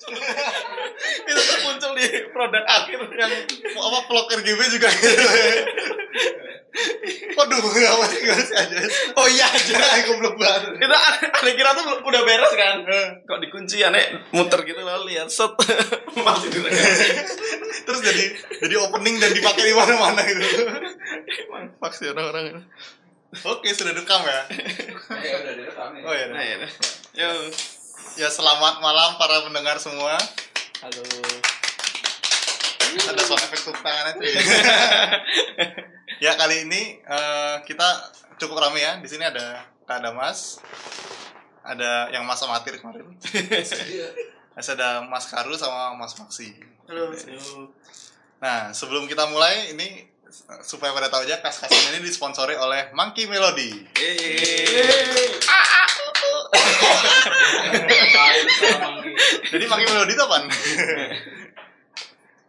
muncul itu tuh muncul di produk akhir yang apa vlog RGB juga gitu. Waduh, apa sih gak sih aja? oh iya aja Aku belum banget. itu aneh, kira tuh udah beres kan kok dikunci aneh muter gitu lalu lihat set masih di Terus jadi jadi opening dan dipakai di mana-mana gitu. emang vaksin orang-orang itu Oke, sudah direkam ya. Ya udah direkam ya. Oh iya. nah, ya. Yo. Ya selamat malam para pendengar semua. halo Ada sound efek tepuk tangan aja. ya kali ini eh, kita cukup rame ya. Di sini ada Kak Damas, ada yang Mas Amatir kemarin. Iya. Masih ada Mas Karu sama Mas Maksi. halo Nah, sebelum kita mulai ini supaya pada tahu aja kas-kasan ini disponsori oleh Monkey Melody. Jadi Monkey Melody itu apaan?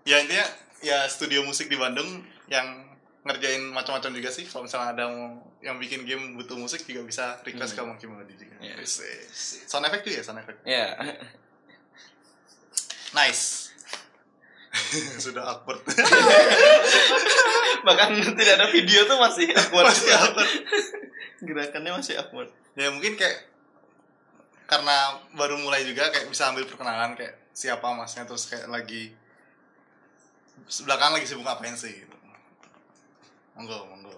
ya intinya ya studio musik di Bandung yang ngerjain macam-macam juga sih. Kalau misalnya ada yang bikin game butuh musik juga bisa request ke Monkey Melody juga. Iya. Yes. Sound effect tuh ya, sound effect. ya Nice. Sudah awkward. bahkan tidak ada video tuh masih awkward Masih awkward. gerakannya masih awkward ya mungkin kayak karena baru mulai juga kayak bisa ambil perkenalan kayak siapa masnya terus kayak lagi belakang lagi sibuk ngapain sih gitu. monggo monggo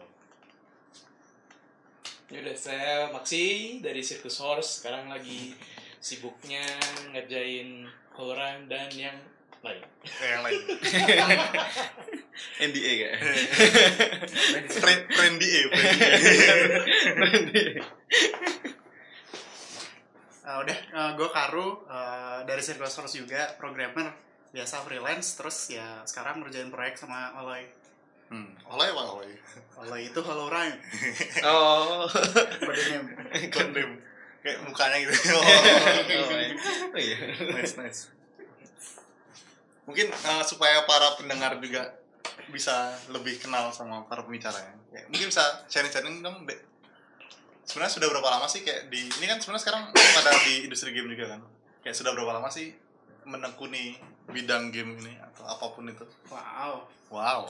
Yaudah, saya Maxi dari Circus Horse. Sekarang lagi sibuknya ngerjain Holorun dan yang lain. eh, yang lain NDA kayak Friend- friendly eh friendly. Uh, udah, gue Karu uh, dari Circus Force juga, programmer biasa freelance, terus ya sekarang ngerjain proyek sama Oloy. hmm. oleh apa oleh Oloy itu Holorun, oh kode name. kayak mukanya gitu oh, iya. oh iya nice nice mungkin eh, supaya para pendengar juga bisa lebih kenal sama para pembicara ya. Mungkin bisa sharing-sharing dong Dek. Sebenarnya sudah berapa lama sih kayak di ini kan sebenarnya sekarang pada di industri game juga kan? Kayak sudah berapa lama sih menekuni bidang game ini atau apa pun itu? Wow. wow.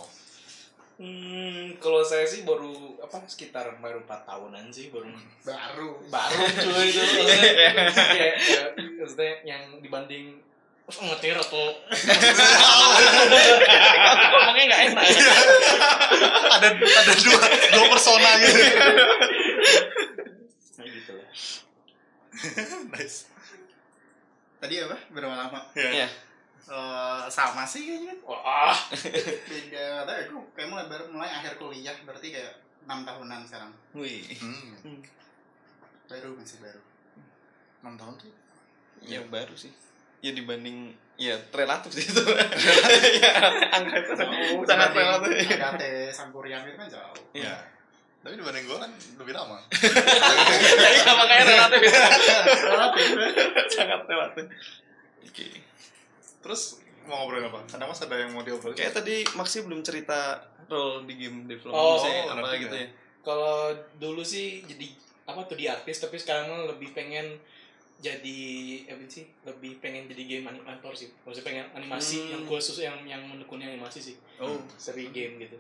Hmm, kalau saya sih baru apa sekitar baru 4 tahunan sih baru Baru. baru cuy itu ya, maksudnya yang dibanding terus ngetir atau ngomongnya nggak enak. Ada ada dua dua persona gitu nice. Tadi apa? Berapa lama? ya ya Eh, sama sih kayaknya. wah. Beda, ada aku kayak mulai baru mulai akhir kuliah, berarti kayak 6 tahunan sekarang. wih. Hmm. Baru masih baru. enam tahun tuh? Ya baru sih. Ya dibanding ya relatif sih itu. Ya angka itu sangat relatif. Agate Sangkuriang itu kan jauh. ya tapi dibanding gue kan lebih lama. Iya makanya relatif itu. Relatif. sangat relatif. Oke. Terus mau ngobrolin apa? Ada mas ada yang mau diobrolin. Kayak tadi Maxi belum cerita role di game development Oh, Maksudnya oh, apa gitu ya. ya kalau dulu sih jadi apa tuh di artis tapi sekarang lebih pengen jadi apa sih lebih pengen jadi game animator sih. Maksudnya pengen animasi Hmm. yang khusus yang yang menekuni animasi sih. Oh. Seri game gitu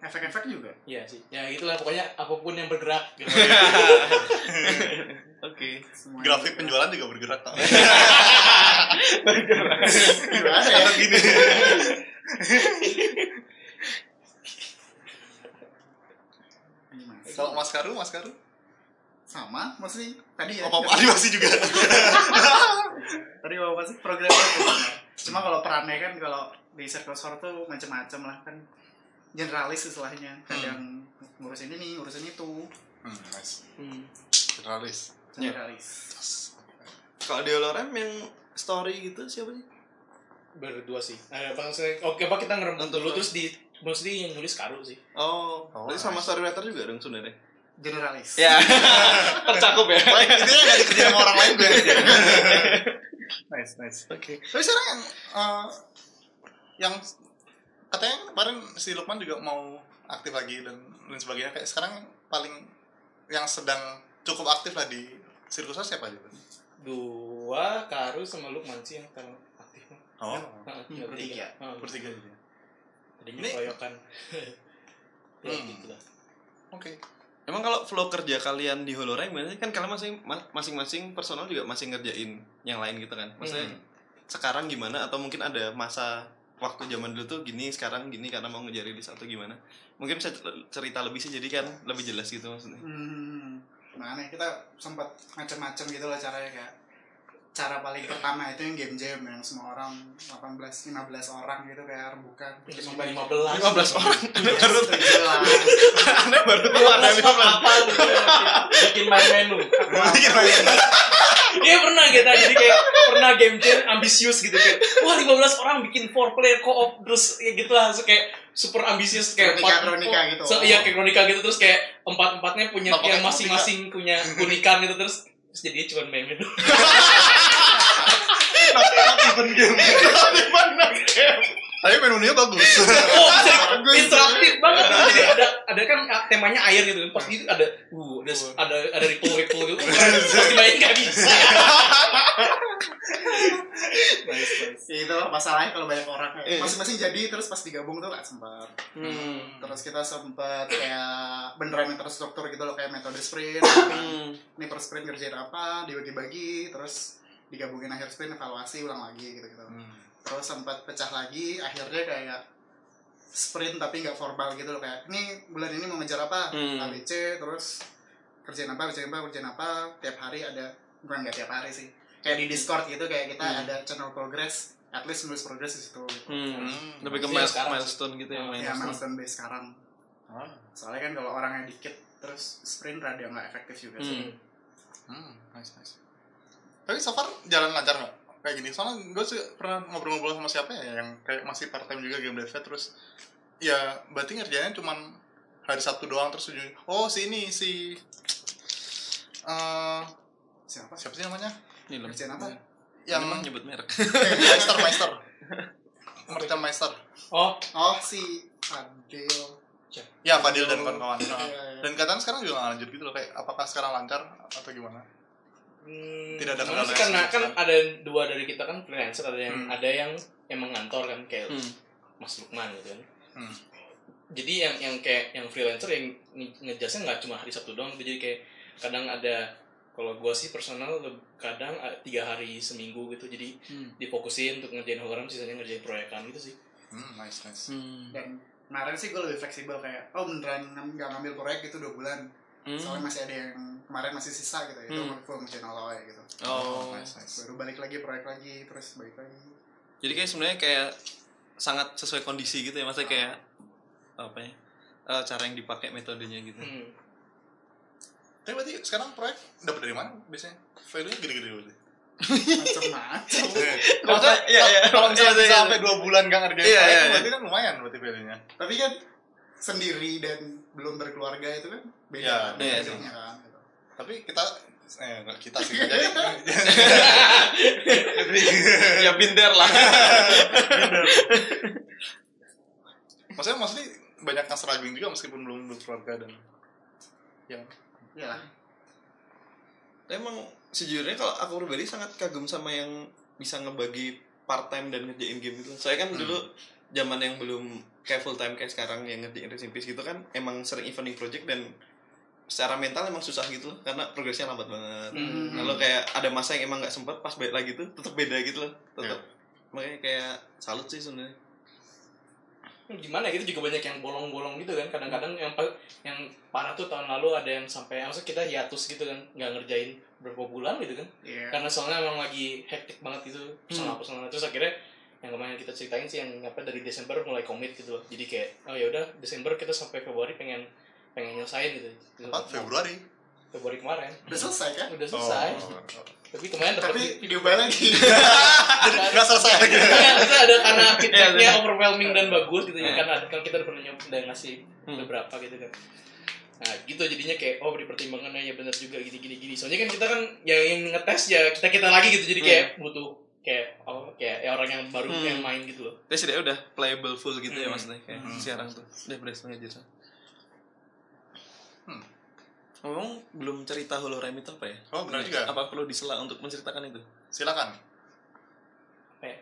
Efek-efek juga. Iya sih ya itulah pokoknya apa pun yang bergerak gitu. oke Semuanya. grafik penjualan juga bergerak tau Gimana ya? gini Gimana? kalau mas Karu mas Karu Sama, masih tadi ya. apa animasi juga Tadi apa sih benar. Cuma kalau perannya kan kalau di Circle Store tuh macam-macam lah kan generalis istilahnya. Kadang ngurusin ini, ngurusin itu. hmm, nice Hmm. generalis. Generalis. kalau di Olorem yang story gitu siapa sih? Berdua sih. Nah, bang saya oke apa kita ngerem Untuk dulu terus di mostly yang nulis karu sih. Oh, Oh, berarti sama nice. story writer juga dong sebenarnya? Generalis. ya. Tercakup ya? Baik, intinya nggak dikerjain sama orang lain gue nice nice. Oke. Tapi sekarang yang eh, yang katanya kemarin si Lukman juga mau aktif lagi dan lain sebagainya kayak sekarang yang paling yang sedang cukup aktif lah di sirkusnya siapa aja dua Karu sama Lukman sih yang sekarang aktif Oh, tinggal bertiga. Heeh, bertiga jadi. tadinya Ini- keroyokan ya Hmm. gitu lah Oke. Emang kalau flow kerja kalian di Holorank berarti kan kalian masing ma- masing-masing personal juga masih ngerjain yang lain gitu kan. Maksudnya Hmm. sekarang gimana atau mungkin ada masa waktu zaman dulu tuh gini sekarang gini karena mau ngejar rilis atau gimana? Mungkin bisa cer- cerita lebih sih jadi kan lebih jelas gitu maksudnya. Hmm, mana ya, kita sempat macam-macam gitu loh caranya kayak cara paling pertama itu yang game jam yang semua orang 18 15 orang gitu kayak rebukan sampai 15 15 orang. Aneh baru lah. aneh baru tuh ada 15. apa gitu bikin main menu Bikin main. Iya pernah kita jadi kayak pernah game jam ambisius gitu kayak wah 15 orang bikin four player co-op terus ya gitu lah so, kayak super ambisius kayak Kronika- empat- kronika gitu. so, iya kayak kronika gitu terus kayak empat empatnya punya Apa yang masing-masing punya unikan gitu terus terus jadinya cuma main menu Event game. Tapi menunya bagus. oh bisa interaktif banget gitu. jadi ada ada kan temanya air gitu pas itu ada uh ada ada ada ripple ripple gitu pas dimainin nggak bisa nice, nice. Ya, itu masalahnya kalau banyak orang Iya. masing-masing jadi terus pas digabung tuh gak sempat Hmm. terus kita sempat kayak beneran yang terstruktur gitu loh kayak metode sprint Hmm. ini per sprint ngerjain apa dibagi-bagi terus digabungin akhir sprint evaluasi ulang lagi gitu gitu Hmm. Terus sempat pecah lagi akhirnya kayak sprint tapi nggak formal gitu loh kayak ini bulan ini mau ngejar apa Hmm. ABC terus kerjain apa kerjain apa kerjain apa tiap hari ada bukan nggak tiap hari sih kayak di Discord gitu kayak kita Hmm. ada channel progress at least nulis progress di situ gitu. Hmm. Hmm. Lebih ke Iya, milestone gitu ya Hmm. ya milestone. milestone base sekarang Ah. soalnya kan kalau orangnya dikit terus sprint rada nggak efektif juga sih Hmm. Hmm, nice, nice. Tapi so far jalan lancar nggak? Kayak gini, soalnya gue sih pernah ngobrol-ngobrol sama siapa ya yang kayak masih part time juga game dev terus ya berarti ngerjainnya cuman hari Sabtu doang terus ujung oh si ini si eh siapa? Siapa sih namanya? Ini loh. kerjaan apa? Yang Ini mah nyebut merek. Meister Meister. Merchant Meister. Oh. Oh si Adil ya Fadil dan kawan-kawan. Iya, iya. dan katanya sekarang juga lanjut gitu loh kayak apakah sekarang lancar atau gimana Hmm, Tidak ada yang karena kan ada dua dari kita kan freelancer ada yang Hmm. ada yang emang ngantor kan kayak Hmm. Mas Lukman gitu kan Hmm. jadi yang yang kayak yang freelancer yang nge- ngejasnya nggak cuma hari Sabtu doang jadi kayak kadang ada kalau gua sih personal kadang tiga hari seminggu gitu jadi Hmm. difokusin untuk ngerjain hologram sisanya ngerjain proyekan gitu sih hmm, nice nice Hmm. dan kemarin sih gue lebih fleksibel kayak oh beneran nggak ngambil proyek gitu dua bulan Hmm. soalnya masih ada yang kemarin masih sisa gitu itu Hmm. full ngerjain all gitu Oh. nice nice baru balik lagi proyek lagi terus balik lagi Jadi kayak sebenarnya kayak sangat sesuai kondisi gitu ya, maksudnya kayak apa ya? eh, cara yang dipakai metodenya gitu. hmm. tapi berarti sekarang proyek dapat dari mana biasanya value nya gede-gede berarti macam-macam Maksudnya, iya, iya. kalau misalnya Iya, iya, iya. sampai dua bulan gak ngerjain Iya, proyek iya, iya. berarti kan lumayan berarti value nya tapi kan sendiri dan belum berkeluarga itu kan beda Ya, kan iya, bedanya kan gitu. tapi kita eh nggak kita sih jadi ya binder lah. maksudnya maksudnya banyak yang struggling juga meskipun belum berkeluarga dan ya lah Tapi emang sejujurnya kalau aku pribadi sangat kagum sama yang bisa ngebagi part time dan ngerjain game itu. Saya kan Hmm. dulu zaman yang belum kayak full time kayak sekarang yang ngerjain Racing Peace gitu kan emang sering evening project dan secara mental emang susah gitu loh karena progresnya lambat banget. Hmm. Kalau kayak ada masa yang emang nggak sempet pas balik lagi tuh tetap beda gitu loh. Tetap. Makanya kayak salut sih sebenarnya. gimana gitu juga banyak yang bolong-bolong gitu kan kadang-kadang yang yang parah tuh tahun lalu ada yang sampai maksud kita hiatus gitu kan nggak ngerjain berapa bulan gitu kan iya karena soalnya emang lagi hektik banget gitu personal Hmm. personal terus akhirnya yang kemarin kita ceritain sih yang apa dari Desember mulai komit gitu loh. Jadi kayak oh ya udah Desember kita sampai Februari pengen pengen nyelesain gitu. Apa? Februari? Februari kemarin. Udah selesai kan? Udah selesai. Oh. tapi kemarin dapat tapi video lagi. Nggak selesai. Lagi Iya, itu ada karena Iya, feedbacknya overwhelming dan bagus gitu ya. Iya. kan ada- kan kita udah pernah nyoba udah ngasih Hmm. beberapa gitu kan. Nah gitu jadinya kayak oh di pertimbangannya ya benar juga gini gini gini. Soalnya kan kita kan ya yang ngetes ya kita kita lagi gitu. Jadi kayak butuh kayak oh kayak ya orang yang baru Hmm. yang main gitu loh Tapi setidaknya udah playable full gitu ya Hmm. maksudnya kayak Hmm. sekarang tuh udah beres setengah jasa. Ngomong belum cerita Holorem itu apa ya? Oh, benar juga. Apa perlu disela untuk menceritakan itu? Silakan.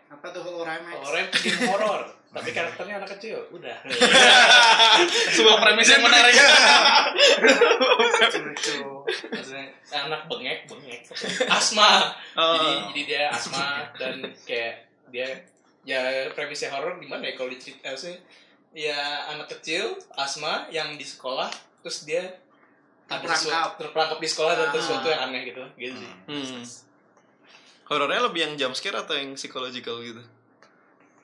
Apa tuh Holorem X? Horror game horror, tapi karakternya anak kecil. Udah. Sebuah premis yang menarik. Lucu. Maksudnya anak bengek, bengek. Asma. Oh. Jadi jadi dia asma dan kayak dia ya premisnya horor gimana ya kalau dicerita sih? Ya anak kecil asma yang di sekolah terus dia ada Terperangkap. sesuatu terperangkap di sekolah dan Ah. sesuatu yang aneh gitu gitu sih. Hmm. Horornya lebih yang jump scare atau yang psychological gitu?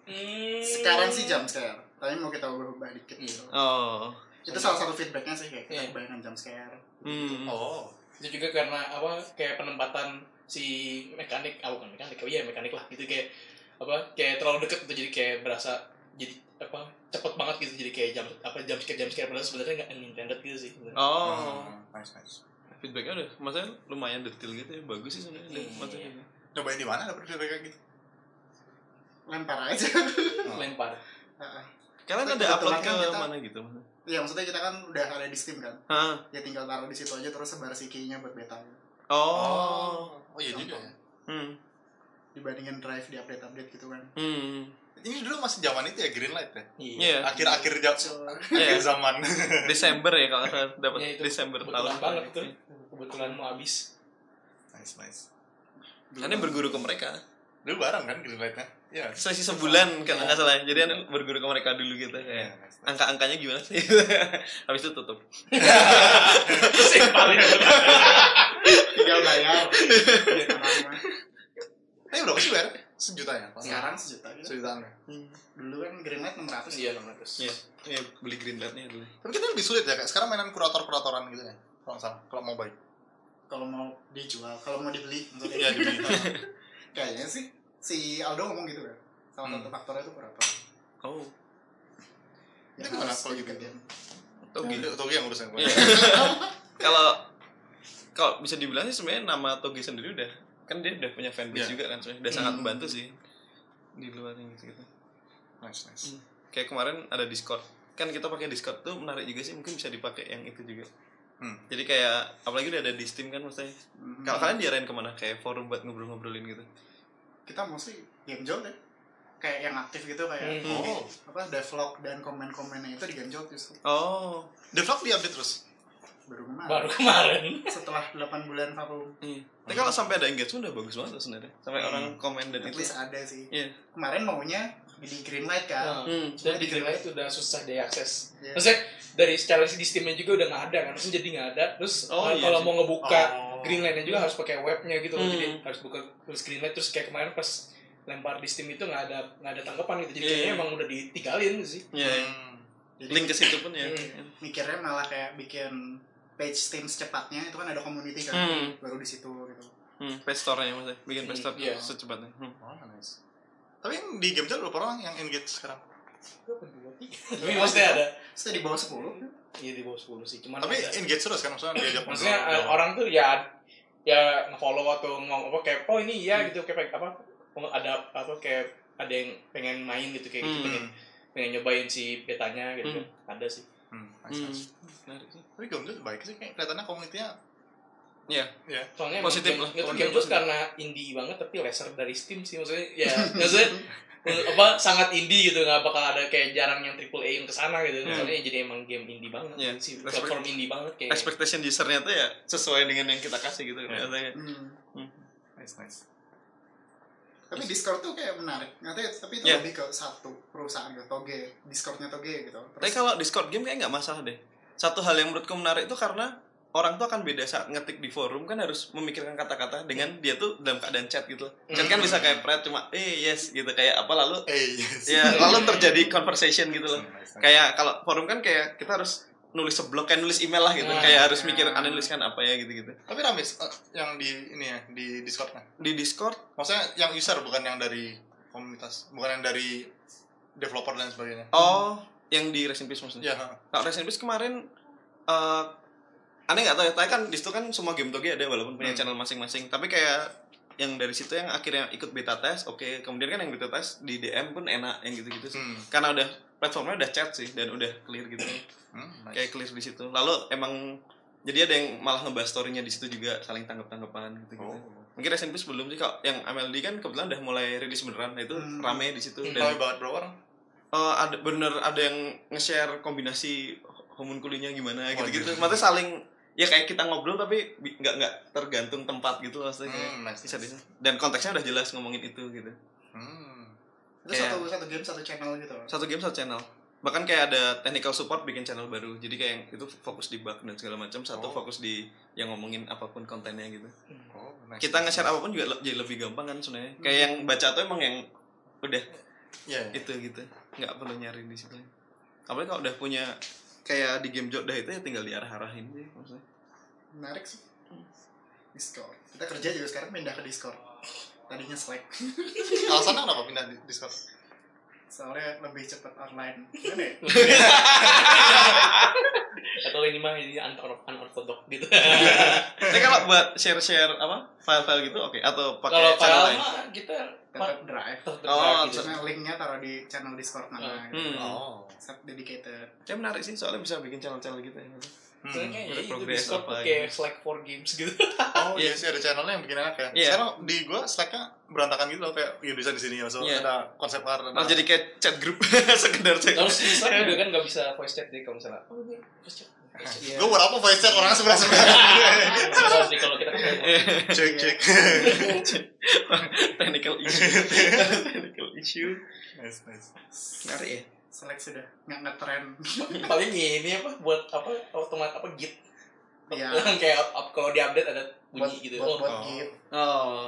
Hmm. Sekarang sih jam scare. Tapi mau kita ubah dikit gitu. Oh. Itu salah satu feedbacknya sih kayak kita kebanyakan jam scare. Hmm. Oh. itu juga karena apa kayak penempatan si mekanik ah bukan mekanik oh iya mekanik lah gitu kayak apa kayak terlalu deket gitu jadi kayak berasa jadi apa cepet banget gitu jadi kayak jam apa jam scare jam scare padahal sebenarnya nggak intended gitu sih. Oh. Hmm, nice nice. Feedbacknya udah, maksudnya lumayan detail gitu ya, bagus sih sebenarnya. Iya. Maksudnya. Cobain di mana dapet feedback kayak gitu? Lempar aja. lempar Heeh. Kalian Tapi ada upload kebetulan ke kan kita- mana gitu? Iya maksudnya kita kan udah ada di Steam kan. Hah? Ya tinggal taruh di situ aja terus sebar si key-nya buat beta. Oh. Oh iya juga ya. Hmm. Dibandingin drive di update-update gitu kan. Hmm. Ini dulu masih zaman itu ya Greenlight ya. Iya. Akhir-akhir jam Iya. akhir zaman. Desember ya kalau dapat Ya, itu Desember kebetulan tahun. banget tuh kebetulan mau habis nice nice. Karena berguru ke mereka. Dulu bareng kan Greenlightnya? Iya. Selisih sebulan kalau nggak salah. Jadi Anda berguru ke mereka dulu gitu Iya, kayak. nice, nice. Angka-angkanya gimana sih? Habis itu tutup. yang paling Tinggal bayar. Eh berapa sih bayar? Sejuta ya? Sekarang sejuta gitu. Sejutaan ya? Dulu kan Greenlight 600 iya 600 Iya. Iya, beli green light-nya dulu. Tapi kita lebih sulit ya, kayak sekarang mainan kurator-kuratoran gitu ya. Kalau nggak salah, kalau mau baik. Kalau mau dijual, kalau mau dibeli maksudnya. Iya, dibeli. Kayaknya sih si Aldo ngomong gitu kan. Salah Hmm. satu faktornya itu kurator. Oh. Itu gimana kalau gitu? digedein. Togi. Togi, Togi yang ngurusin. Iya. Kalau kalau bisa dibilang sih sebenarnya nama Togi sendiri udah kan dia udah punya fanbase Iya. juga kan sebenarnya udah sangat Hmm. membantu sih di luar yang gitu, gitu. Nice, nice. Kayak kemarin ada Discord. Kan kita pakai Discord tuh menarik juga sih mungkin bisa dipakai yang itu juga. Hmm. Jadi kayak apalagi udah ada di Steam kan maksudnya. Hmm. Kalau kalian diarahin ke mana? Kayak forum buat ngobrol-ngobrolin gitu. kita mostly game jolt ya. Kayak yang aktif gitu kayak Hmm. Oh, apa devlog dan komen-komennya itu di game jolt justru. Oh. Devlog di-update terus? Baru kemarin. baru kemarin Setelah 8 bulan vakum. Iya. Tapi kalau sampai ada engagement udah bagus banget sebenarnya. Sampai Hmm. orang komen dan At itu. least ada sih. Iya. Kemarin maunya di Greenlight kan. Nah, Hmm. dan di Greenlight itu udah susah diakses Iya. maksudnya dari secara di Steamnya juga udah nggak ada kan terus jadi nggak ada terus Oh, eh, iya kalau sih. mau ngebuka Oh. Greenlight-nya juga harus pakai webnya gitu loh. Hmm. jadi harus buka terus Greenlight terus kayak kemarin pas lempar di Steam itu nggak ada nggak ada tanggapan gitu jadi Iya, kayaknya iya. emang udah ditinggalin sih Iya. iya. Hmm. Jadi Link ke situ pun ya. Hmm. mikirnya malah kayak bikin page Steam secepatnya itu kan ada community kan. Hmm. Baru di situ gitu. Hmm, page store-nya maksudnya. Bikin page Hmm, store iya. secepatnya. Hmm. Oh, nice. Tapi yang di game berapa orang yang engage sekarang? tapi maksudnya ada Terus di bawah 10 iya di bawah 10 sih cuman Tapi ada. engage terus kan maksudnya diajak maksudnya eh, orang tuh ya ya nge-follow atau ngomong apa kayak oh ini iya gitu kayak apa ada apa kayak ada yang pengen main gitu kayak gitu Hmm. pengen pengen nyobain si betanya gitu Hmm. kan ada sih Hmm, nice, Hmm. nice. Menarik sih. Tapi game Jal baik sih kayak kelihatannya komunitinya Iya. ya. soalnya Positif lah, game- itu positif. karena indie banget tapi lesser dari Steam sih maksudnya ya maksudnya apa sangat indie gitu nggak bakal ada kayak jarang yang triple A yang ke sana gitu Hmm. soalnya jadi emang game indie banget Iya. sih Respect- platform indie banget kayak Expectation usernya tuh ya sesuai dengan yang kita kasih gitu. Iya. Maksudnya. Hmm. Nice, nice. Tapi Discord tuh kayak menarik. Nggak tahu ya, tapi itu Iya. lebih ke satu perusahaan gitu, Toge. Discordnya Toge gitu. Tapi kalau Discord game kayak nggak masalah deh. Satu hal yang menurutku menarik itu karena orang tuh akan beda saat ngetik di forum kan harus memikirkan kata-kata dengan dia tuh dalam keadaan chat gitu. Chat kan bisa kayak pret cuma eh yes gitu kayak apa lalu Eh, yes. ya lalu terjadi conversation gitu loh. Kayak kalau forum kan kayak kita harus nulis seblok kayak nulis email lah gitu. Nah, kayak harus ya. mikir aneh nuliskan apa ya gitu-gitu. Tapi Ramis eh, yang di ini ya di Discordnya. Di Discord Maksudnya yang user bukan yang dari komunitas, bukan yang dari developer dan sebagainya. oh yang di Rest in Peace maksudnya. Ya. Kalau Rest in Peace kemarin eh aneh nggak tahu ya, tapi kan di situ kan semua game toge ada walaupun punya Hmm. channel masing-masing. Tapi kayak yang dari situ yang akhirnya ikut beta test, oke. Kemudian kan yang beta test di DM pun enak yang gitu-gitu sih. Hmm. Karena udah platformnya udah chat sih dan udah clear gitu. Hmm, nice. Kayak clear di situ. Lalu emang jadi ada yang malah ngebahas storynya di situ juga saling tanggap tanggapan gitu gitu Oh. mungkin Rest in Peace belum sih kalau yang MLD kan kebetulan udah mulai rilis beneran nah itu Hmm. rame di situ Hmm. dan banget bro orang. eh, ada bener ada yang nge-share kombinasi homunculinya gimana Waduh. gitu gitu maksudnya saling ya kayak kita ngobrol tapi nggak nggak tergantung tempat gitu loh maksudnya Hmm, nice. bisa bisa dan konteksnya udah jelas ngomongin itu gitu Hmm. Itu Kayak- satu satu game satu channel gitu. satu game satu channel bahkan kayak ada technical support bikin channel baru jadi kayak yang itu fokus di bug dan segala macam satu Oh. fokus di yang ngomongin apa pun kontennya gitu Oh, nice. kita nge-share apa pun juga jadi lebih gampang kan sebenarnya kayak yang baca tuh emang yang udah Iya. iya. itu gitu nggak perlu nyari di situ apalagi kalau udah punya kayak di game Jodoh itu ya tinggal diarah-arahin sih maksudnya Menarik sih. Discord. Kita kerja juga sekarang pindah ke Discord. Tadinya Slack. Alasannya kenapa pindah di Discord? Soalnya lebih cepat online. Gimana ya? atau ini mah ini unorthodox unorthodox gitu tapi kalau buat share-share apa file-file gitu oke atau pakai kalau channel file lain kita Tetap drive. tetap Oh, gitu. Linknya taruh di channel Discord mana Hmm. gitu. Oh. Set dedicated. ya menarik sih soalnya bisa bikin channel-channel gitu ya Soalnya kayak Ada ya itu Discord apa pakai gitu. Slack for games gitu Oh Iya. iya sih ada channelnya yang bikin enak ya. Iya. Sekarang di gua Slack-nya berantakan gitu loh kayak ya bisa di sini ya. So Iya. ada konsep art malah jadi kayak chat grup sekedar chat terus di Slack juga kan nggak bisa voice chat deh kalau misalnya oh voice chat chat. Gua buat apa voice chat orang sebelah sebelah. Kalau kita cek cek. technical issue technical issue nice nice. menarik ya Slack sudah nggak ngetren. paling ini apa buat apa otomat apa git Iya. kayak up, kalau diupdate ada Buat bunyi gitu buat, oh buat Oh. git. oh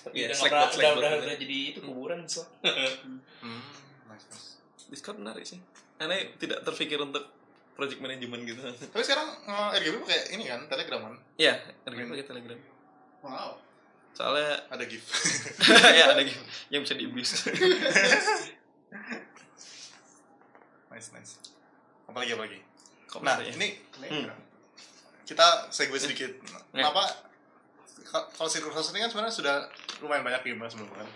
tapi Iya, udah Slack pernah- udah udah gitu. udah jadi itu kuburan so Hmm. Nice nice. Discord menarik sih aneh tidak terpikir untuk project management gitu Tapi sekarang eh, RGB pakai ini kan Telegram kan Iya, RGB pakai Telegram. Wow. Soalnya ada GIF. ya ada game yang bisa diabuse. nice nice. Apalagi apalagi. Kok Nah ya? ini Telegram. kita segue sedikit. Kenapa ka- kalau Silver Cross ini kan sebenarnya sudah lumayan banyak game sebelumnya kan.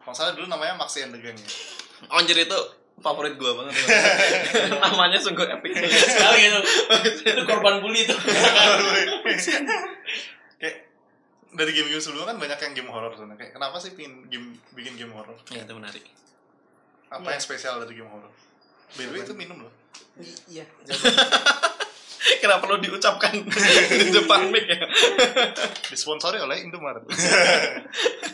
Kalau salah dulu namanya Maxi and the Gang ya. Anjir itu favorit gua banget. Namanya sungguh epic. sekali itu itu korban bully itu Kayak dari game-game sebelumnya kan banyak yang game horror sebenarnya. Kayak kenapa sih bikin game bikin game horror? ya itu menarik. Apa yang spesial dari game horror? By the way itu minum loh. Iya. Kenapa perlu diucapkan di depan mic ya? Disponsori oleh Indomaret.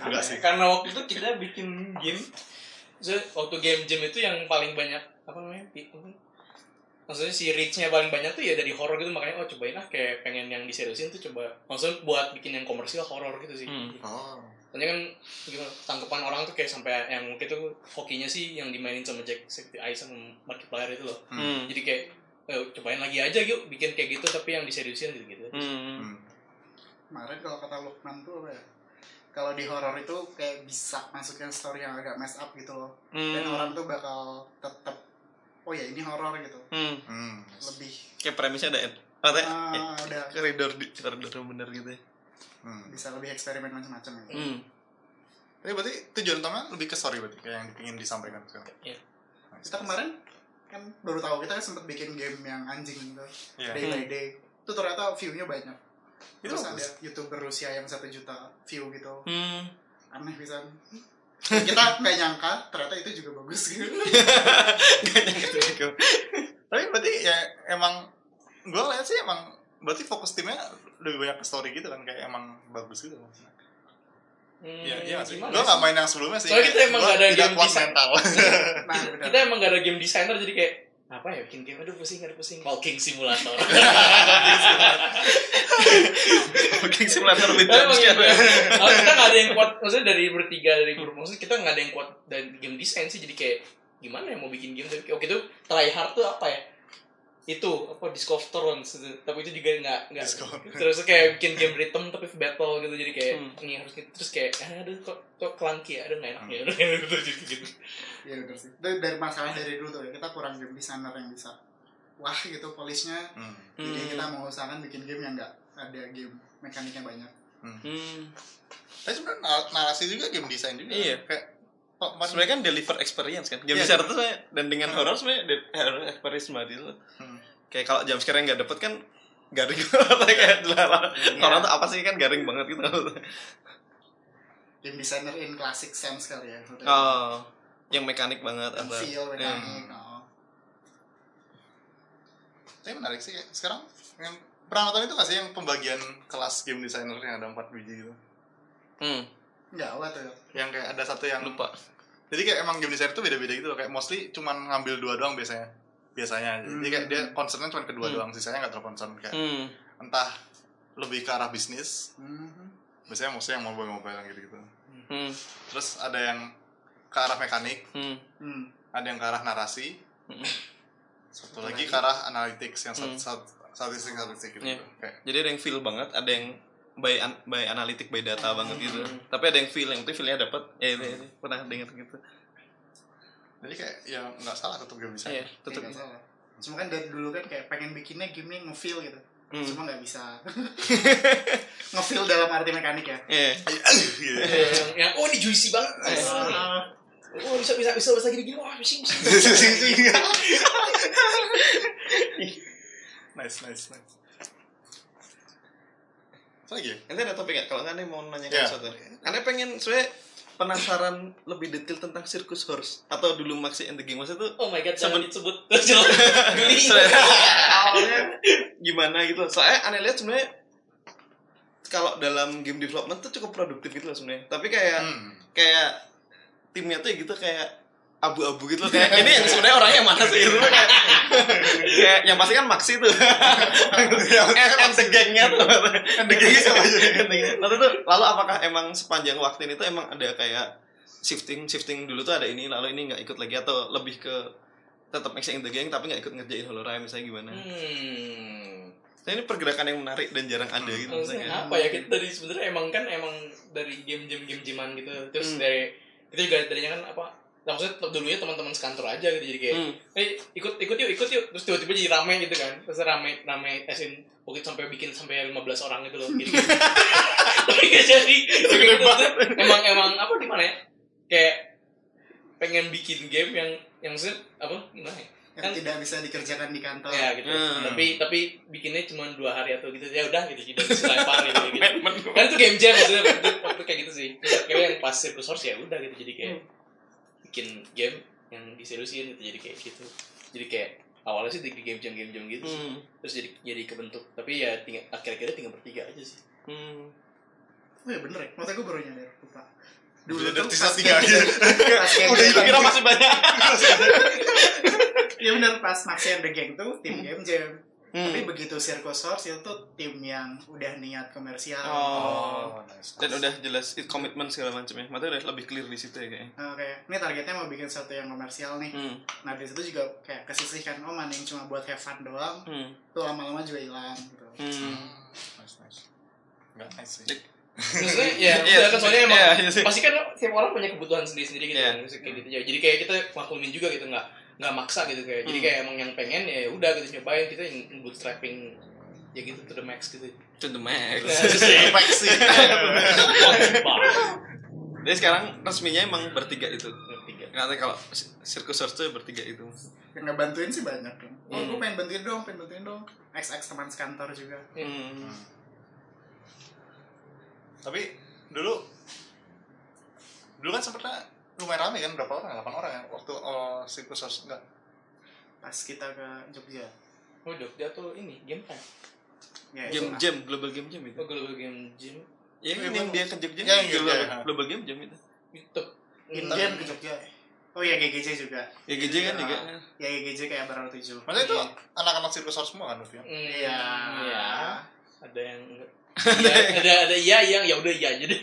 Enggak sih. karena waktu itu kita bikin game so, waktu game jam itu yang paling banyak apa namanya maksudnya si reach-nya paling banyak tuh ya dari horror gitu makanya oh cobain lah kayak pengen yang diseriusin tuh coba maksudnya buat bikin yang komersial horror gitu sih Hmm. Oh. Soalnya kan gimana tanggapan orang tuh kayak sampai yang waktu itu hokinya sih yang dimainin sama Jack Safety Ice sama Markiplier itu loh. Hmm. Jadi kayak eh, cobain lagi aja yuk bikin kayak gitu tapi yang diseriusin gitu gitu. Hmm. Hmm. Kemarin kalau kata Lukman tuh apa ya? Kalau di horror itu kayak bisa masukin story yang agak mess up gitu loh. Dan Hmm. orang tuh bakal tetap oh ya ini horror gitu. Hmm. Hmm. Lebih Kayak premisnya ada Maksudnya ah, eh, udah koridor di koridor yang bener gitu ya. Hmm. bisa lebih eksperimen macam-macam gitu. Hmm. Tapi berarti tujuan utama lebih ke story berarti kayak yang ingin disampaikan sekarang. Iya. Nice. Kita kemarin kan baru tahu kita kan sempat bikin game yang anjing gitu. Iya. Day by day. Itu ternyata view-nya banyak. Itu Terus bagus. ada youtuber Rusia yang satu juta view gitu. Hmm. Aneh bisa. kita nggak nyangka ternyata itu juga bagus gitu. Gitu. Tapi berarti ya emang gue lihat sih emang berarti fokus timnya lebih banyak ke story gitu kan kayak emang bagus gitu. Hmm, Iya, iya Gue gak main yang sebelumnya sih. Soalnya kita emang nggak ada game mental. Nah. Kita emang gak ada game designer jadi kayak apa ya? Bikin game aduh pusing aduh pusing. Walking simulator. Walking simulator. With Emang jump scare. Oh, kita gak ada yang kuat. Maksudnya dari bertiga dari grup maksudnya kita gak ada yang kuat dari game design sih. Jadi kayak gimana ya mau bikin game? Tapi oke itu try hard tuh apa ya itu apa Disc of Thrones itu. tapi itu juga nggak nggak terus kayak bikin game rhythm tapi battle gitu jadi kayak Hmm. ini harus gitu. terus kayak ah, aduh kok kok clunky ya aduh nggak enak ya Hmm. aduh nggak enak gitu gitu Iya benar sih. Dari, dari masalah dari dulu tuh ya, kita kurang game designer yang bisa wah gitu polishnya. Hmm. Jadi Hmm. kita mau usahakan bikin game yang nggak ada game mekaniknya banyak. Hmm. Tapi sebenarnya nar- narasi juga game design juga. Iya. Kayak kok kemarin- Sebenarnya kan deliver experience kan. Game Iya, designer tuh sebenarnya dan dengan Hmm. horror sebenarnya horror experience banget itu. Hmm. Kayak kalau jam scare nggak dapet kan garing banget kayak dilarang. Iya. orang tuh apa sih kan garing banget gitu game designer in classic sense kali ya oh yang mekanik banget Yang feel Hmm. mekanik oh. Tapi menarik sih kayak sekarang yang pernah nonton itu kasih yang pembagian kelas game designer yang ada empat biji gitu. hmm, nggak apa tuh Yang kayak ada satu yang lupa Jadi kayak emang game designer itu beda-beda gitu loh. Kayak mostly cuman ngambil dua doang biasanya. Biasanya. Jadi kayak dia concernnya cuma kedua Hmm. doang, sisanya nggak terlalu concern kayak hmm. entah lebih ke arah bisnis. Mhm. Biasanya mostly yang mobile-mobile yang gitu-gitu. Hmm. Terus ada yang ke arah mekanik, Hmm. Hmm. ada yang ke arah narasi, Hmm. satu Satu lagi lagi. ke arah analytics yang Hmm. satu statistik statistik gitu. Iya. Kayak jadi ada yang feel banget ada yang by an by analitik by data banget gitu tapi ada yang feel yang penting feelnya dapat ya itu, itu. pernah dengar gitu jadi kayak ya nggak salah tetap game design. iya tetap salah. Cuma kan dari dulu kan kayak pengen bikinnya gamenya nge-feel gitu. Hmm. Cuma nggak bisa. nge-feel dalam arti mekanik ya. iya Gitu. yang, yang oh ini juicy banget Ah, oh bisa bisa bisa bisa gini gini wah bisa bisa nice nice nice. Lagi? Ya? nanti ada topik nggak? Kalau nggak nih mau nanya Iya. sesuatu. Anda pengen sebenarnya penasaran lebih detail tentang Circus Horse atau dulu Maxi and the Game maksudnya tuh oh my god jangan disebut. Awalnya. Gimana gitu soalnya aneh lihat sebenarnya kalau dalam game development tuh cukup produktif gitu loh sebenarnya. Tapi kayak Hmm. kayak timnya tuh ya gitu kayak abu-abu gitu loh. Kayak ini yang sebenarnya orangnya yang mana sih? Itu kayak, kayak yang pasti kan Maxi tuh. And, and the tuh. The gangnya sama aja Lalu tuh lalu apakah emang sepanjang waktu ini tuh emang ada kayak shifting shifting dulu tuh ada ini lalu ini nggak ikut lagi atau lebih ke tetap Maxi and the gang tapi nggak ikut ngerjain Holorime misalnya gimana? Hmm. Nah, ini pergerakan yang menarik dan jarang ada gitu maksudnya. Misalnya. apa ya? Kita dari sebenarnya emang kan emang dari game game jaman gitu. Terus Hmm. dari kita juga darinya kan apa nah, maksudnya dulunya teman-teman sekantor aja gitu jadi kayak Hmm. eh ikut ikut yuk ikut yuk. Terus tiba-tiba jadi rame gitu kan. Terus rame rame esin itu sampai bikin sampai 15 orang gitu loh gitu. Tapi gak jadi. Emang emang apa di mana ya? Kayak pengen bikin game yang yang maksudnya apa gimana ya? Yang Kan- tidak bisa dikerjakan di kantor. ya gitu. Hmm. tapi tapi bikinnya cuma dua hari atau gitu ya udah gitu udah selempar gitu, gitu. kan itu game jam maksudnya waktu, waktu kayak gitu sih. Kayak yang pas Horse ya udah gitu jadi kayak bikin game yang diseriusin gitu jadi kayak gitu jadi kayak awalnya sih di game jam game jam gitu sih. Hmm. terus jadi jadi kebentuk tapi ya tinggal akhir-akhirnya tinggal bertiga aja sih Hmm. Oh ya bener ya, maksudnya gue baru nyadar lupa. Dulu tuh ada sisa tiga aja. Udah itu Kira masih banyak. Iya bener pas Maxi and the Gang tuh tim game jam. Hmm. Tapi begitu Circus Horse itu tim yang udah niat komersial. Oh. nice. Dan udah jelas it komitmen segala macam ya. Maksudnya udah lebih clear di situ ya kayaknya. Oke, ini targetnya mau bikin sesuatu yang komersial nih. Hmm. Nah di situ juga kayak kesisihkan oh mana yang cuma buat have fun doang, Hmm. tuh lama-lama juga hilang gitu. Hmm. Nice nice. Enggak nice sih. maksudnya ya Iya, udah kan soalnya emang iya, iya pasti kan tiap orang punya kebutuhan sendiri-sendiri gitu Iya. kan kayak gitu ya jadi kayak kita maklumin juga gitu nggak nggak maksa gitu kayak jadi Hmm. kayak emang yang pengen ya udah gitu nyobain kita yang bootstrapping ya gitu to the max gitu To the max. Impact sih. Jadi sekarang resminya emang bertiga itu. Tiga. Katanya kalau Circus Horse tuh bertiga itu. Yang ngebantuin sih banyak kan. Oh Hmm. gue pengen bantuin dong, pengen bantuin dong. XX teman sekantor juga. Hmm. Tapi dulu dulu kan sempetnya lumayan rame kan berapa orang? 8 orang ya waktu oh, Circus Horse enggak. Pas kita ke Jogja. oh Jogja tuh ini game time Ya, Game itu. Jam, Global Game Jam itu. oh global game gym Ya, ini yang dia ke Jogja. Ya, yang Global, ya. Global Game Jam itu. Hmm. game ke Jogja. Oh iya GGJ juga. Ya GJ kan juga. Ya GGJ kayak baru tujuh. Maksudnya itu Iya. anak-anak Horse semua kan ya? Hmm, Iya. iya ada yang Iya, ada ada iya yang ya udah iya jadi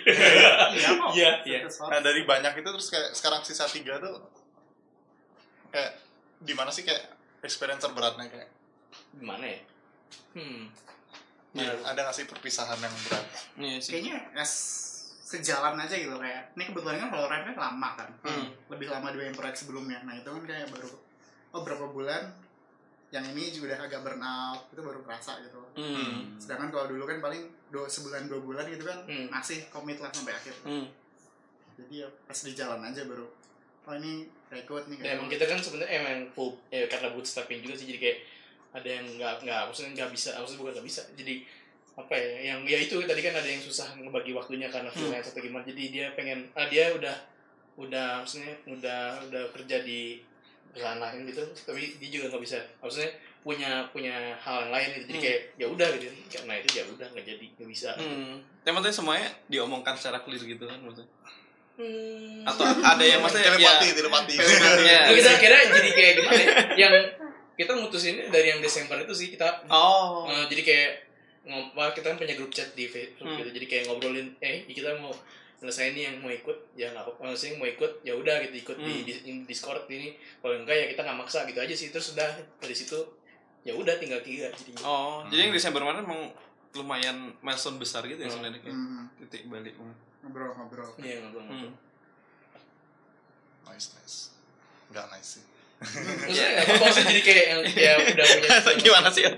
Iya kok. Iya, iya. Horse. Nah dari banyak itu terus kayak sekarang sisa tiga tuh kayak di mana sih kayak experience terberatnya kayak gimana ya hmm Iya. ada nggak sih perpisahan yang berat? Iya sih. Kayaknya as sejalan aja gitu kayak. Ini kebetulan kan Valorant kan lama kan. Hmm. Lebih lama dibanding proyek sebelumnya. Nah itu kan kayak baru oh berapa bulan yang ini juga udah agak burn out itu baru kerasa gitu Hmm. sedangkan kalau dulu kan paling dua sebulan dua bulan gitu kan Hmm. masih komit lah sampai akhir Hmm. jadi ya pas di jalan aja baru oh ini record nih ya emang kita kan sebenarnya emang full ya karena bootstrapping juga sih jadi kayak ada yang nggak nggak maksudnya nggak bisa maksudnya bukan nggak bisa jadi apa ya yang ya itu tadi kan ada yang susah ngebagi waktunya karena freelance atau gimana jadi dia pengen ah dia udah udah maksudnya udah udah kerja di sana gitu tapi dia juga nggak bisa maksudnya punya punya hal yang lain gitu jadi Hmm. kayak ya udah gitu karena itu ya udah nggak jadi nggak bisa Hmm. Yang penting semuanya diomongkan secara clear gitu kan maksudnya. Hmm. Atau ada yang maksudnya telepati ya, telepati ya. Nah, kita kira jadi kayak gimana ya? yang kita mutusin dari yang Desember itu sih kita Oh. eh, jadi kayak wah, kita kan punya grup chat di Facebook Hmm. gitu jadi kayak ngobrolin eh kita mau selesai ini yang mau ikut ya nggak apa-apa. Maksudnya mau ikut ya udah gitu ikut di, Hmm. di, di Discord ini. Kalau enggak ya kita nggak maksa gitu aja sih. Terus udah dari situ ya udah tinggal tiga jadi Oh, jadi yang Desember kemarin emang lumayan milestone besar gitu ya Hmm. sebenarnya kayak Hmm, titik balik. ngobrol ngobrol. Ya ngobrol-ngobrol Hmm. nice nice. Nggak nice sih. Maksudnya apa-apa maksudnya jadi kayak yang ya udah punya Gimana sih?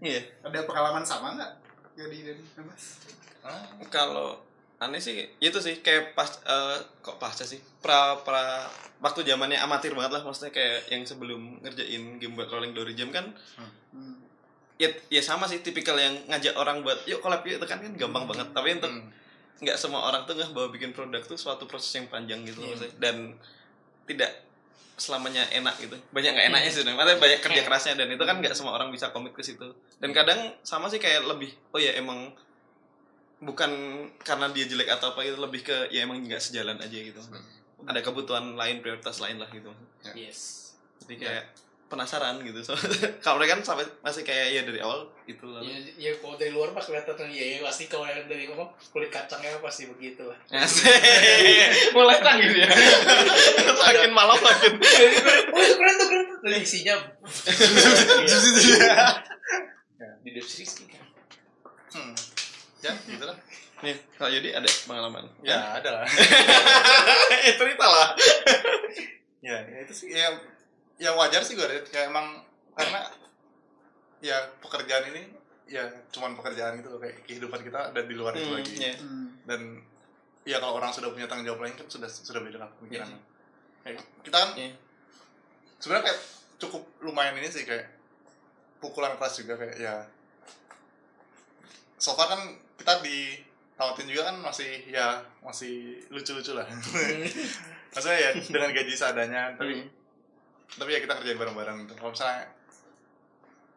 Iya. ada pengalaman sama nggak? Jadi dan mas Ah, Kalau aneh sih itu sih kayak pas eh, kok pasca sih? Pra pra waktu zamannya amatir banget lah maksudnya kayak yang sebelum ngerjain game buat rolling glory jam kan? Hmm. ya ya sama sih tipikal yang ngajak orang buat yuk collab yuk itu kan kan gampang banget. Tapi untuk hmm. nggak semua orang tuh nggak bawa bikin produk tuh suatu proses yang panjang gitu Iya. maksudnya. Dan tidak selamanya enak gitu. Banyak nggak enaknya sih maksudnya banyak kerja kerasnya dan itu kan nggak semua orang bisa komit ke situ. Dan kadang sama sih kayak lebih oh ya emang bukan karena dia jelek atau apa gitu lebih ke ya emang nggak sejalan aja gitu. Ada kebutuhan lain prioritas lain lah gitu. Yes. Jadi kayak penasaran gitu. So, kalau mereka kan sampai masih kayak ya dari awal itu lah. Ya, ya kalau dari luar pas kelihatan ya, ya pasti kalau yang dari apa kulit kacangnya pasti begitu lah. Mulai tanggil ya. Makin malam makin oh itu keren tuh keren tuh. Dari isinya. Di deskripsi kan. Hmm. Ya gitu lah nih kalau Yudi ada pengalaman? Ya ada lah. Eh cerita lah. Ya, ya itu sih ya yang wajar sih gue kayak emang karena ya pekerjaan ini ya cuman pekerjaan itu loh, kayak kehidupan kita ada di luar itu Hmm, lagi. iya. Hmm. dan ya kalau orang sudah punya tanggung jawab lain kan sudah sudah beda lah pemikirannya Kayak kita kan Iya. sebenarnya kayak cukup lumayan ini sih kayak pukulan keras juga kayak ya so far kan kita di Tautin juga kan masih ya masih lucu-lucu lah maksudnya ya dengan gaji seadanya tapi Hmm. tapi ya kita kerjain bareng-bareng gitu kalau misalnya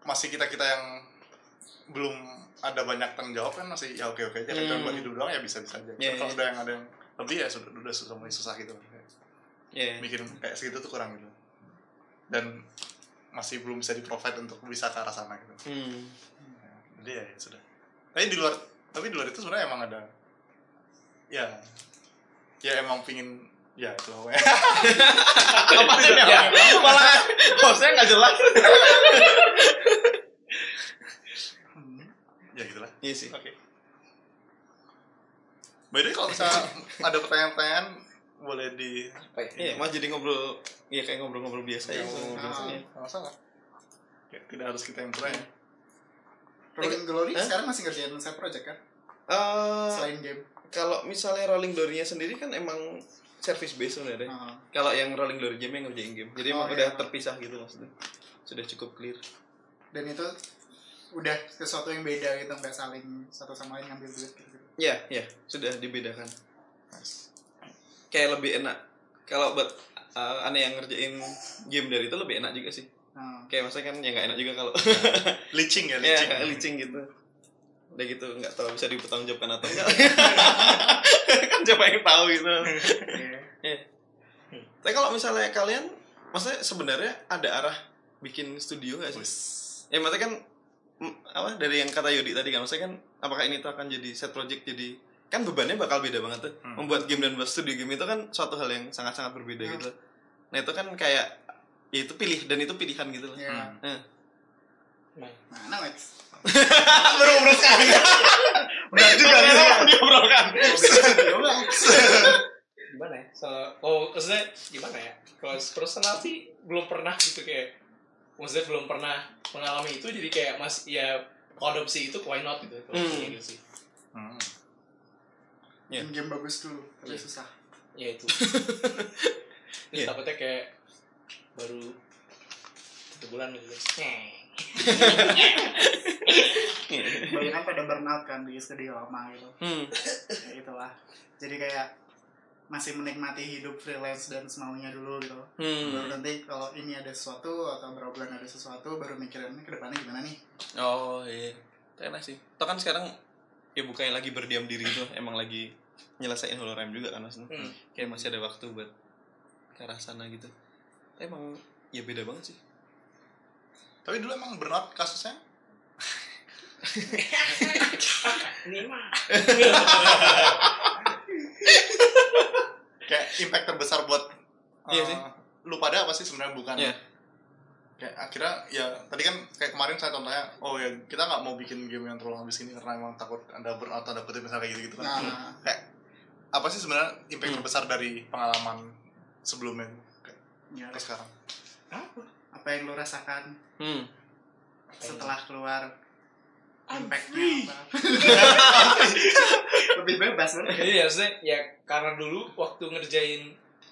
masih kita kita yang belum ada banyak tanggung jawab kan masih ya oke oke aja Hmm. buat hidup doang ya bisa bisa aja Iya, kalau iya. ada yang ada yang lebih ya sudah udah susah mulai susah gitu Kayak Iya. mikir kayak segitu tuh kurang gitu dan masih belum bisa di provide untuk bisa ke arah sana gitu Hmm. Ya, jadi ya, ya sudah tapi di luar tapi di luar itu sebenarnya emang ada ya ya emang pingin ya itu apa sih ya? malah bosnya nggak jelas. Ya gitulah. Iya sih. Oke. By the way kalau misalnya ada pertanyaan-pertanyaan boleh di iya mau jadi ngobrol iya kayak ngobrol-ngobrol biasa ya Ya, ngobrol biasa. masalah ya, tidak harus kita yang bertanya Rolling Glory Hah? sekarang masih ngerjain side project kan Eh, selain game kalau misalnya rolling glory-nya sendiri kan emang service based sebenarnya Ah. kalau yang rolling glory game yang ngerjain game jadi Oh, emang iya. udah terpisah gitu maksudnya sudah cukup clear dan itu udah sesuatu yang beda gitu nggak saling satu sama lain ngambil duit gitu Iya, iya, sudah dibedakan. Kayak lebih enak. Kalau buat uh, aneh yang ngerjain game dari itu lebih enak juga sih. Nah, Kayak maksudnya kan ya nggak enak juga kalau leaching ya ya leaching kayak licing gitu. Udah gitu nggak tahu bisa dipertanggungjawabkan atau enggak. kan siapa yang tahu gitu. Iya. Tapi kalau misalnya kalian, maksudnya sebenarnya ada arah bikin studio nggak sih? Wis. Ya maksudnya kan apa dari yang kata Yodi tadi kan, maksudnya kan apakah ini tuh akan jadi set project jadi kan bebannya bakal beda banget tuh. Hmm. Membuat game dan buat studio game itu kan suatu hal yang sangat-sangat berbeda Hmm. gitu. Nah itu kan kayak ya itu pilih dan itu pilihan gitu loh. ya Hmm. nah mana Max Baru ngobrol sekali. Benar juga nih. Diobrolkan. gimana ya soal oh maksudnya gimana ya kalau personal sih belum pernah gitu kayak maksudnya belum pernah mengalami itu jadi kayak mas ya adopsi itu why not gitu kalau Hmm. gitu sih Hmm. Iya. Bikin game bagus dulu tapi Iya. susah ya itu terus Iya. takutnya kayak baru satu bulan gitu guys banyak kan pada burnout kan di studio lama gitu hmm. ya itulah jadi kayak masih menikmati hidup freelance dan semaunya dulu gitu baru Hmm. nanti kalau ini ada sesuatu atau berapa bulan ada sesuatu baru mikirin ke depannya gimana nih Oh iya. Enak sih. Toh kan sekarang ya bukannya lagi berdiam diri gitu, emang lagi nyelesain hologram juga kan maksudnya. Hmm. Kayak masih ada waktu buat ke arah sana gitu. Emang ya beda banget sih. Tapi dulu emang burnout kasusnya Ini mah. kayak impact terbesar buat Iya eh, sih. lu pada apa sih sebenarnya bukan Iya. kayak akhirnya ya tadi kan kayak kemarin saya contohnya oh ya kita nggak mau bikin game yang terlalu habis ini karena emang takut ada burnout ada kutip misalnya kayak gitu gitu kan nah kayak apa sih sebenarnya impact Hmm. terbesar dari pengalaman sebelumnya ya, ke sekarang Apa? apa yang lu rasakan Hmm. setelah keluar I'm impactnya apa lebih bebas kan Iya, maksudnya ya karena dulu waktu ngerjain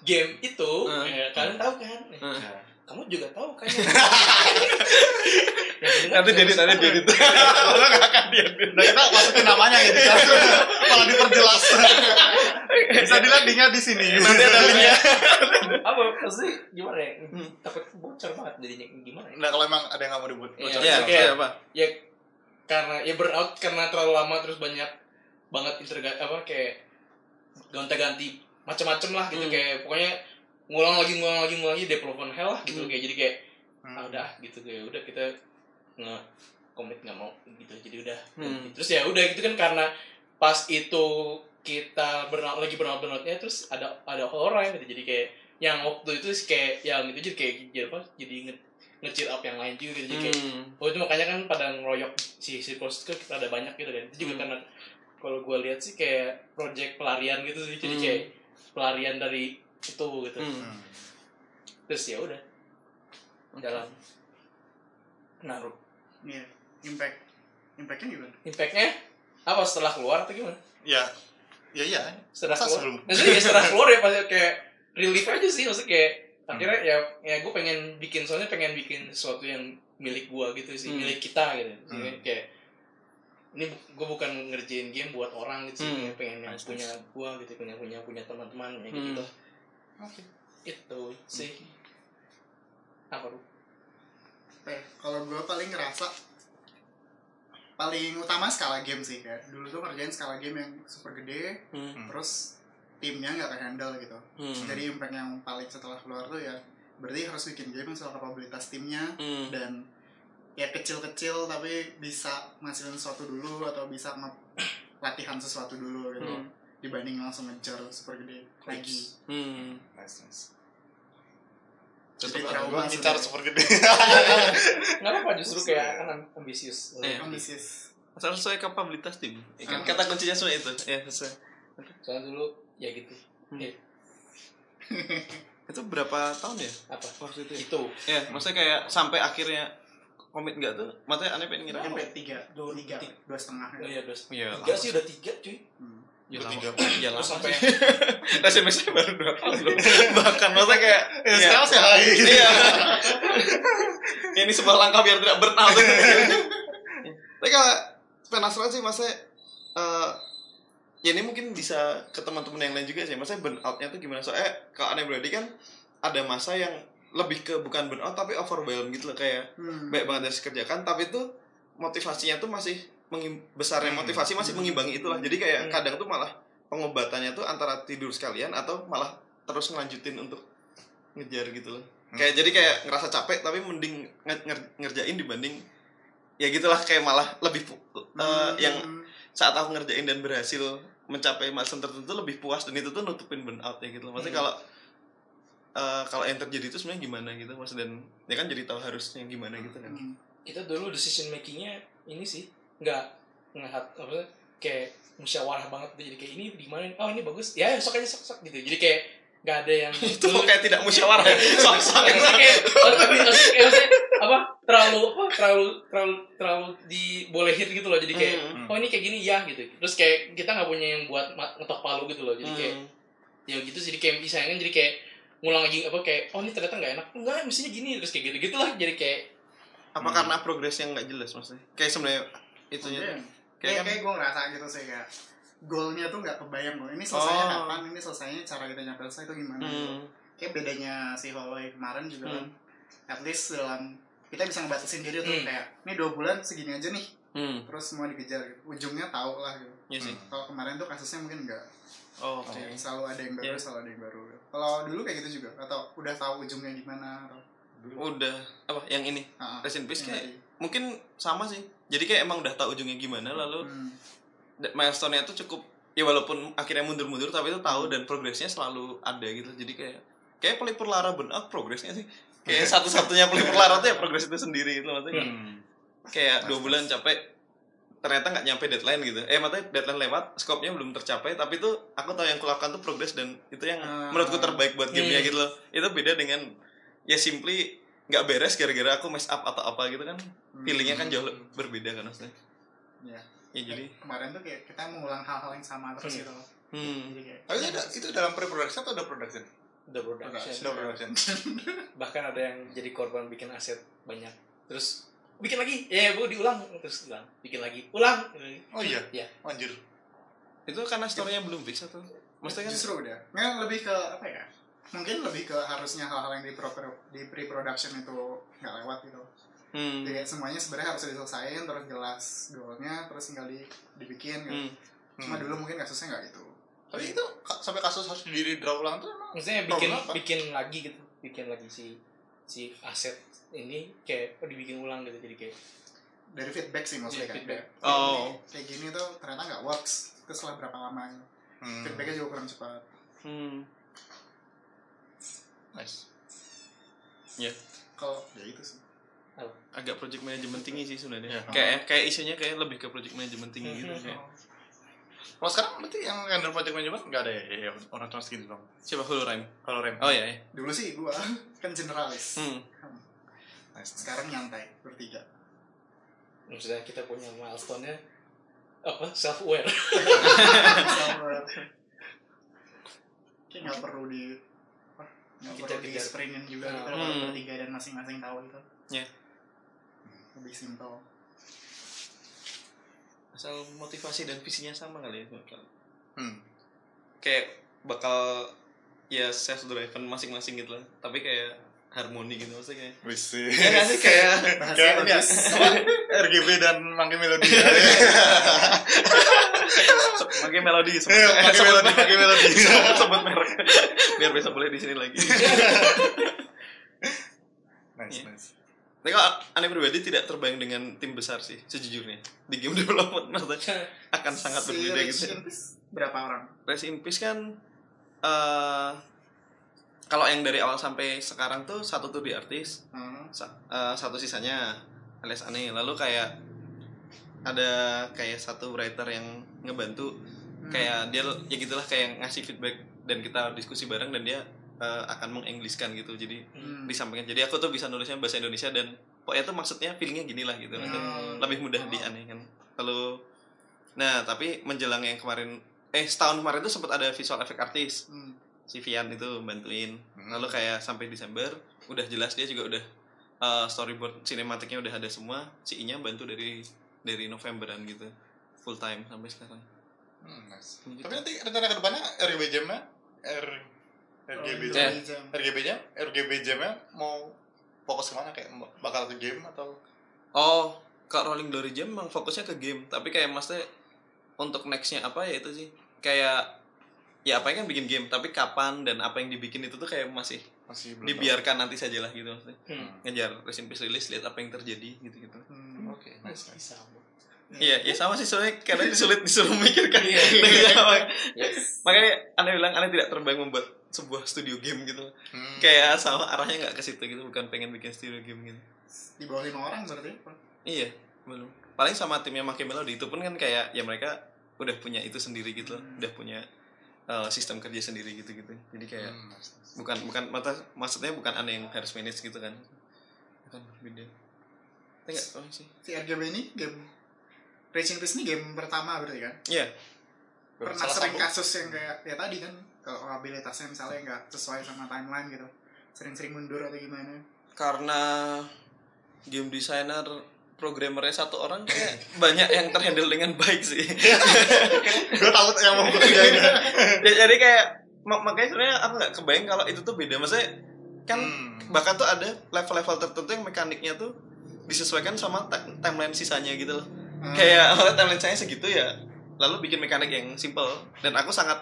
game itu, Hmm. ya, kalian tahu kan? Hmm. Kamu juga tahu kan? Nanti jadi tadi jadi tuh. nah kita masukin namanya gitu kan malah diperjelas bisa dilihat linknya di sini Nanti ada linknya. apa maksudnya gimana ya? Hmm. Takut bocor banget jadinya gimana ya? nah kalau emang ada yang nggak mau dibuat Iya. bocor Iya, Oke. kayak apa? Ya karena ya burnout karena terlalu lama terus banyak banget interga apa kayak gonta-ganti macam-macam lah gitu Hmm. kayak pokoknya ngulang lagi ngulang lagi ngulang lagi development hell lah gitu Hmm. kayak jadi kayak Hmm. ah udah gitu kayak udah kita nge komit nggak mau gitu jadi udah Hmm. terus ya udah gitu kan karena pas itu kita burnout lagi burnout burnoutnya terus ada ada orang gitu. Jadi kayak yang waktu itu sih kayak yang itu jadi kayak jadi apa jadi nge nge up yang lain juga. Gitu jadi kayak Hmm. oh itu makanya kan pada ngeroyok si circus itu kita ada banyak gitu kan. Itu juga Hmm. karena kalau gue lihat sih kayak project pelarian gitu sih. Jadi Hmm. kayak pelarian dari itu gitu. Hmm. Terus ya udah. Jalan. Naruh. Iya, impact. Impactnya gimana? Impactnya? Apa setelah keluar atau gimana? Ya ya iya setelah Masa keluar sebelum? maksudnya ya setelah keluar ya pasti kayak relief aja sih maksudnya kayak akhirnya ya ya gue pengen bikin soalnya pengen bikin sesuatu yang milik gue gitu sih Hmm. milik kita gitu Hmm. kayak ini gue bukan ngerjain game buat orang gitu sih Hmm. pengen yang punya gue gitu punya punya punya teman-teman kayak Hmm. gitu Oke. itu sih apa lu Eh, kalau gue paling ngerasa paling utama skala game sih kayak dulu tuh ngerjain skala game yang super gede Hmm. Hmm. terus timnya nggak kehandle gitu Hmm. jadi impact yang paling setelah keluar tuh ya berarti harus bikin game yang soal kapabilitas timnya Hmm. dan ya kecil-kecil tapi bisa ngasilin sesuatu dulu atau bisa latihan sesuatu dulu gitu Hmm. dibanding langsung ngejar super gede lagi Hmm. nice nice Jadi Tetep trauma gua ngincar sebenarnya. super gede nggak apa justru kayak kan ambisius Iya. ambisius Asal sesuai kapabilitas tim. Ya kan kata kuncinya semua itu. Ya, sesuai. soalnya dulu ya gitu Hmm. Iya. Itu berapa tahun ya apa waktu itu? Ya, itu ya maksudnya kayak sampai akhirnya komit nggak tuh? Maksudnya aneh pengen ngira. sampai tiga Dua- tiga tiga. dua setengah oh ya. iya udah Iya, tiga lama. sih udah tiga cuy Hmm. Ya lama. Ya lama sampai. SMS-nya baru dua tahun loh. Bahkan maksudnya kayak ya sekarang sih lagi Iya. Ini sebuah langkah biar tidak burnout. Tapi kalau penasaran sih maksudnya eh ya ini mungkin bisa ke teman-teman yang lain juga sih. Maksudnya burnoutnya tuh gimana? Soalnya kalau aneh berarti kan ada masa yang lebih ke bukan burnout tapi overwhelm gitu loh kayak Hmm. banyak banget yang dikerjakan tapi tuh motivasinya tuh masih besarnya Hmm. motivasi masih mengimbangi itulah jadi kayak Hmm. kadang tuh malah pengobatannya tuh antara tidur sekalian atau malah terus ngelanjutin untuk ngejar gitu loh Hmm. kayak jadi kayak ngerasa capek tapi mending nge- nger- ngerjain dibanding ya gitulah kayak malah lebih Hmm. yang saat aku ngerjain dan berhasil mencapai milestone tertentu lebih puas dan itu tuh nutupin burnout ya gitu loh maksudnya Hmm. kalau eh, kalau yang terjadi itu sebenarnya gimana gitu maksud dan ya kan jadi tahu harusnya gimana gitu kan Hmm. kita dulu decision makingnya ini sih nggak ngehat apa sih, kayak musyawarah banget jadi kayak ini di mana oh ini bagus. Ya sok aja sok sok gitu. Jadi kayak nggak ada yang itu kayak tidak musyawarah ya? Sok-sok Maksudnya kayak maksudnya- maksudnya- maksudnya apa terlalu apa terlalu terlalu terlalu dibolehin gitu loh. Jadi kayak Hmm. oh ini kayak gini ya gitu. Terus kayak kita nggak punya yang buat ngetok palu gitu loh. Jadi kayak Hmm. ya gitu jadi kayak misalnya kan jadi kayak ngulang lagi apa kayak oh ini ternyata nggak enak. Enggak mestinya gini. Terus kayak gitu gitulah jadi kayak apa Hmm. karena progresnya nggak jelas maksudnya? Kayak sebenarnya itunya Mungkin. kayak kayak kan kayak gue ngerasa gitu sih kayak goalnya tuh nggak kebayang loh. Ini selesainya Oh. kapan? Ini selesainya cara kita nyampe selesai itu gimana gitu. hmm, kayak bedanya si Holloway kemarin juga Hmm. kan at least dalam kita bisa ngebatasin diri tuh Hmm. kayak ini dua bulan segini aja nih. Hmm, terus semua dikejar gitu. ujungnya tahu lah gitu. Iya sih. Kalau kemarin tuh kasusnya mungkin enggak oh, oke. Kayak selalu ada yang baru Iya. selalu ada yang baru kalau dulu kayak gitu juga? Atau udah tahu ujungnya gimana atau? Udah. Apa? Yang ini? Ah, ah. Rest in Peace Yang kayak tadi. mungkin sama sih jadi kayak emang udah tahu ujungnya gimana lalu Hmm. milestone-nya tuh cukup ya walaupun akhirnya mundur-mundur tapi itu tahu dan progresnya selalu ada gitu jadi kayak kayak pelipur lara benar progresnya sih kayak satu-satunya pelipur lara tuh ya progres itu sendiri gitu maksudnya Hmm. kayak dua bulan capek ternyata nggak nyampe deadline gitu eh maksudnya deadline lewat skopnya belum tercapai tapi tuh aku tahu yang kulakukan tuh progres dan itu yang Ah. menurutku terbaik buat gamenya Hmm. gitu loh itu beda dengan ya simply nggak beres gara-gara aku mess up atau apa gitu kan Hmm. feelingnya kan jauh berbeda kan maksudnya Iya. ya jadi kemarin tuh kayak kita mengulang hal-hal yang sama terus Hmm. gitu loh hmm, jadi kayak Tapi itu, ada, itu dalam pre-production atau udah production? udah production Sudah production. bahkan ada yang jadi korban bikin aset banyak terus bikin lagi ya bu diulang terus ulang bikin lagi ulang Oh iya? Iya. Anjir. itu karena storynya belum fix atau maksudnya kan justru udah nggak lebih ke apa ya mungkin lebih ke harusnya hal-hal yang di pro di pre production itu nggak lewat gitu hmm, jadi semuanya sebenarnya harus diselesaikan terus jelas goalnya terus tinggal di, dibikin gitu. hmm, cuma Hmm. dulu mungkin kasusnya nggak gitu Tapi itu sampai kasus harus diri draw ulang tuh emang maksudnya bikin apa? bikin lagi gitu bikin lagi si si aset ini kayak oh, dibikin ulang gitu jadi kayak dari feedback sih maksudnya Iya, kan feedback. Kayak, kayak Oh. gini- kayak gini tuh ternyata nggak works terus setelah berapa lama gitu. hmm. feedbacknya juga kurang cepat hmm. Nice. kalau ya itu sih agak project manajemen tinggi sih sebenarnya Iya. kayak kayak isunya kayak lebih ke project manajemen tinggi gitu kayak. Kalau sekarang berarti yang handle project management nggak ada ya, ya, ya orang cuma segitu dong. siapa Hulu Rhyme Kalau rem. oh iya iya dulu sih gua kan generalis hmm. Nice. sekarang nyantai bertiga maksudnya kita punya milestone nya apa self aware kayak nggak perlu di perlu di sprintin juga Nah. gitu kalau Hmm. bertiga dan masing-masing tahu itu Iya. lebih simpel asal motivasi dan visinya sama kali ya Hmm. kayak bakal ya self driven masing-masing gitu lah tapi kayak harmoni gitu maksudnya kayak Wis sih. ya nggak sih kayak Kayak ya, RGB dan Monkey Melody. pakai melodi sebut, Iya, sebut Melody, merek. Monkey Melody. sebut, sebut merek biar besok boleh di sini lagi Nice, Iya. nice. tapi kalau aneh pribadi tidak terbayang dengan tim besar sih sejujurnya di game development maksudnya akan sangat berbeda gitu berapa orang Rest in Peace kan eh kalau yang dari awal sampai sekarang tuh satu tuh di artis hmm. sa- eh, satu sisanya alias aneh lalu kayak ada kayak satu writer yang ngebantu Hmm. kayak dia ya gitulah kayak ngasih feedback dan kita diskusi bareng dan dia eh, akan mengengliskan gitu jadi Hmm. disampaikan jadi aku tuh bisa nulisnya bahasa Indonesia dan pokoknya tuh maksudnya feelingnya gini lah gitu Hmm. lebih mudah dianeh kan lalu nah tapi menjelang yang kemarin eh setahun kemarin tuh sempat ada visual effect artist Hmm. si Vian itu bantuin Hmm. lalu kayak sampai Desember udah jelas dia juga udah uh, storyboard sinematiknya udah ada semua si Inya bantu dari dari Novemberan gitu full time sampai sekarang Hmm, nice. Gitu. Tapi nanti rencana ke depannya RGB Jam-nya R RGB Oh, Jam. iya, jam. RGB Jam, RGB Jam-nya mau fokus ke mana kayak bakal ke game atau oh kak Rolling Glory Jam emang fokusnya ke game tapi kayak maksudnya untuk nextnya apa ya itu sih kayak ya apa yang kan bikin game tapi kapan dan apa yang dibikin itu tuh kayak masih masih belum dibiarkan nanti saja lah gitu maksudnya Hmm. ngejar Rest in Peace rilis lihat apa yang terjadi gitu gitu Hmm. tahu? Oke, nice, nice. Iya, ya sama sih soalnya karena sulit disuruh memikirkan. Iya. Iya, mak- yes makanya aneh bilang aneh tidak terbayang membuat sebuah studio game gitu. Hmm. Kayak sama arahnya nggak ke situ gitu, bukan pengen bikin studio game gitu. di bawah lima orang berarti Iya, belum. Paling sama timnya Make Melody itu pun kan kayak ya mereka udah punya itu sendiri gitu loh, udah punya uh, sistem kerja sendiri gitu-gitu. Jadi kayak Hmm, bukan bukan mata maksudnya bukan aneh yang harus manage gitu kan. Bukan beda. Tapi nggak tahu sih. si RGB ini game Racing Peace ini game pertama berarti kan? Iya, pernah Salah sering kasus yang kayak ya tadi kan kalau abilitasnya misalnya nggak sesuai sama timeline gitu. Sering-sering mundur atau gimana? Karena game designer programmernya satu orang kayak banyak yang terhandle dengan baik sih. Gue tahu yang mau gue kerjain Ya, jadi kayak mak- makanya sebenarnya aku nggak kebayang kalau itu tuh beda. Maksudnya kan Hmm. bahkan tuh ada level-level tertentu yang mekaniknya tuh disesuaikan sama timeline sisanya gitu loh Hmm. kayak oh, timeline saya segitu ya lalu bikin mekanik yang simple dan aku sangat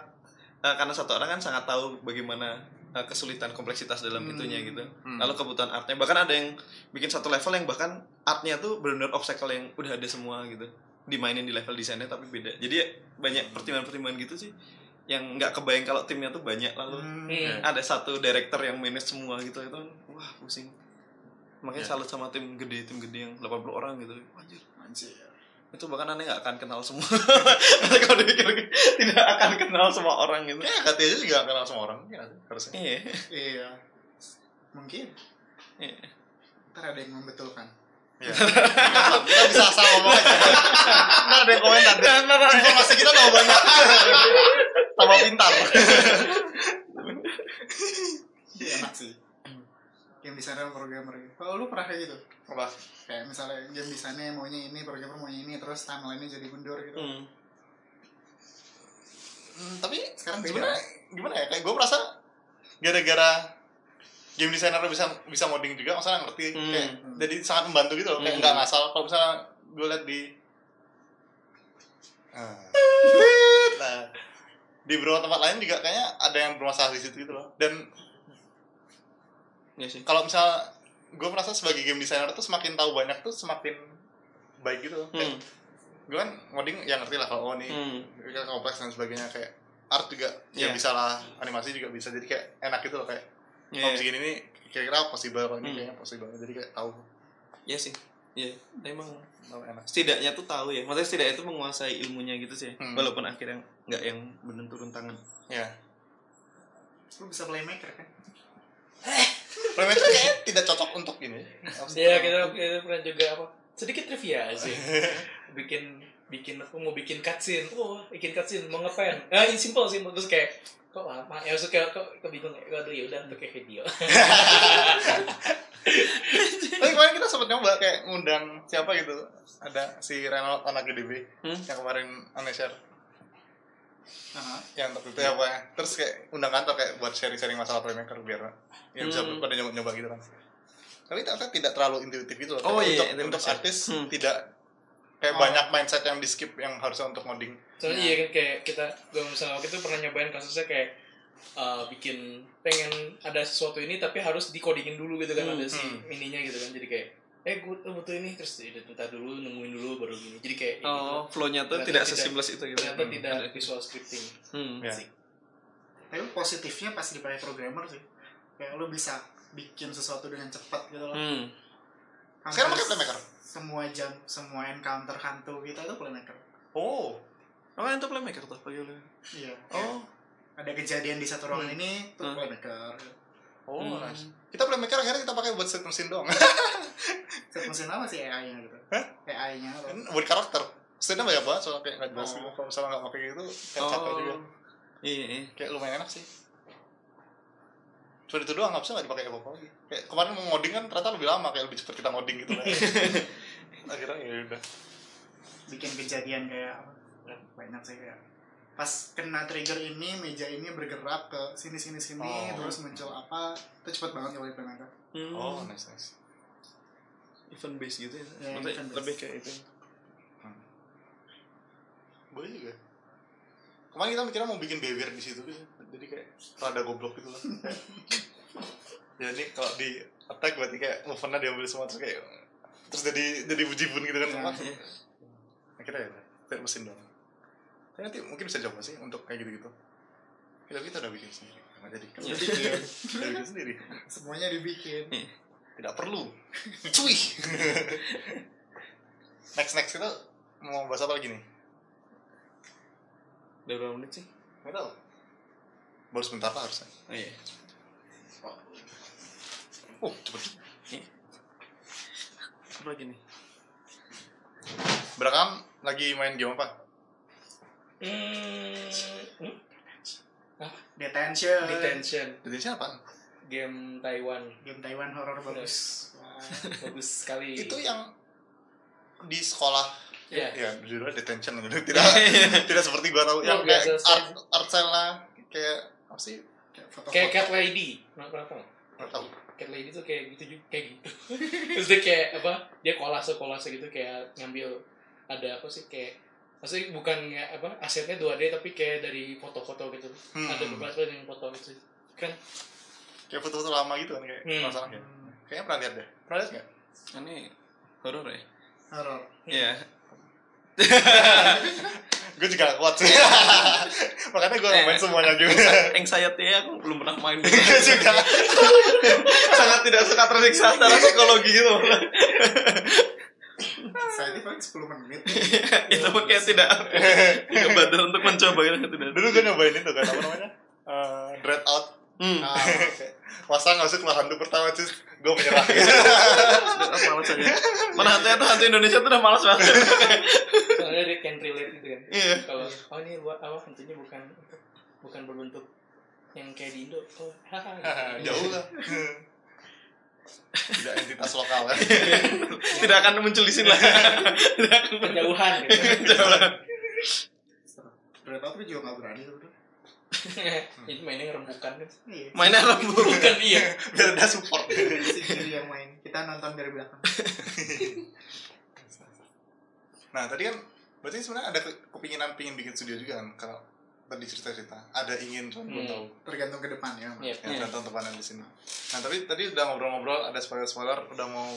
eh, karena satu orang kan sangat tahu bagaimana eh, kesulitan kompleksitas dalam Hmm. itunya gitu Hmm. lalu kebutuhan artnya bahkan ada yang bikin satu level yang bahkan artnya tuh benar-benar obstacle yang udah ada semua gitu dimainin di level desainnya tapi beda jadi ya, banyak pertimbangan-pertimbangan gitu sih yang nggak kebayang kalau timnya tuh banyak lalu Hmm. Hmm. ada satu director yang manage semua gitu itu wah pusing makanya Ya. salut sama tim gede tim gede yang 80 orang gitu anjir Anjir. Itu bahkan aneh nggak akan kenal semua kalau dipikir tidak akan kenal semua orang gitu Kayak KT aja juga gak kenal sama orang ya, harusnya iya Iya. Mungkin iya. ntar ada yang membetulkan. Iya. kita bisa asal ngomong aja nggak ada yang komentar informasi kita tambah banyak tambah pintar Iya enak sih. Game designer sama programmer. Kalau lu pernah kayak gitu? Apa Kayak misalnya game desainnya maunya ini, programmer maunya ini, terus timeline-nya jadi mundur gitu. Hmm. Hmm, tapi Sekarang beda. sebenarnya gimana ya kayak gue merasa gara-gara game designer bisa bisa modding juga maksudnya ngerti Hmm. kayak jadi sangat membantu gitu loh kayak Hmm. nggak ngasal kalau misalnya gue liat di Ah. nah di beberapa tempat lain juga kayaknya ada yang bermasalah di situ gitu loh dan Iya sih kalau misalnya gue merasa sebagai game designer tuh semakin tahu banyak tuh semakin baik gitu. Kayak hmm. gue kan ngoding ya ngerti lah kalau oh nih Hmm. kompleks dan sebagainya kayak art juga ya Iya. bisa lah animasi juga bisa jadi kayak enak gitu loh kayak Iya, kalau segini nih kira-kira possible kalau ini Hmm. kayaknya possible jadi kayak tahu Iya sih iya emang tahu enak setidaknya tuh tahu ya maksudnya setidaknya itu menguasai ilmunya gitu sih Hmm. walaupun akhirnya nggak yang bener turun tangan ya Lu bisa playmaker kan? Playmaker kayaknya tidak cocok untuk ini. Iya kita, kita pernah juga apa sedikit trivia sih bikin bikin aku mau bikin cutscene. Oh bikin cutscene mau ngepen eh simple sih terus kayak kok lama ya maksudnya kayak kok kok bingung ya? Aduh ya udah pakai video. Tapi kemarin kita sempat nyoba kayak ngundang siapa gitu. Ada si Renald anak GDB Hmm? yang kemarin aneh yang waktu itu apa ya terus kayak undang kantor kayak buat sharing-sharing masalah playmaker biar ya bisa Hmm. pada nyoba-nyoba gitu kan tapi ternyata tidak terlalu intuitif gitu loh Oh, iya, untuk, itu untuk artis Hmm. tidak kayak Oh. banyak mindset yang di skip yang harusnya untuk ngoding soalnya iya kan kayak kita gue misalnya waktu itu pernah nyobain kasusnya kayak uh, bikin pengen ada sesuatu ini tapi harus dikodingin dulu gitu kan Hmm, ada si hmm. ininya gitu kan jadi kayak eh gue butuh ini terus udah bentar dulu nungguin dulu baru gini jadi kayak ya gitu. oh flow-nya tuh tidak sesimples itu gitu ternyata Hmm. tidak Ada. visual scripting Hmm. Ya. Asik. Tapi positifnya pas dipakai programmer sih. Kayak lu bisa bikin sesuatu dengan cepat gitu loh. Hmm. Hampir sekarang pakai playmaker Semua jam, semua encounter hantu kita itu playmaker. oh Oh, itu playmaker tuh pakai lu. Iya. Oh. Ada kejadian di satu ruangan Hmm. ini tuh Hmm. playmaker. Oh Hmm. nice kita playmaker akhirnya kita pakai buat set mesin doang Set mesin apa sih AI-nya gitu? Hah? AI-nya apa? Kan buat karakter setnya banyak banget soalnya kayak nggak jelas Oh. gitu kalau misalnya nggak pakai gitu kayak capek juga Oh. Iya, iya. kayak lumayan enak sih cuma itu doang nggak bisa nggak dipakai apa-apa lagi kayak kemarin mau ngoding kan ternyata lebih lama kayak lebih cepet kita ngoding gitu lah akhirnya ya udah Bikin kejadian kayak apa? Banyak sih kayak pas kena trigger ini meja ini bergerak ke sini sini sini Oh. terus muncul apa itu cepet banget kalau di playmaker Hmm. oh nice nice event base gitu ya. Ya, Maksudnya event base. lebih kayak itu. boleh juga kemarin kita mikirnya mau bikin beber di situ gitu. jadi kayak rada goblok gitu lah Kayak, jadi kalau di attack berarti kayak movementnya diambil semua terus kayak terus jadi jadi bujibun gitu kan Nah, iya. akhirnya ya kayak mesin doang tapi nanti mungkin bisa coba sih untuk kayak gitu gitu kita kita udah bikin sendiri nggak jadi. Iya. bikin. Udah bikin sendiri. Semuanya dibikin. Tidak perlu. Cuy. Next next kita mau bahas apa lagi nih? Udah berapa menit sih? nggak tahu. Baru sebentar lah harusnya. Oh iya. oh. Cepet. Apa lagi nih? Berakam lagi main game apa? Hmm, hmm? detention. Detention. Detention apa? game Taiwan. Game Taiwan horor bagus. Wah. bagus sekali. Itu yang di sekolah. Ya ya judulnya detention gitu. Tidak tidak seperti gua tahu. Yang Nggak kayak art art cell lah. Kayak apa sih? Kayak foto kayak Cat Lady. Pernah nggak? nggak tahu. Cat Lady tuh kayak gitu juga kayak gitu. Terus dia kayak apa? Dia kolase kolase gitu kayak ngambil ada apa sih? Kayak maksudnya bukan ya, apa asetnya 2D tapi kayak dari foto-foto gitu Hmm. ada beberapa yang foto gitu kan kayak foto-foto lama gitu kan kayak Hmm. masalahnya kayaknya pernah lihat deh pernah lihat nggak Ini horor ya? horor Iya. gue juga gak kuat sih makanya gue main Eh. semuanya juga Anxiety ya aku belum pernah main. gue juga Sangat tidak suka tersiksa secara psikologi gitu. Saya ini paling 10 menit itu kayak tidak tidak badar untuk mencoba gitu tidak. dulu gue nyobain itu kan apa namanya Eh, dread out Hmm. Ah, Kayak, masa masuk lah hantu pertama cuy gue menyerah malas aja. Mana hantunya tuh hantu Indonesia tuh udah malas banget. soalnya dia can relate gitu kan Iya. kalau oh ini buat apa tentunya bukan bukan berbentuk yang kayak di Indo oh haha jauh lah tidak entitas lokal ya. Tidak akan muncul di sini. Lah. Tidak akan penjauhan gitu. Out gue juga gak berani sebenernya itu mainnya ngerembukan kan? Iya. Mainnya rembu. bukan iya. Biar ada support. Si diri yang main. Kita nonton dari belakang. Nah tadi kan berarti sebenarnya ada ke- kepinginan pingin bikin studio juga kan kalau tadi cerita-cerita. Ada ingin Hmm. tergantung ke depannya Iya. yang tergantung tempanan di sini. Nah tapi tadi udah ngobrol-ngobrol ada spoiler-spoiler udah mau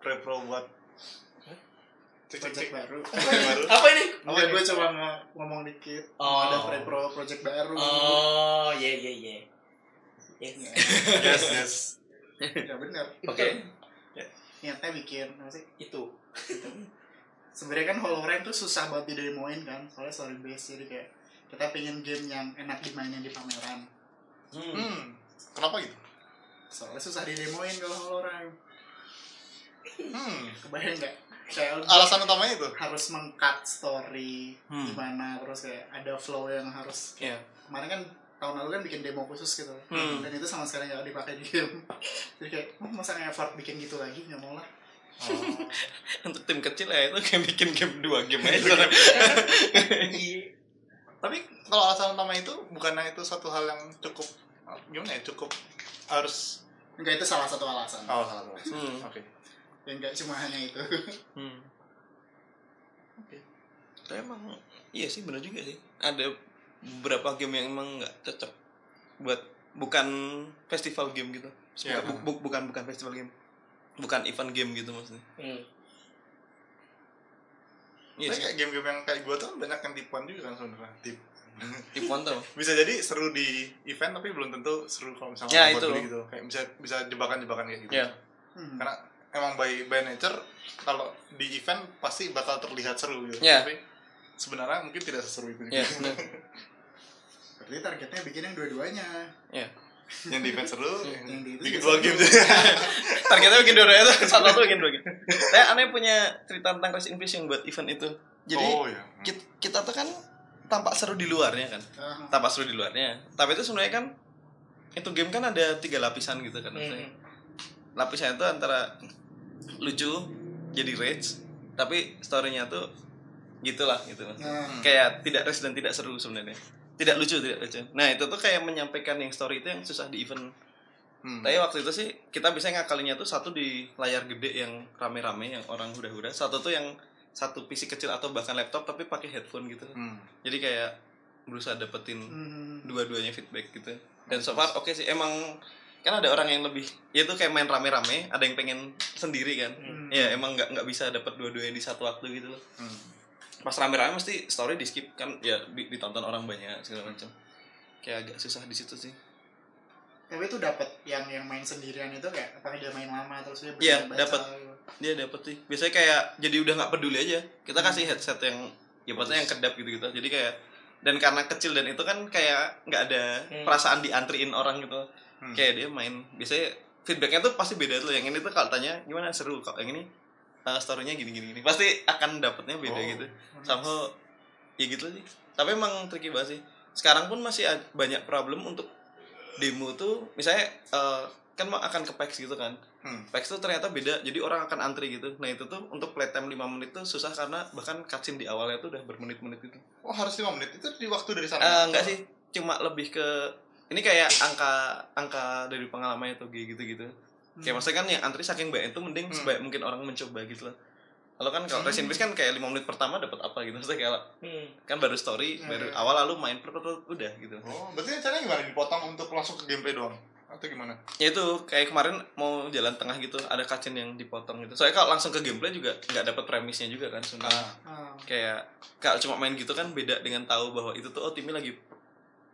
pre-pro buat cek cek project cek baru. Project baru? Apa ini? Enggak, gue coba mau ngomong dikit. Oh. Ada pre-pro project baru. Oh iya iya iya. Yes. Yes yes. Ya bener. Oke. Niatnya bikin apa sih? itu. Sebenarnya kan Holorem tuh susah buat didemoin kan Soalnya story based Jadi kayak Kita pengen game yang enak dimainin di pameran Hmm. hmm kenapa gitu Soalnya susah didemoin kalau Holorem hmm Kebayang gak? Kayak lu alasan utamanya itu harus meng-cut story Hmm. gimana terus kayak ada flow yang harus Iya. kemarin kan tahun lalu kan bikin demo khusus gitu Hmm. dan itu sama sekali nggak dipakai di game jadi kayak oh, masa nggak effort bikin gitu lagi nggak mau lah oh. Untuk tim kecil ya itu kayak bikin game dua game aja. tapi kalau alasan utama itu bukannya itu satu hal yang cukup gimana ya cukup harus enggak itu salah satu alasan oh salah salah Hmm. oke yang nggak cuma hanya itu Hmm. Tapi emang iya sih bener juga sih. Ada beberapa game yang emang nggak cocok buat bukan festival game gitu. Iya. Bukan, bu- bukan bukan festival game. Bukan event game gitu maksudnya. hmm. Iya sih. kayak game-game yang kayak gue tuh kan banyak yang tipuan juga kan sebenarnya tip Tipuan tuh. bisa jadi seru di event tapi belum tentu seru kalau misalnya Ya, buat itu. gitu kayak bisa bisa jebakan-jebakan kayak gitu Iya. Hmm. karena emang by by nature kalau di event pasti bakal terlihat seru gitu Iya. tapi sebenarnya mungkin tidak seseru itu. Iya, bener. berarti targetnya bikin yang dua-duanya Iya. seru Yang yang di itu bikin juga dua seru. game Targetnya bikin dua itu satu satu bikin dua game. Saya aneh punya cerita tentang in Peace yang buat event itu. Jadi oh ya kita, kita tuh kan tampak seru di luarnya kan. Ah, Tampak seru di luarnya. Tapi itu sebenarnya kan itu game kan ada tiga lapisan gitu kan maksudnya. Hmm. lapisannya itu antara lucu jadi rage tapi storynya tuh gitulah gitu mas nah, kayak tidak rage dan tidak seru sebenarnya tidak lucu tidak lucu. Nah itu tuh kayak menyampaikan yang story itu yang susah di event Hmm. tapi waktu itu sih kita bisa ngakalinya tuh satu di layar gede yang rame-rame yang orang udah-udah satu tuh yang satu PC kecil atau bahkan laptop tapi pakai headphone gitu. Hmm. jadi kayak berusaha dapetin hmm, dua-duanya feedback gitu. Dan so far oke sih. Emang kan ada orang yang lebih ya itu kayak main rame-rame ada yang pengen sendiri kan. Hmm. ya emang nggak nggak bisa dapat dua-duanya di satu waktu gitu loh. Hmm. Pas rame-rame mesti story di skip kan? Ya di- ditonton orang banyak segala macam. Kayak agak susah di situ sih. Tapi itu dapat yang yang main sendirian itu kayak apakah dia main lama terus dia dapet. gitu. dia dapet sih. Biasanya kayak jadi udah nggak peduli aja. Kita kasih headset yang ya maksudnya yang kedap gitu gitu jadi kayak dan karena kecil dan itu kan kayak nggak ada Hmm. perasaan diantriin orang gitu. Hmm. kayak dia main. Biasanya feedbacknya tuh pasti beda tuh. Yang ini tuh kalau tanya gimana? Seru kok? Yang ini uh, storynya gini gini gini pasti akan dapetnya beda Oh. gitu. somehow ya gitu sih. Tapi emang tricky banget sih. Sekarang pun masih banyak problem untuk demo tuh misalnya eh, kan mau akan ke PAX gitu kan. Hmm. PAX tuh ternyata beda. Jadi orang akan antri gitu. Nah itu tuh untuk playtime 5 menit tuh susah karena bahkan cutscene di awalnya tuh udah bermenit-menit itu Oh harus 5 menit? Itu di waktu dari Eh, sana. enggak sih. Cuma lebih ke ini kayak angka angka dari pengalamannya tuh gitu gitu kayak maksudnya kan yang antri saking banyak itu mending Hmm. sebaik mungkin orang mencoba gitu loh kalau kan kalau Resident Evil kan kayak lima menit pertama dapat apa gitu maksudnya kayak Hmm. kan baru story Hmm. baru awal lalu main per udah gitu Oh, berarti caranya gimana dipotong untuk langsung ke gameplay doang? Atau gimana? ya itu kayak kemarin mau jalan tengah gitu ada cutscene yang dipotong gitu soalnya kalau langsung ke gameplay juga nggak dapat premisnya juga kan sebenarnya Ah, Ah. kayak kalau cuma main gitu kan beda dengan tahu bahwa itu tuh oh timnya lagi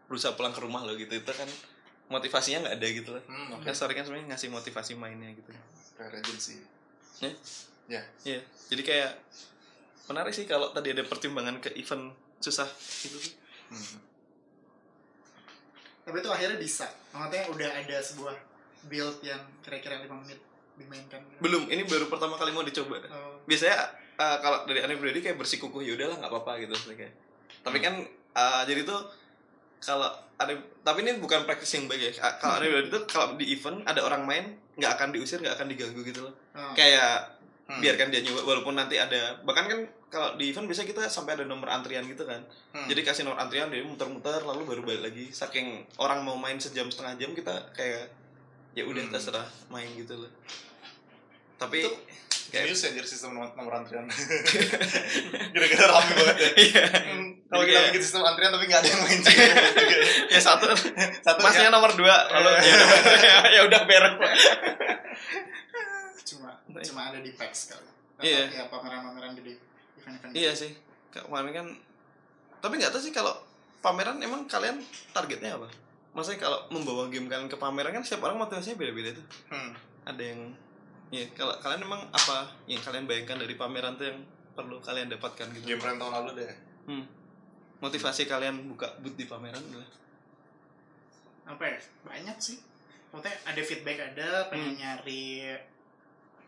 berusaha pulang ke rumah loh gitu itu kan motivasinya nggak ada gitu loh hmm, oke. kan story kan sebenarnya ngasih motivasi mainnya gitu Kayak agency. Ya? Ya. Iya, jadi kayak menarik sih kalau tadi ada pertimbangan ke event susah gitu. Hmm. Tapi itu akhirnya bisa. Maksudnya udah ada sebuah build yang kira-kira 5 menit dimainkan. Belum, ini baru pertama kali mau dicoba. Oh, Biasanya uh, kalau dari aneh pribadi kayak bersikukuh ya udahlah nggak apa-apa gitu kayak. Tapi kan uh, jadi tuh kalau ada tapi ini bukan praktis yang baik ya. Kalau pribadi tuh kalau di event ada orang main nggak akan diusir, nggak akan diganggu gitu loh. oh. Kayak Hmm. biarkan dia nyoba walaupun nanti ada bahkan kan kalau di event biasanya kita sampai ada nomor antrian gitu kan. Hmm. Jadi kasih nomor antrian dia muter-muter lalu baru balik lagi. Saking orang mau main sejam setengah jam kita kayak ya udah Hmm. terserah main gitu loh. Tapi Itu kayak Serius anjir sistem nomor, nomor antrian. Gara-gara rame banget ya. iya. Hmm, Kalau kita bikin sistem antrian tapi nggak ada yang main juga. ya satu Satu masnya ya. nomor dua lalu ya, ya udah beres. cuma cuma ada di PAX kali. Iya. Ya pameran-pameran gede. Event-event iya sih. Kemarin kan tapi nggak tahu sih kalau pameran emang kalian targetnya apa? Maksudnya kalau membawa game kalian ke pameran kan setiap orang motivasinya beda-beda tuh. Hmm. ada yang ya kalau kalian emang apa yang kalian bayangkan dari pameran tuh yang perlu kalian dapatkan gitu Game tahun lalu deh. hmm. motivasi kalian buka booth di pameran adalah Apa ya? Banyak sih. Maksudnya ada feedback ada, pengen Hmm. nyari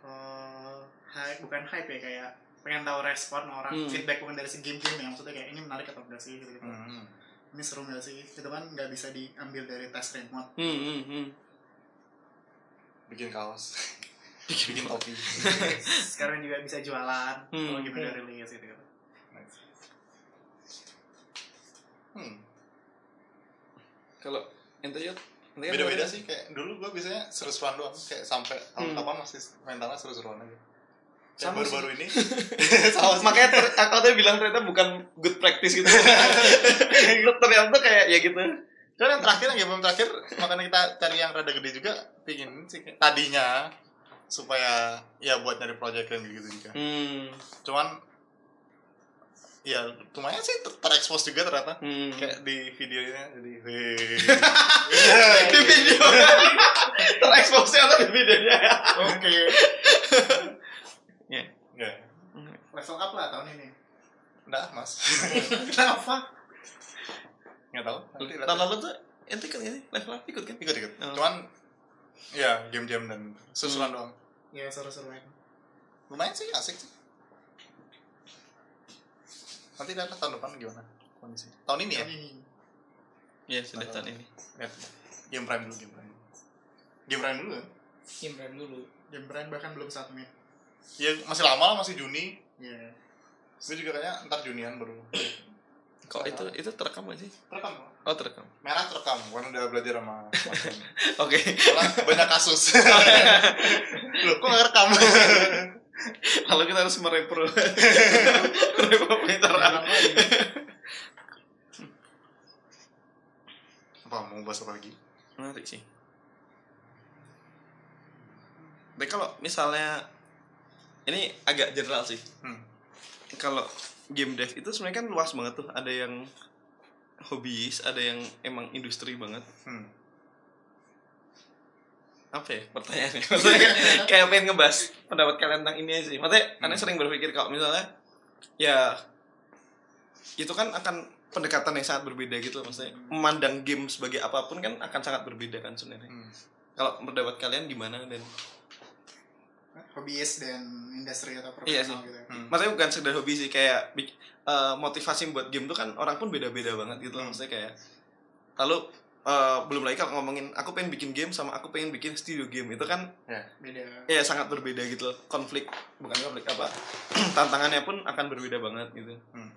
eh hype, bukan hype ya kayak pengen tahu respon orang Hmm. feedback bukan dari si game-game ya maksudnya kayak ini menarik atau enggak sih gitu, -gitu. Hmm. ini seru nggak sih itu kan nggak bisa diambil dari tes remote hmm, hmm, hmm. Bikin kaos. Bikin topi. sekarang juga bisa jualan Hmm. kalau game udah rilis gitu gitu Nice. Hmm. kalau kan Beda-beda sih kayak dulu gua biasanya seru-seruan doang kayak sampai tahun Hmm. kapan masih mentalnya seru-seruan aja. Sama baru-baru ini sama sih. makanya ter- aku tadi bilang ternyata bukan good practice gitu ternyata tuh kayak ya gitu Cuman yang terakhir yang game terakhir makanya kita cari yang rada gede juga pingin sih tadinya supaya ya buat nyari project yang gitu juga. hmm. Cuman ya lumayan sih ter- terekspos juga ternyata Hmm. kayak di videonya jadi di video tereksposnya atau di videonya oke ya ya level up lah tahun ini Nah, mas. kenapa Nggak tahu. Nanti tahun lalu tuh ente kan ini level up ikut kan ikut ikut. Oh. Cuman ya game-game dan susulan doang. Ya seru-seruan Lumayan sih asik sih. Nanti lihat tahun depan gimana kondisi. Tahun ini ya. tahun ini Iya sudah tahun ini Lihat. Game Prime dulu, Game Prime. Game Prime dulu kan? Game Prime dulu. game brand bahkan belum satu menit Ya masih lama lah, masih Juni. ya Itu juga kayaknya ntar Junian baru. Kok itu itu terekam gak sih Terekam. oh terekam Merah terekam, karena udah belajar sama oke banyak kasus. Loh, kok nggak rekam? lalu kita harus merepro Bilang lagi. apa mau bahas apa lagi? menarik sih tapi kalau misalnya ini agak general sih Hmm. kalau game dev itu sebenarnya kan luas banget tuh ada yang hobis ada yang emang industri banget Hmm. apa ya pertanyaannya maksudnya kayak pengen ngebahas pendapat kalian tentang ini aja sih maksudnya Hmm. sering berpikir kalau misalnya ya itu kan akan pendekatan yang sangat berbeda gitu loh. maksudnya memandang game sebagai apa pun kan akan sangat berbeda kan sebenarnya Hmm. kalau pendapat kalian gimana dan hobis dan industri atau Iya profesional gitu Hmm. maksudnya bukan sekedar hobi sih kayak eh, motivasi buat game tuh kan orang pun beda-beda banget gitu loh. Hmm. maksudnya kayak lalu eh, belum lagi kalau ngomongin aku pengen bikin game sama aku pengen bikin studio game. Itu kan beda. Ya sangat berbeda gitu loh. Konflik bukan konflik apa tantangannya pun akan berbeda banget gitu. Hmm.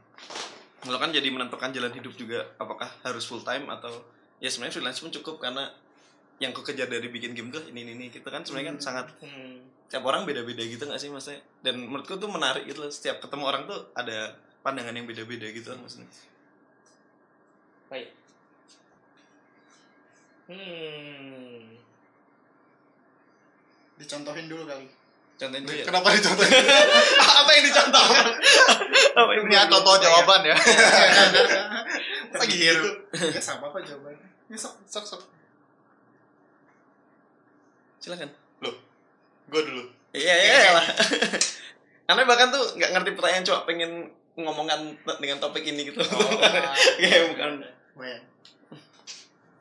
lo kan jadi menentukan jalan hidup juga apakah harus full time atau ya sebenarnya freelance pun cukup karena yang ku kejar dari bikin game tuh ini ini, ini gitu kan sebenarnya kan sangat Hmm. setiap orang beda-beda gitu gak sih maksudnya dan menurutku tuh menarik gitu loh setiap ketemu orang tuh ada pandangan yang beda-beda gitu loh maksudnya Baik. Hmm. dicontohin dulu kali contohnya tuh ya Kenapa dicontohin? apa yang dicontohkan apa yang Ini contoh jawaban ya. Lagi gitu. ya sama kok jawabannya ya sok Sok sok. Silakan Loh. Gue dulu. iya iya iya lah karena bahkan tuh nggak ngerti pertanyaan cuma pengen ngomongkan dengan topik ini gitu Kayak bukan gue ya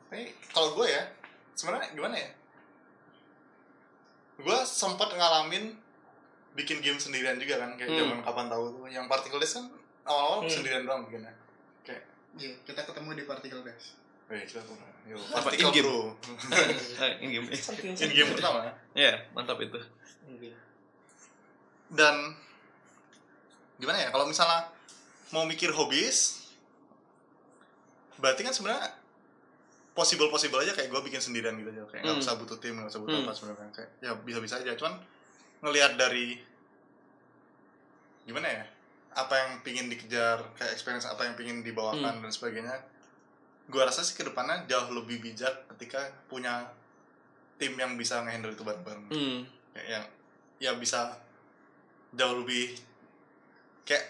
Tapi kalau gue ya, sebenarnya gimana ya? Gue sempat ngalamin bikin game sendirian juga kan, kayak Hmm. zaman kapan tahu tuh. Yang particle Days kan awal-awal Hmm. sendirian doang bikinnya. Kayak, Iya, kita ketemu di particle dash weh kita tuh, yo, Apa, bro. Eh, ini game In game pertama. ya mantap itu Dan gimana ya? Kalau misalnya mau mikir hobis, berarti kan sebenarnya possible possible aja kayak gue bikin sendirian gitu aja kayak nggak Hmm. usah butuh tim nggak usah butuh Hmm. apa sebenarnya kayak ya bisa bisa aja cuman ngelihat dari gimana ya apa yang pingin dikejar kayak experience apa yang pingin dibawakan dan sebagainya gue rasa sih ke depannya jauh lebih bijak ketika punya tim yang bisa ngehandle itu bareng-bareng hmm. kayak yang ya bisa jauh lebih kayak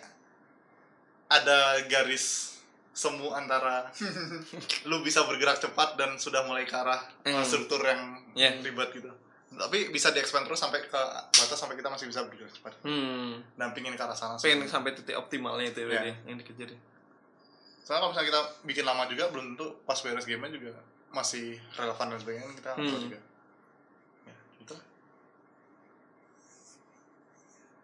ada garis semu antara lu bisa bergerak cepat dan sudah mulai ke arah Hmm. struktur yang Yeah. ribet gitu tapi bisa diekspand terus sampai ke batas sampai kita masih bisa bergerak cepat hmm. dan pingin ke arah sana pengen sampai titik optimalnya itu ya, Iya. berarti, yang dikejar ya. Soalnya kalau misalnya kita bikin lama juga belum tentu pas beres gamenya juga masih relevan dan sebagainya kan kita Hmm. juga. Ya gitu.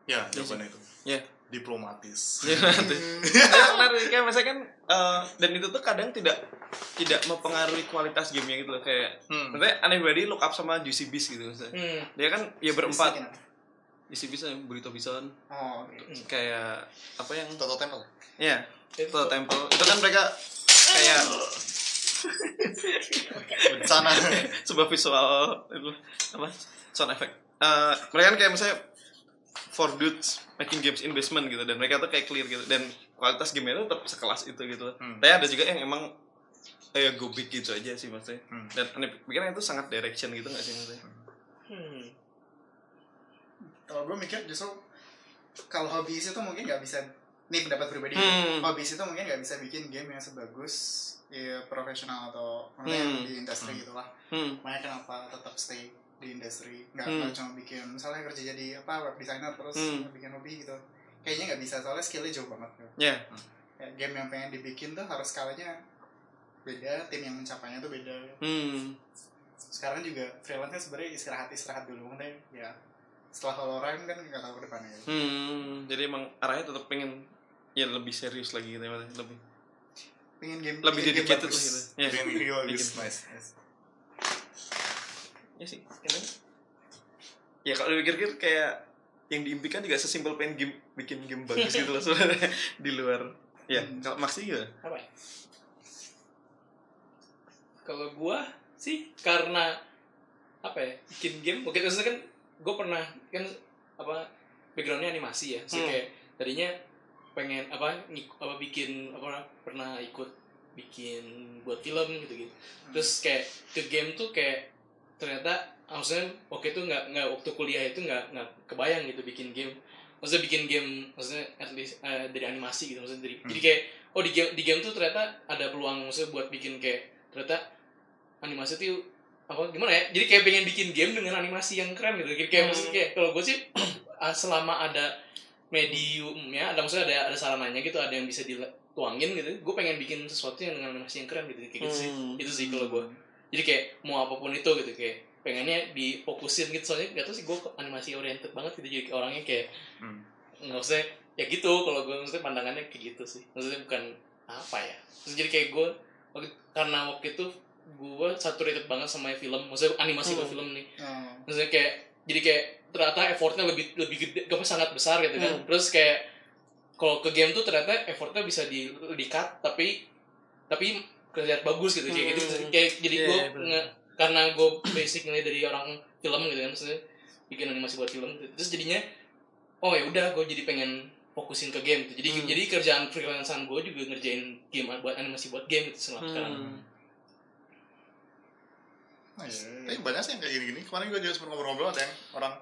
Ya jawabannya itu. Ya diplomatis. Ya, nanti. Karena menarik kan maksudnya kan eh, dan itu tuh kadang tidak tidak mempengaruhi kualitas gamenya gitu loh kayak Hmm. maksudnya aneh banget look up sama Juicy Beast gitu maksudnya. Hmm. Dia kan ya berempat. Juicy Beast yang Burrito Bison. Oh oke. Kayak apa yang Toto Temple? Ya Itu Temple itu kan mereka kayak bencana. Sebuah visual itu apa sound effect. Eh, mereka kan kayak misalnya for dudes making games investment gitu dan mereka tuh kayak clear gitu dan kualitas game itu tetap sekelas itu gitu. Hmm. tapi ada juga yang emang kayak go big gitu aja sih maksudnya. Hmm. dan aneh pikirnya itu sangat direction gitu gak sih maksudnya? Hmm. kalau gue mikir justru kalau hobis itu mungkin nggak bisa nih pendapat pribadi Hmm. hobis itu mungkin nggak bisa bikin game yang sebagus ya profesional atau Hmm. di industri Hmm. gitulah hmm makanya kenapa tetap stay di industri nggak Hmm. cuma bikin misalnya kerja jadi apa web designer terus Hmm. bikin hobi gitu kayaknya nggak bisa soalnya skillnya jauh banget ya Ya, game yang pengen dibikin tuh harus skalanya beda tim yang mencapainya tuh beda hmm sekarang juga freelance kan sebenarnya istirahat istirahat dulu maksudnya ya setelah Valorant kan nggak tahu ke depannya ya. hmm jadi emang arahnya tetap pengen ya lebih serius lagi gitu ya lebih pengen game lebih game dedicated gitu ya video bagus. Bikin- nice, nice. ya sih kadang ya kalau dipikir-pikir kayak yang diimpikan juga sesimpel pengen game bikin game bagus gitu loh sebenarnya di luar ya Hmm. kalau Maxi juga apa ya? Kalau gua sih karena apa ya bikin game, oke maksudnya kan gue pernah kan apa backgroundnya animasi ya, so, Hmm. kayak tadinya pengen apa ngik- apa bikin apa pernah ikut bikin buat film gitu gitu, terus kayak ke game tuh kayak ternyata maksudnya oke tuh nggak nggak waktu kuliah itu nggak nggak kebayang gitu bikin game. Maksudnya bikin game maksudnya at least eh, dari animasi gitu maksudnya dari jadi kayak oh di game di game tuh ternyata ada peluang maksudnya buat bikin kayak ternyata animasi tuh apa gimana ya? Jadi kayak pengen bikin game dengan animasi yang keren gitu. Kayak, kayak Hmm. maksudnya kayak kalau gue sih ah, selama ada mediumnya ada maksudnya ada ada sarananya gitu ada yang bisa dituangin gitu. Gue pengen bikin sesuatu yang dengan animasi yang keren gitu kayak gitu sih. Hmm. itu sih kalau gue jadi kayak mau apa pun itu gitu kayak pengennya difokusin gitu. Soalnya gak tau sih gue animasi oriented banget gitu. Jadi orangnya kayak Hmm. nggak usah ya gitu kalau gue maksudnya pandangannya kayak gitu sih. Maksudnya bukan apa ya. Terus jadi kayak gue waktu- karena waktu itu gue saturated banget sama film. Maksudnya animasi Hmm. film nih. Oh. maksudnya kayak jadi kayak ternyata effortnya lebih lebih gede gak sangat besar gitu kan Hmm. terus kayak kalau ke game tuh ternyata effortnya bisa di di cut tapi tapi kelihatan bagus gitu kayak gitu Hmm. kayak jadi Iya, gue iya, nge- karena gue basically dari orang film gitu kan maksudnya bikin animasi buat film terus jadinya oh ya udah gue jadi pengen fokusin ke game gitu. jadi Hmm. jadi kerjaan freelancean gue juga ngerjain game buat animasi buat game gitu sekarang sekarang Hmm. Nah, iya. Tapi banyak sih yang kayak gini-gini. Kemarin gue juga sempat ngobrol-ngobrol ada yang orang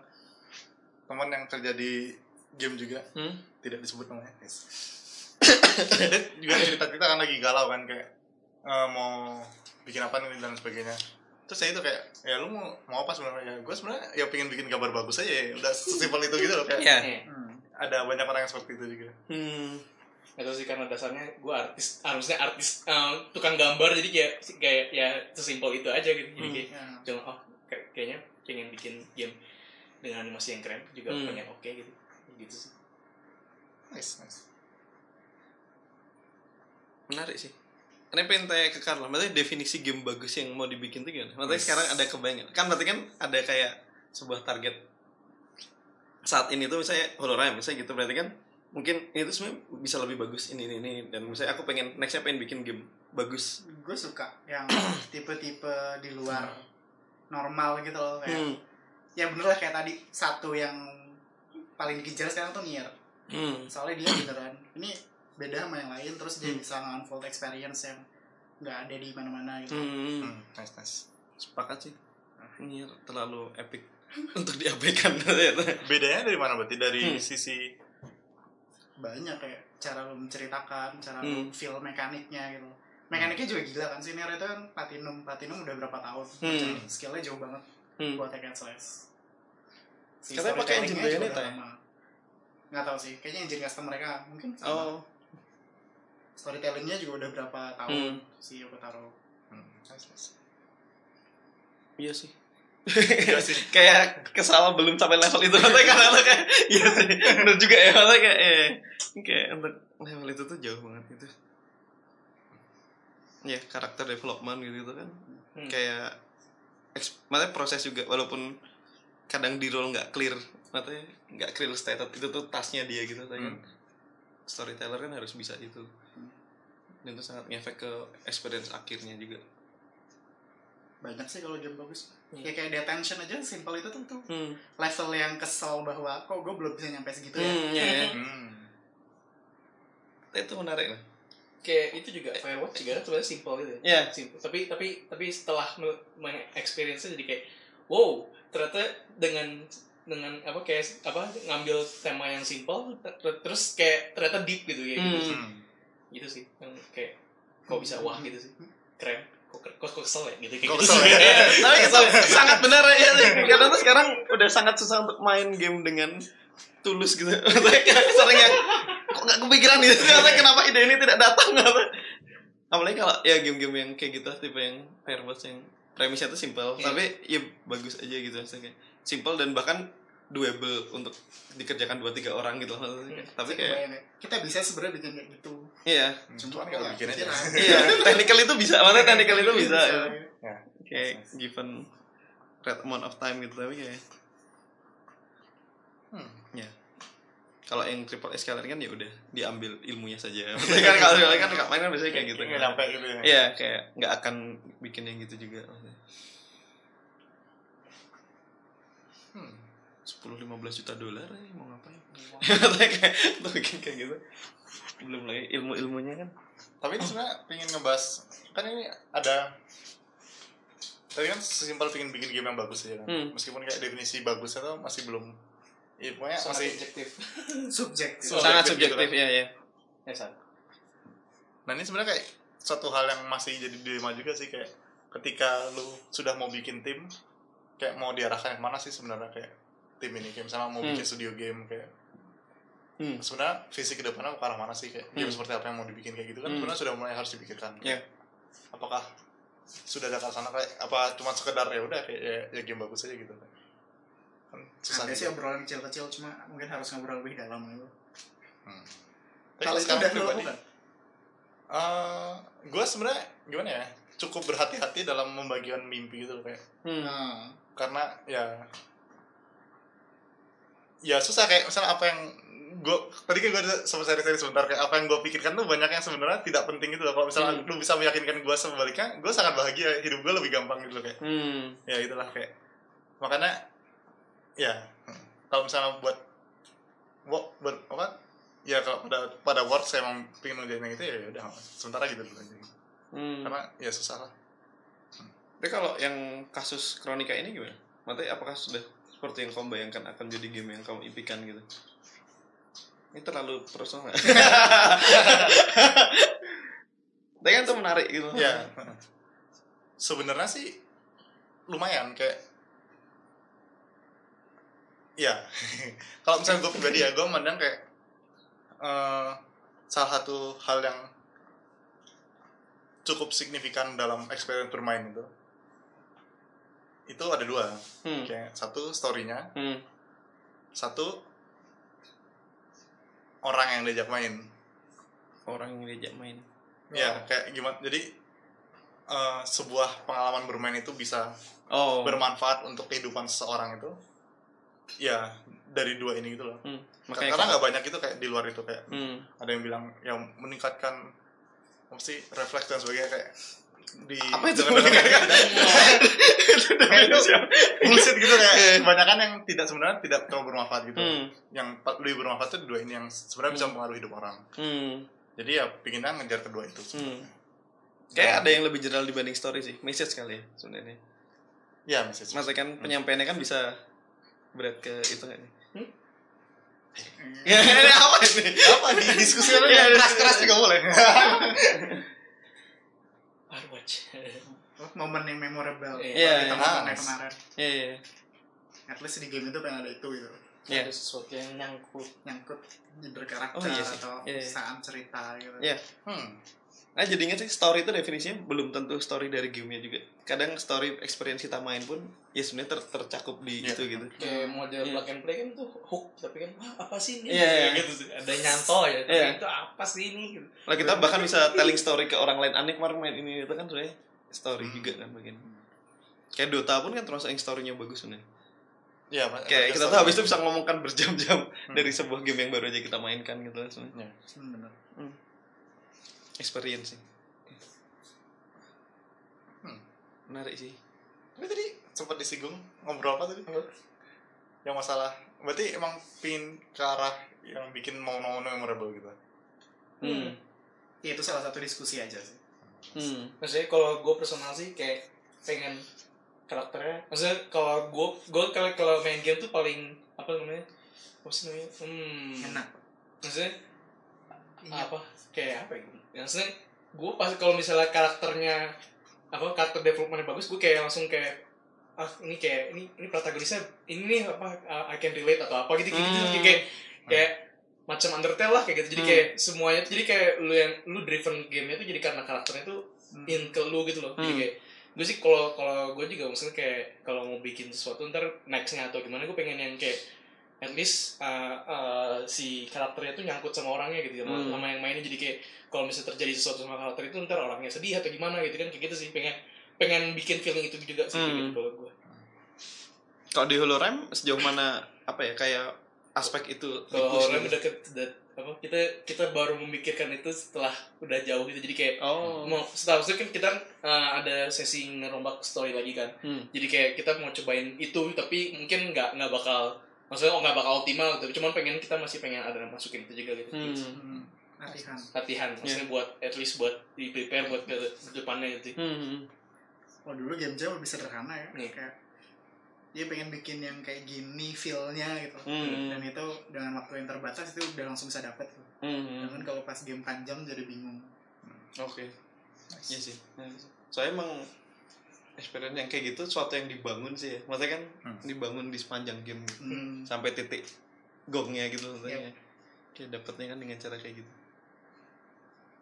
teman yang kerja di game juga Hmm. tidak disebut namanya. Dia juga cerita kita kan lagi galau kan kayak eh, mau bikin apa nih dan sebagainya. Terus saya itu kayak ya lu mau mau apa sebenarnya? Ya, gue sebenarnya ya pengen bikin gambar bagus aja ya. Udah sesimpel itu gitu loh kayak. Iya. Eh, Hmm. Ada banyak orang yang seperti itu juga. Hmm. Gak tau sih karena dasarnya gue artis harusnya artis eh, tukang gambar jadi kayak kayak ya sesimpel itu aja gitu jadi Hmm. kayak Ya. cuma oh kayak- kayaknya pengen bikin game dengan animasi yang keren juga Hmm. pengen oke gitu gitu sih Nice, nice. Menarik sih. Karena pengen tanya ke Carla, maksudnya definisi game bagus yang mau dibikin tuh gimana? Maksudnya Yes. sekarang ada kebayang Kan berarti kan ada kayak sebuah target saat ini tuh misalnya Holorime misalnya gitu berarti kan mungkin ini tuh sebenarnya bisa lebih bagus ini ini ini dan misalnya aku pengen nextnya pengen bikin game bagus gue suka yang tipe-tipe di luar normal gitu loh kayak hmm. ya bener lah kayak tadi satu yang paling dikejar sekarang tuh Nier Hmm. soalnya dia beneran ini beda sama yang lain terus dia Hmm. bisa unfold experience yang nggak ada di mana-mana gitu Hmm. Hmm, nice, nice. sepakat sih ini terlalu epic untuk diabaikan. Bedanya dari mana berarti dari Hmm. sisi banyak kayak cara lu menceritakan cara Hmm. lu feel mekaniknya gitu mekaniknya juga gila kan si Nier itu kan platinum platinum udah berapa tahun Hmm. skillnya jauh banget Hmm. buat hack and slash si Katanya pakai engine Bayonetta ya? nggak tahu sih kayaknya engine custom mereka mungkin sama oh storytellingnya juga udah berapa tahun Hmm. si Yokotaro hmm, Iya sih. Kayak kesal belum sampai level itu katanya karena lo kayak iya sih. Bener juga ya katanya kayak eh kayak untuk level itu tuh jauh banget gitu. Ya karakter development gitu, -gitu kan. Hmm. kayak maksudnya proses juga walaupun kadang di role nggak clear maksudnya nggak clear stated itu tuh tasnya dia gitu kan storyteller kan harus bisa itu. Dan itu sangat ngefek ke experience akhirnya juga banyak sih kalau game bagus Hmm. ya kayak detention aja simpel itu tuh tuh hmm. level yang kesel bahwa kok gue belum bisa nyampe segitu ya Hmm, ya, ya. Hmm. itu menarik lah kayak itu juga Firewatch juga kan sebenarnya simple gitu ya ya simple tapi tapi tapi setelah experience jadi kayak wow ternyata dengan dengan apa kayak apa ngambil tema yang simple ter- terus kayak ternyata deep gitu ya gitu, Hmm. sih. Gitu sih yang kayak kok bisa wah gitu sih keren kok kok, kesel ya gitu kayak Kok gitu. kesel ya? tapi itu sangat benar ya karena tuh sekarang udah sangat susah untuk main game dengan tulus gitu. Sering yang kok nggak kepikiran gitu? Kenapa ide ini tidak datang? Maksudnya, apalagi kalau ya game-game yang kayak gitu tipe yang Firewatch yang premisnya tuh simple Iya. tapi ya bagus aja gitu maksudnya simple dan bahkan doable untuk dikerjakan dua tiga orang gitu maksudnya. Hmm. tapi Saya kayak kebayang ya, kita bisa sebenarnya bikin kayak gitu iya Cuma kan kalau bikin aja. iya technical itu bisa maksudnya technical itu bisa Bisa. Ya. kayak given red amount of time gitu tapi kayak Hmm. ya kalau yang triple escaler kan ya udah diambil ilmunya saja Maksudnya kan kalau kan kan main kan biasanya kayak gitu Nggak kan. nyampe gitu ya. iya kayak nggak akan bikin yang gitu juga maksudnya. 10-15 juta dolar ya, mau ngapain? Maksudnya kayak kayak gitu. Belum lagi ilmu ilmunya kan. Tapi ini sebenarnya pengen ngebahas kan ini ada tadi kan sesimpel pengen bikin game yang bagus aja kan. Hmm. Meskipun kayak definisi bagusnya tuh masih belum ya, pokoknya sangat masih subjektif. Subjektif. Sangat subjektif subjektif gitu ya ya ya San. Nah ini sebenarnya kayak satu hal yang masih jadi dilema juga sih kayak ketika lu sudah mau bikin tim kayak mau diarahkan ke mana sih sebenarnya kayak tim ini kayak misalnya mau Hmm. bikin studio game kayak hmm. sebenarnya visi ke depannya ke arah mana sih kayak game Hmm. seperti apa yang mau dibikin kayak gitu kan Hmm. sebenarnya sudah mulai harus dipikirkan Ya. apakah sudah ada ke sana kayak apa cuma sekedar ya udah kayak ya, ya game bagus aja gitu kan susah ada sih obrolan kecil-kecil cuma mungkin harus ngobrol lebih dalam gitu Hmm. Tapi kalau itu sekarang udah pribadi, dilakukan eh gue sebenarnya gimana ya cukup berhati-hati dalam membagikan mimpi gitu kayak Hmm. Nah, karena ya ya susah kayak misalnya apa yang gue tadi kan gue sempat cari-cari sebentar kayak apa yang gue pikirkan tuh banyak yang sebenarnya tidak penting gitu loh kalau misalnya Hmm. lu bisa meyakinkan gue sebaliknya gue sangat bahagia hidup gue lebih gampang gitu loh kayak Hmm. ya itulah kayak makanya ya kalau misalnya buat work ber, apa ya kalau pada pada work saya emang pengen ngerjain yang itu ya udah sementara gitu dulu aja Hmm. karena ya susah lah Tapi kalau yang kasus kronika ini gimana? Maksudnya apakah sudah seperti yang kamu bayangkan akan jadi game yang kamu impikan gitu? Ini terlalu personal nggak? Tapi kan itu menarik gitu. ya sebenarnya sih lumayan kayak ya kalau misalnya gue pribadi ya gue memandang kayak eh, salah satu hal yang cukup signifikan dalam experience bermain itu itu ada dua Hmm. kayak satu storynya Hmm. satu orang yang diajak main Orang yang diajak main. ya kayak gimana jadi eh, sebuah pengalaman bermain itu bisa Oh. bermanfaat untuk kehidupan seseorang itu ya dari dua ini gitu loh Hmm. karena nggak banyak itu kayak di luar itu kayak Hmm. ada yang bilang yang meningkatkan sih refleks dan sebagainya kayak di Apa itu bullshit gitu kayak kebanyakan yang tidak sebenarnya tidak terlalu bermanfaat gitu Hmm. yang lebih bermanfaat itu dua ini yang sebenarnya bisa mempengaruhi hidup orang Hmm. jadi ya pinginnya ngejar kedua itu Hmm. Kayak ada yang lebih general dibanding story sih. Message kali ya sebenarnya. ya message Maksudnya kan penyampaiannya kan bisa berat ke itu nggak nih? Hmm? Ya, ini apa ini? apa di diskusi kan Iya, keras keras juga boleh Firewatch. oh, momen yang memorable. Iya, Kita iya. momennya Ah, kemarin. Iya, iya. At least di game itu pengen ada itu gitu. Iya. Ada sesuatu yang nyangkut. Nyangkut berkarakter Oh, iya sih. atau Iya, iya. saat cerita gitu. Iya. hmm. Nah jadi ingat sih story itu definisinya belum tentu story dari gamenya juga. Kadang story experience kita main pun ya sebenarnya ter- tercakup di Iya. itu gitu. Kayak model Iya. plug and play kan tuh hook tapi kan wah apa sih ini Iya, iya. Kayak gitu sih. Ada nyanto ya tapi Iya. itu apa sih ini gitu. Lah kita bahkan bisa telling story ke orang lain aneh kemarin main ini itu kan sebenarnya story juga kan bagian. Kayak Dota pun kan termasuk yang story-nya bagus sebenarnya. ya Pak. Kayak kita tuh habis itu bisa ngomongkan berjam-jam Hmm. dari sebuah game yang baru aja kita mainkan gitu sebenarnya. Hmm, bener. Experience sih. Hmm. Menarik sih. Tapi tadi sempat disinggung ngobrol apa tadi? Yang masalah berarti emang pingin ke arah yang bikin momen-momen memorable gitu. Hmm. Ya, itu salah satu diskusi aja sih. Hmm. Maksudnya kalau gue personal sih kayak pengen karakternya. Maksudnya kalau gue gue kalau kalau main game tuh paling apa namanya? Apa sih namanya? Hmm. Enak. Maksudnya Iya. apa? Kayak apa ya? Maksudnya gue pas kalau misalnya karakternya apa karakter developmentnya bagus, gue kayak langsung kayak ah ini kayak ini ini protagonisnya ini nih apa uh, I can relate atau apa gitu gitu, Hmm. gitu. kayak kayak macam Undertale lah kayak gitu jadi Hmm. kayak semuanya tuh jadi kayak lu yang lu driven gamenya tuh jadi karena karakternya tuh Hmm. in ke lu gitu loh jadi Hmm. kayak gue sih kalau kalau gue juga maksudnya kayak kalau mau bikin sesuatu ntar nextnya atau gimana gue pengen yang kayak at least uh, uh, si karakternya tuh nyangkut sama orangnya gitu sama, Hmm. sama yang mainnya jadi kayak kalau misalnya terjadi sesuatu sama karakter itu ntar orangnya sedih atau gimana gitu kan kayak gitu sih pengen pengen bikin feeling itu juga sih kayak Hmm. gitu kalau gue Kalau di Hologram sejauh mana apa ya kayak aspek itu kalau di-push orang gitu? udah ke udah- apa kita kita baru memikirkan itu setelah udah jauh gitu jadi kayak Oh. mau setelah itu kan kita uh, ada sesi ngerombak story lagi kan Hmm. jadi kayak kita mau cobain itu tapi mungkin nggak nggak bakal maksudnya oh nggak bakal optimal gitu cuman pengen kita masih pengen ada yang masukin itu juga gitu Hmm. Hmm. Latihan. latihan maksudnya buat at least buat di prepare buat ke depannya gitu Hmm. Oh dulu game jam lebih sederhana ya. Nih. Kayak dia pengen bikin yang kayak gini feel-nya gitu. Hmm. Dan itu dengan waktu yang terbatas itu udah langsung bisa dapet. tuh. Hmm. Jangan kalau pas game panjang jadi bingung. Oke. Iya sih. Iya sih. Soalnya emang experience yang kayak gitu suatu yang dibangun sih ya. Maksudnya kan Hmm. dibangun di sepanjang game gitu. Hmm. sampai titik gongnya gitu maksudnya. Kayak dapetnya kan dengan cara kayak gitu.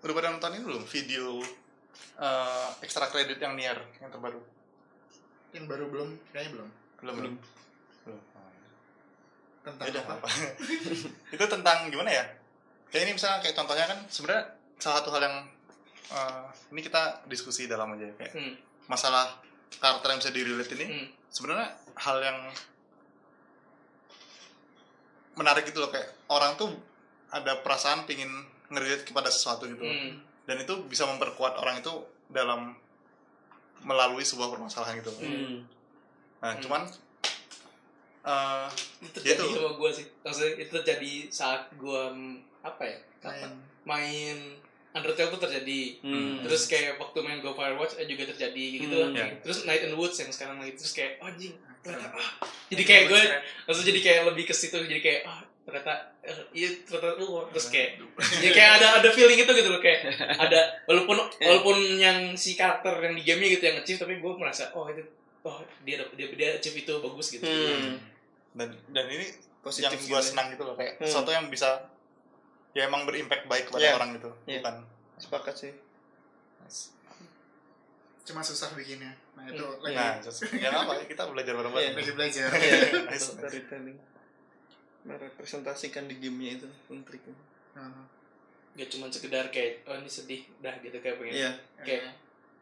Udah pada nonton ini belum video eh, extra credit yang Nier yang terbaru? Yang baru belum, kayaknya belum. Belum. Belum. Belum. Tentang Ya udah apa? apa? itu tentang gimana ya? Kayak ini misalnya kayak contohnya kan sebenarnya salah satu hal yang eh, ini kita diskusi dalam aja ya, kayak Hmm. Masalah karakter yang bisa direlate ini Hmm. sebenarnya hal yang menarik gitu loh kayak orang tuh ada perasaan pingin ngerelate kepada sesuatu gitu Hmm. dan itu bisa memperkuat orang itu dalam melalui sebuah permasalahan gitu Hmm. nah Hmm. cuman eh, Itu terjadi sama gue sih. Maksudnya itu terjadi saat gue apa ya? Kapan? Main. Main Undertale tuh terjadi. Hmm. Terus kayak waktu main Go Firewatch eh, juga terjadi gitu Hmm, ya. Terus Night and Woods yang sekarang lagi terus kayak oh, anjing ternyata ah. Jadi kayak gue langsung jadi kayak lebih ke situ jadi kayak ah ternyata eh, iya ternyata lu terus kayak ya kayak ada ada feeling itu gitu loh kayak ada walaupun walaupun yang si karakter yang di gamenya gitu yang achieve tapi gue merasa oh itu oh dia dia dia achieve itu bagus gitu. Hmm. dan dan ini Positif yang gitu gue ya. senang gitu loh kayak Hmm. sesuatu yang bisa ya emang berimpact baik kepada Iya. orang gitu Iya. bukan Sepakat sih. cuma susah bikinnya nah itu Hmm. lagi nah ya apa ya kita belajar bareng-bareng Iya. lagi belajar Nice. Storytelling. Merepresentasikan di gamenya itu triknya. Nah, Gak cuma sekedar kayak oh ini sedih dah gitu kayak pengen Iya. kayak eh,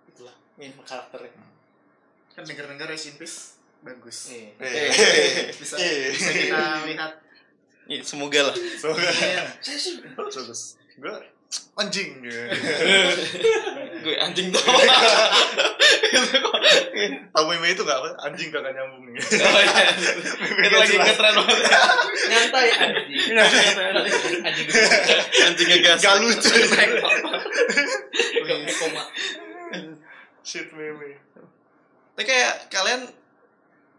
itulah Iya. karakternya. kan denger-denger Rest in Peace bagus Iya. Eh. bisa Eh. bisa kita lihat Iya, semoga lah. Semoga Iya. bagus bagus gue anjing. Gue anjing tuh. tahu meme itu nggak apa anjing kagak nyambung nih Oh iya. Itu lagi ngetren banget. Nyantai anjing. anjing. Anjing ngegas. gak lucu Gak koma. shit meme Tapi kayak kalian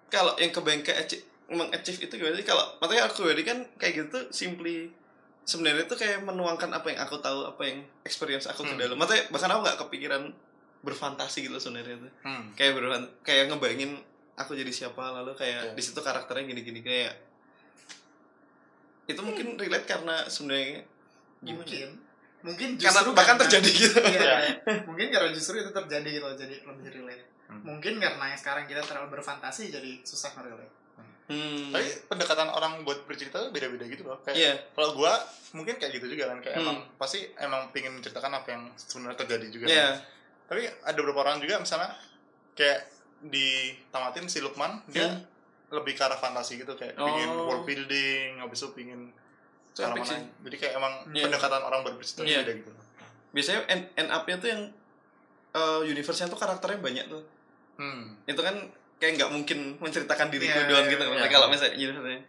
kalau yang ke achieve, meng-achieve itu gimana sih? Kalau makanya aku jadi kan kayak gitu simply sebenarnya itu kayak menuangkan apa yang aku tahu, apa yang experience aku ke Hmm. dalam. Makanya bahkan aku nggak kepikiran berfantasi gitu sebenarnya itu. hmm. Kayak berfan kayak ngebayangin aku jadi siapa lalu Iya. kayak di situ karakternya gini-gini kayak itu mungkin relate karena sebenarnya gimana? mungkin mungkin Karena justru bahkan karena- terjadi gitu. Iya. mungkin karena justru itu terjadi gitu jadi lebih relate Hmm. mungkin karena yang sekarang kita terlalu berfantasi jadi susah ngerelate Hmm. tapi pendekatan orang buat bercerita tuh beda-beda gitu loh kayak Iya. kalau gua mungkin kayak gitu juga kan kayak Hmm. emang pasti emang pingin menceritakan apa yang sebenarnya terjadi juga Iya. kan. tapi ada beberapa orang juga misalnya kayak ditamatin si Lukman dia Hmm. lebih ke arah fantasi gitu kayak pingin Oh. world building habis itu pingin cara mana jadi kayak emang Iya. pendekatan orang bercerita Iya. beda gitu biasanya end, end up-nya tuh yang uh, universe-nya tuh karakternya banyak tuh hmm. itu kan kayak nggak mungkin menceritakan diriku Iya, doang iya, gitu. iya. Maksudnya kalau misalnya universe-nya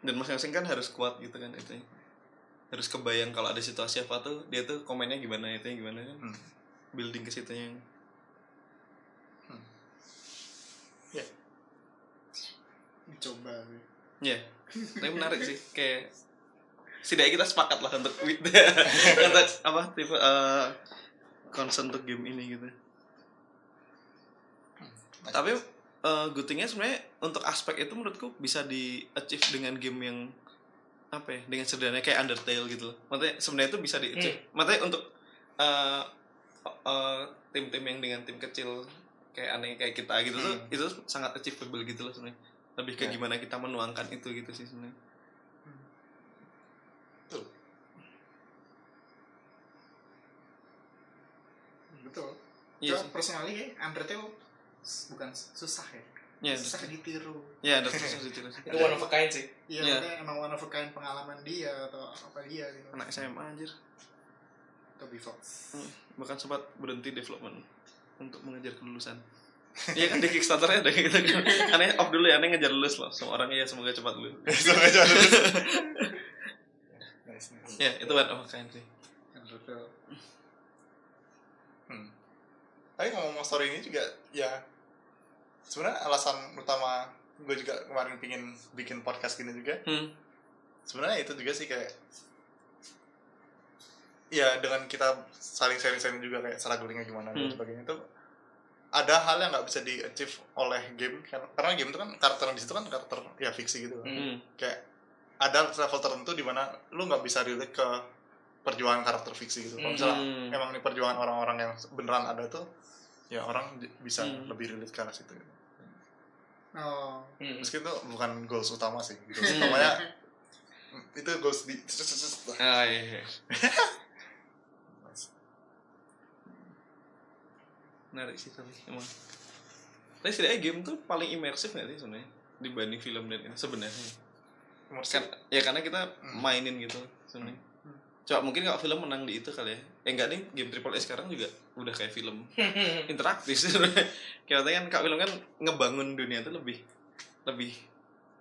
dan masing-masing kan harus kuat gitu kan itu harus kebayang kalau ada situasi apa tuh dia tuh komennya gimana itu gimana kan. Hmm. building ke situnya. Coba. Ya tapi menarik sih kayak setidaknya kita sepakat lah untuk untuk apa tipe uh, concern untuk game ini gitu Nice. tapi uh, good thing-nya sebenarnya untuk aspek itu menurutku bisa di achieve dengan game yang apa ya dengan sederhana kayak Undertale gitu loh. Maksudnya sebenarnya itu bisa di achieve. Maksudnya untuk uh, uh, tim-tim yang dengan tim kecil kayak aneh kayak kita gitu tuh Hmm. itu sangat achievable gitu loh sebenarnya. Lebih ke Ya. gimana kita menuangkan itu gitu sih sebenarnya. betul Iya Cuma sih. personally kayak Undertale bukan susah ya Iya, susah ditiru Ya, ada terus terus terus. Itu one of a kind sih. iya Iya. maksudnya emang one of a kind pengalaman dia atau apa dia gitu Anak SMA anjir. Toby Fox Hmm, Bahkan sempat berhenti development untuk mengejar kelulusan. Iya kan di Kickstarter ada gitu. Aneh off dulu ya, aneh ngejar lulus loh. Semua orang ya semoga cepat lulus. Semoga jalan lulus. nice, nice. Ya, itu one of a kind sih. Undertale Hmm. Tapi ngomong story ini juga ya sebenarnya alasan utama gue juga kemarin pingin bikin podcast gini juga Hmm. sebenarnya itu juga sih kayak ya dengan kita saling sharing-sharing juga kayak strugglingnya gimana dan Hmm. sebagainya itu ada hal yang nggak bisa di achieve oleh game kan karena game itu kan karakter di situ kan karakter ya fiksi gitu Hmm. kayak ada level tertentu di mana lu nggak bisa relate ke perjuangan karakter fiksi gitu kalau misalnya Hmm. emang ini perjuangan orang-orang yang beneran ada tuh ya orang bisa Hmm. lebih relate ke arah situ gitu. oh Hmm. meski itu bukan goals utama sih goals Hmm. utamanya itu goals di Ah, iya, iya. menarik sih tapi emang tapi setidaknya game tuh paling imersif nggak sih sebenarnya dibanding film dan ini sebenarnya kan ya karena kita mainin gitu sebenarnya coba mungkin kalau film menang di itu kali ya eh enggak nih game triple A sekarang juga udah kayak film interaktif sebenarnya kayak katanya kan kak film kan ngebangun dunia tuh lebih lebih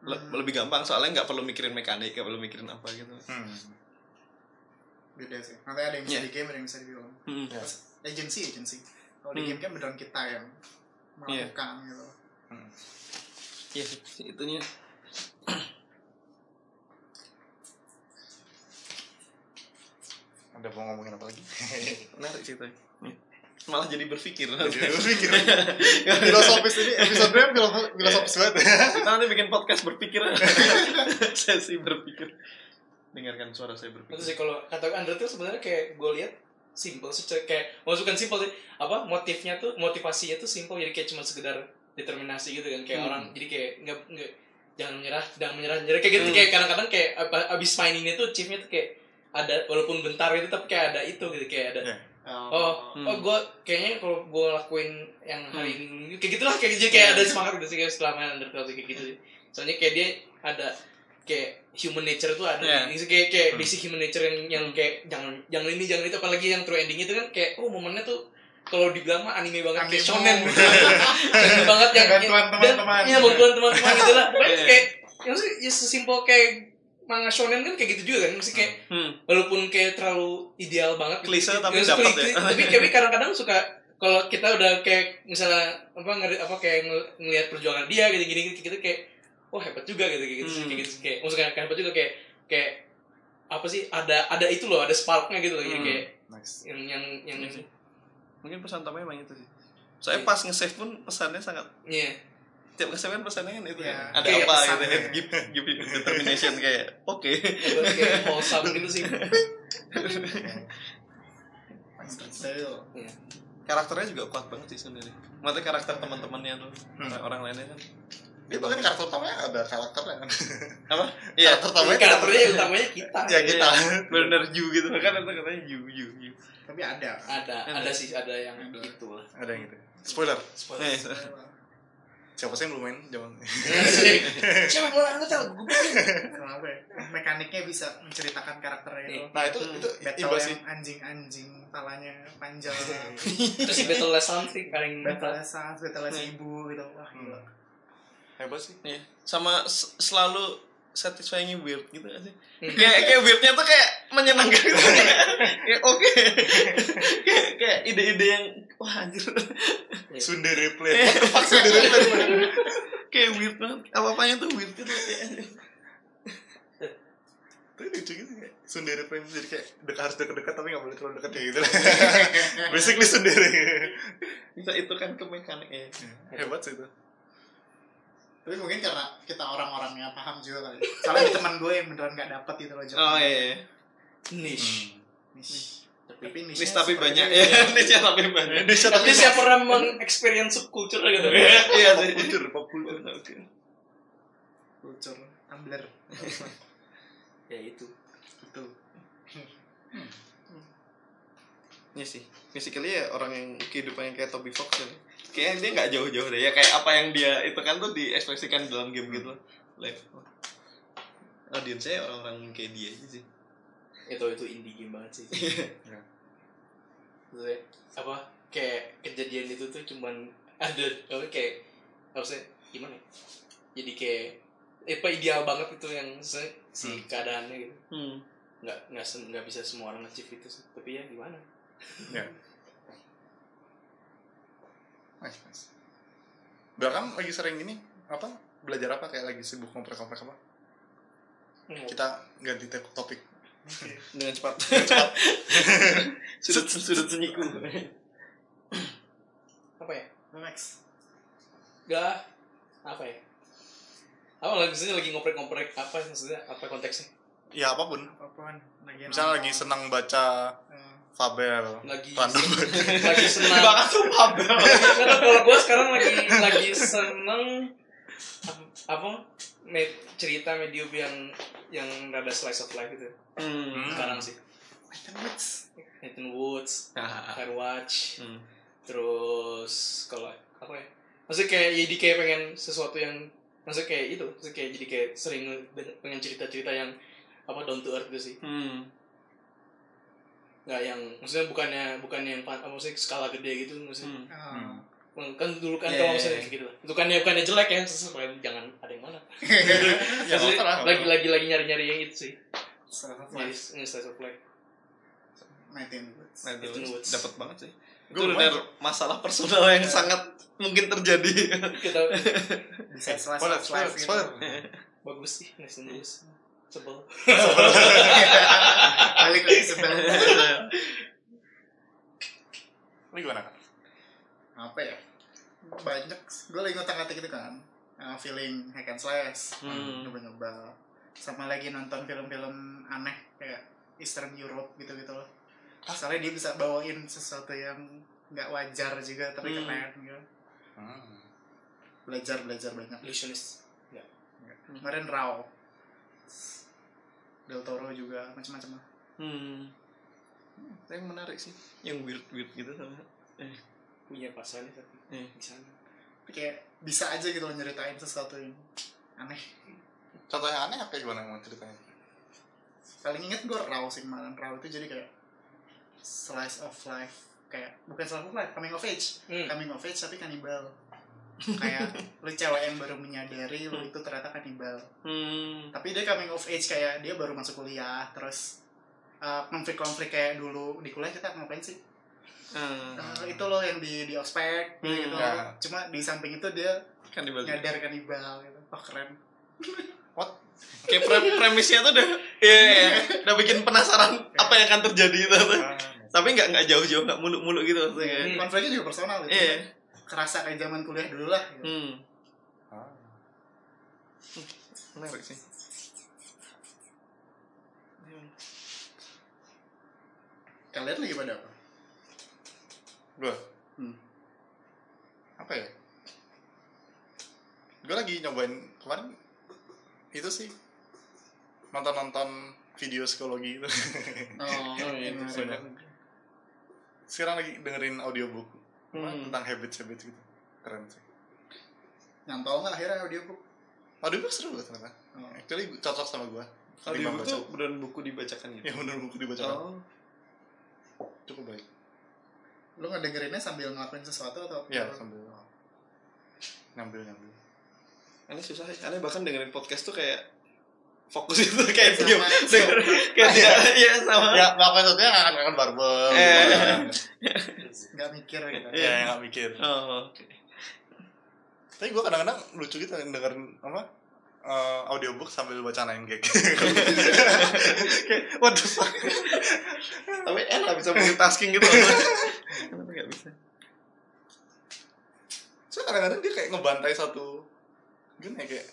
le- lebih gampang soalnya nggak perlu mikirin mekanik nggak perlu mikirin apa gitu Hmm. beda sih nanti ada yang bisa Iya. di game ada yang bisa di film Hmm. Ya. agency agency kalau di Hmm. game kan beneran kita yang Iya. melakukan gitu Iya sih, si itunya Ada mau ngomongin apa lagi? menarik sih itu malah jadi berpikir Jadi berpikir. filosofis ini episode-nya filoso- filosofis banget. kita nanti bikin podcast berpikir sesi berpikir dengarkan suara saya itu berpikir sih kalau kata Andre tuh sebenarnya kayak gue lihat simple sih Cek. kayak maksudnya simple sih apa motifnya tuh motivasinya tuh simple jadi kayak cuma sekedar determinasi gitu kan kayak Hmm. orang jadi kayak nggak nggak jangan menyerah jangan menyerah menyerah kayak gitu Hmm. kayak kadang-kadang kayak ab- abis main ini tuh chiefnya tuh kayak ada walaupun bentar gitu tapi kayak ada itu gitu kayak ada Iya. oh Hmm. oh gue kayaknya kalau gue lakuin yang hari ini kayak gitulah kayak jadi kayak ada semangat gitu sih kayak setelah main Undertale kayak gitu sih soalnya kayak dia ada kayak human nature tuh ada Iya. Ini kayak kayak Hmm. basic human nature yang yang kayak jangan jangan ini jangan itu apalagi yang true ending itu kan kayak oh momennya tuh kalau dibilang mah anime banget kayak Anime. shonen gitu anime banget yang teman-teman. iya bantuan teman-teman gitu lah Pokoknya Iya. kayak yang sih ya sesimpel kayak manga shonen kan kayak gitu juga kan mesti kayak hmm. walaupun kayak terlalu ideal banget Klise gitu. tapi dapat ya. tapi tapi kadang-kadang suka kalau kita udah kayak misalnya apa ngeri, apa kayak ngel- ngelihat perjuangan dia gitu gini gitu, gitu kayak wah hebat juga gitu kayak gitu Hmm. kayak gitu kayak maksudnya kayak hebat juga kayak kayak apa sih ada ada itu loh ada sparknya gitu loh Hmm. kayak Nice. yang yang yang Iya sih. mungkin pesan utamanya emang itu sih saya pas nge-save pun pesannya sangat iya tiap nge-save kan pesannya kan itu. Iya. kan ada Kayak apa gitu kan? give, give it determination kayak oke. Hebat kayak wholesome gitu sih. Style. karakternya juga kuat banget sih sebenarnya. Maksudnya karakter teman-temannya tuh Hmm. orang, lainnya kan. Dia bahkan karakter utamanya ada karakternya kan. apa? Iya. Karakter utamanya karakternya utamanya kita. Ya kita. benar you gitu. Kan itu katanya you you you. Tapi ada. Ada ada. sih ada yang Ada. gitu lah Ada yang gitu. Spoiler. Eh, Siapa sih yang belum main? Jangan. siapa yang lu tahu gue kenapa ya? mekaniknya bisa menceritakan karakternya itu Nah, itu Hmm. itu battle sih. yang anjing-anjing palanya panjang terus si battle less something paling battle sans battle Hmm. ibu gitu wah gila Hebat sih. Iya. sama selalu satisfying weird gitu gak sih Hmm. kayak kayak weirdnya tuh kayak menyenangkan gitu kayak oke kayak kayak ide-ide yang wah anjir Sundere play. What the fuck Sundere play? kayak weird banget apa apanya tuh weird gitu kayak. Tapi lucu gitu kayak Sundere play jadi kayak dekat harus dekat-dekat tapi nggak boleh terlalu dekat ya gitu lah. Basically Sundere. bisa itu kan ke mekanik ya Hebat sih itu. Tapi mungkin karena kita orang-orang yang paham juga kali. Soalnya ada teman gue yang beneran gak dapet gitu loh oh iya, iya. niche. Niche. tapi tapi niche tapi banyak. ya Nis tapi banyak. Tapi siapa pernah mengexperience subculture gitu. Iya sih Kultur, pop kultur. culture. Tumblr. Ya itu. Itu. Iya sih. Basically ya orang yang kehidupannya kayak Toby Fox ya kayaknya dia nggak jauh-jauh deh ya kayak apa yang dia itu kan tuh diekspresikan dalam game gitu live audiensnya orang-orang kayak dia aja sih itu itu indie game banget sih Ya. Maksudnya, apa kayak kejadian itu tuh cuman ada apa kayak apa sih gimana ya? jadi kayak eh, apa ideal banget itu yang se- si Hmm. keadaannya gitu hmm. nggak nggak nggak bisa semua orang achieve itu sih. tapi ya gimana Ya. Nice, nice. Belakang lagi sering ini apa? Belajar apa? Kayak lagi sibuk ngoprek-ngoprek apa? Kita ganti topik. dengan cepat. Sudut sudut senyiku. Apa ya? Max nggak. Apa ya? Apa lagi misalnya lagi ngoprek-ngoprek apa maksudnya? Apa konteksnya? Ya apa pun. apaan lagi Misalnya lagi senang baca Eh, Faber, lagi random lagi senang bakal bro Karena kalau gue sekarang lagi lagi seneng ap- apa? Me- cerita medium yang yang rada slice of life gitu hmm. sekarang sih. Nathan Woods. Nathan Woods, Firewatch, Hmm. terus kalau apa ya? Maksudnya kayak jadi kayak pengen sesuatu yang maksudnya kayak itu. Maksudnya kayak jadi kayak sering pengen cerita-cerita yang apa down to earth gitu sih. Hmm. Nggak yang maksudnya bukannya bukannya yang apa maksudnya skala gede gitu maksudnya Hmm. Oh. kan dulu kan Yeah, kalau yeah, misalnya yeah. gitu lah bukannya bukannya jelek ya sesuai jangan ada yang mana Ya, lagi lagi lagi nyari nyari yang itu sih Slice of jadi life. ini slice of life 19 Woods. Nah, itu Itu Woods. dapat banget sih. Benar lumayan. masalah personal yang sangat mungkin terjadi. kita Bisa slice of life gitu. bagus sih Nathan Lewis sebel Balik lagi sebenarnya. Ini gimana kan? Apa ya? Banyak. Gue lagi ngotak-ngatik gitu kan. Uh, feeling hack and slash. Hmm. Nyoba-nyoba. Sama lagi nonton film-film aneh kayak Eastern Europe gitu-gitu loh. Soalnya dia bisa bawain sesuatu yang nggak wajar juga tapi Hmm. keren gitu. Hmm. Belajar belajar banyak. illusionist Kemarin Raw. Del Toro juga macam-macam lah. Hmm. Itu yang menarik sih. Yang weird-weird gitu sama. Eh. punya pasannya tapi Eh. di sana Tapi kayak bisa aja gitu nyeritain sesuatu yang aneh. Contoh yang aneh apa gimana mau ceritanya? paling inget gue raw sih kemarin raw itu jadi kayak slice of life kayak bukan slice of life coming of age Hmm. coming of age tapi kanibal kayak lu cewek yang baru menyadari lu itu ternyata kanibal Hmm. tapi dia coming of age kayak dia baru masuk kuliah terus uh, konflik-konflik kayak dulu di kuliah kita ngapain sih Ah. Uh, itu loh yang di di ospek Hmm, gitu ya. cuma di samping itu dia Kan dibalik. nyadar kanibal gitu oh keren Kayak pre- premisnya tuh udah iya, iya, iya. udah bikin penasaran apa yang akan terjadi itu. Tapi nggak nggak jauh-jauh, nggak muluk-muluk gitu maksudnya. Hmm. konfliknya juga personal gitu Iya. Kerasa kayak zaman kuliah dulu lah gitu. Hmm. Ah. Menarik sih. kalian lagi pada apa Gue? Hmm. Apa ya? Gue lagi nyobain kemarin itu sih nonton-nonton video psikologi itu. oh, Oh, iya. Sekarang lagi dengerin audiobook Hmm. tentang habits-habits gitu. Keren sih. nyantol nggak akhirnya audiobook Audiobook seru banget ternyata. oh. Actually cocok sama gue. Audiobook tuh beneran buku dibacakan gitu. Ya bener buku dibaca Oh. cukup baik. lu ngedengerinnya sambil ngelakuin sesuatu atau Ya sambil ngambil ngambil. Aneh susah sih. Aneh bahkan dengerin podcast tuh kayak fokus itu kayak denger kayak dia iya sama. Ya melakukan sesuatu yang akan akan barbel. Eh. nggak mikir gitu Ya nggak mikir. Oh. Tapi gue kadang-kadang lucu gitu dengerin apa eh, audiobook sambil baca nine gag. Kayak, What the fuck? Tapi enak bisa multitasking gitu. Kenapa nggak bisa? So kadang-kadang dia kayak ngebantai satu gimana ya kayak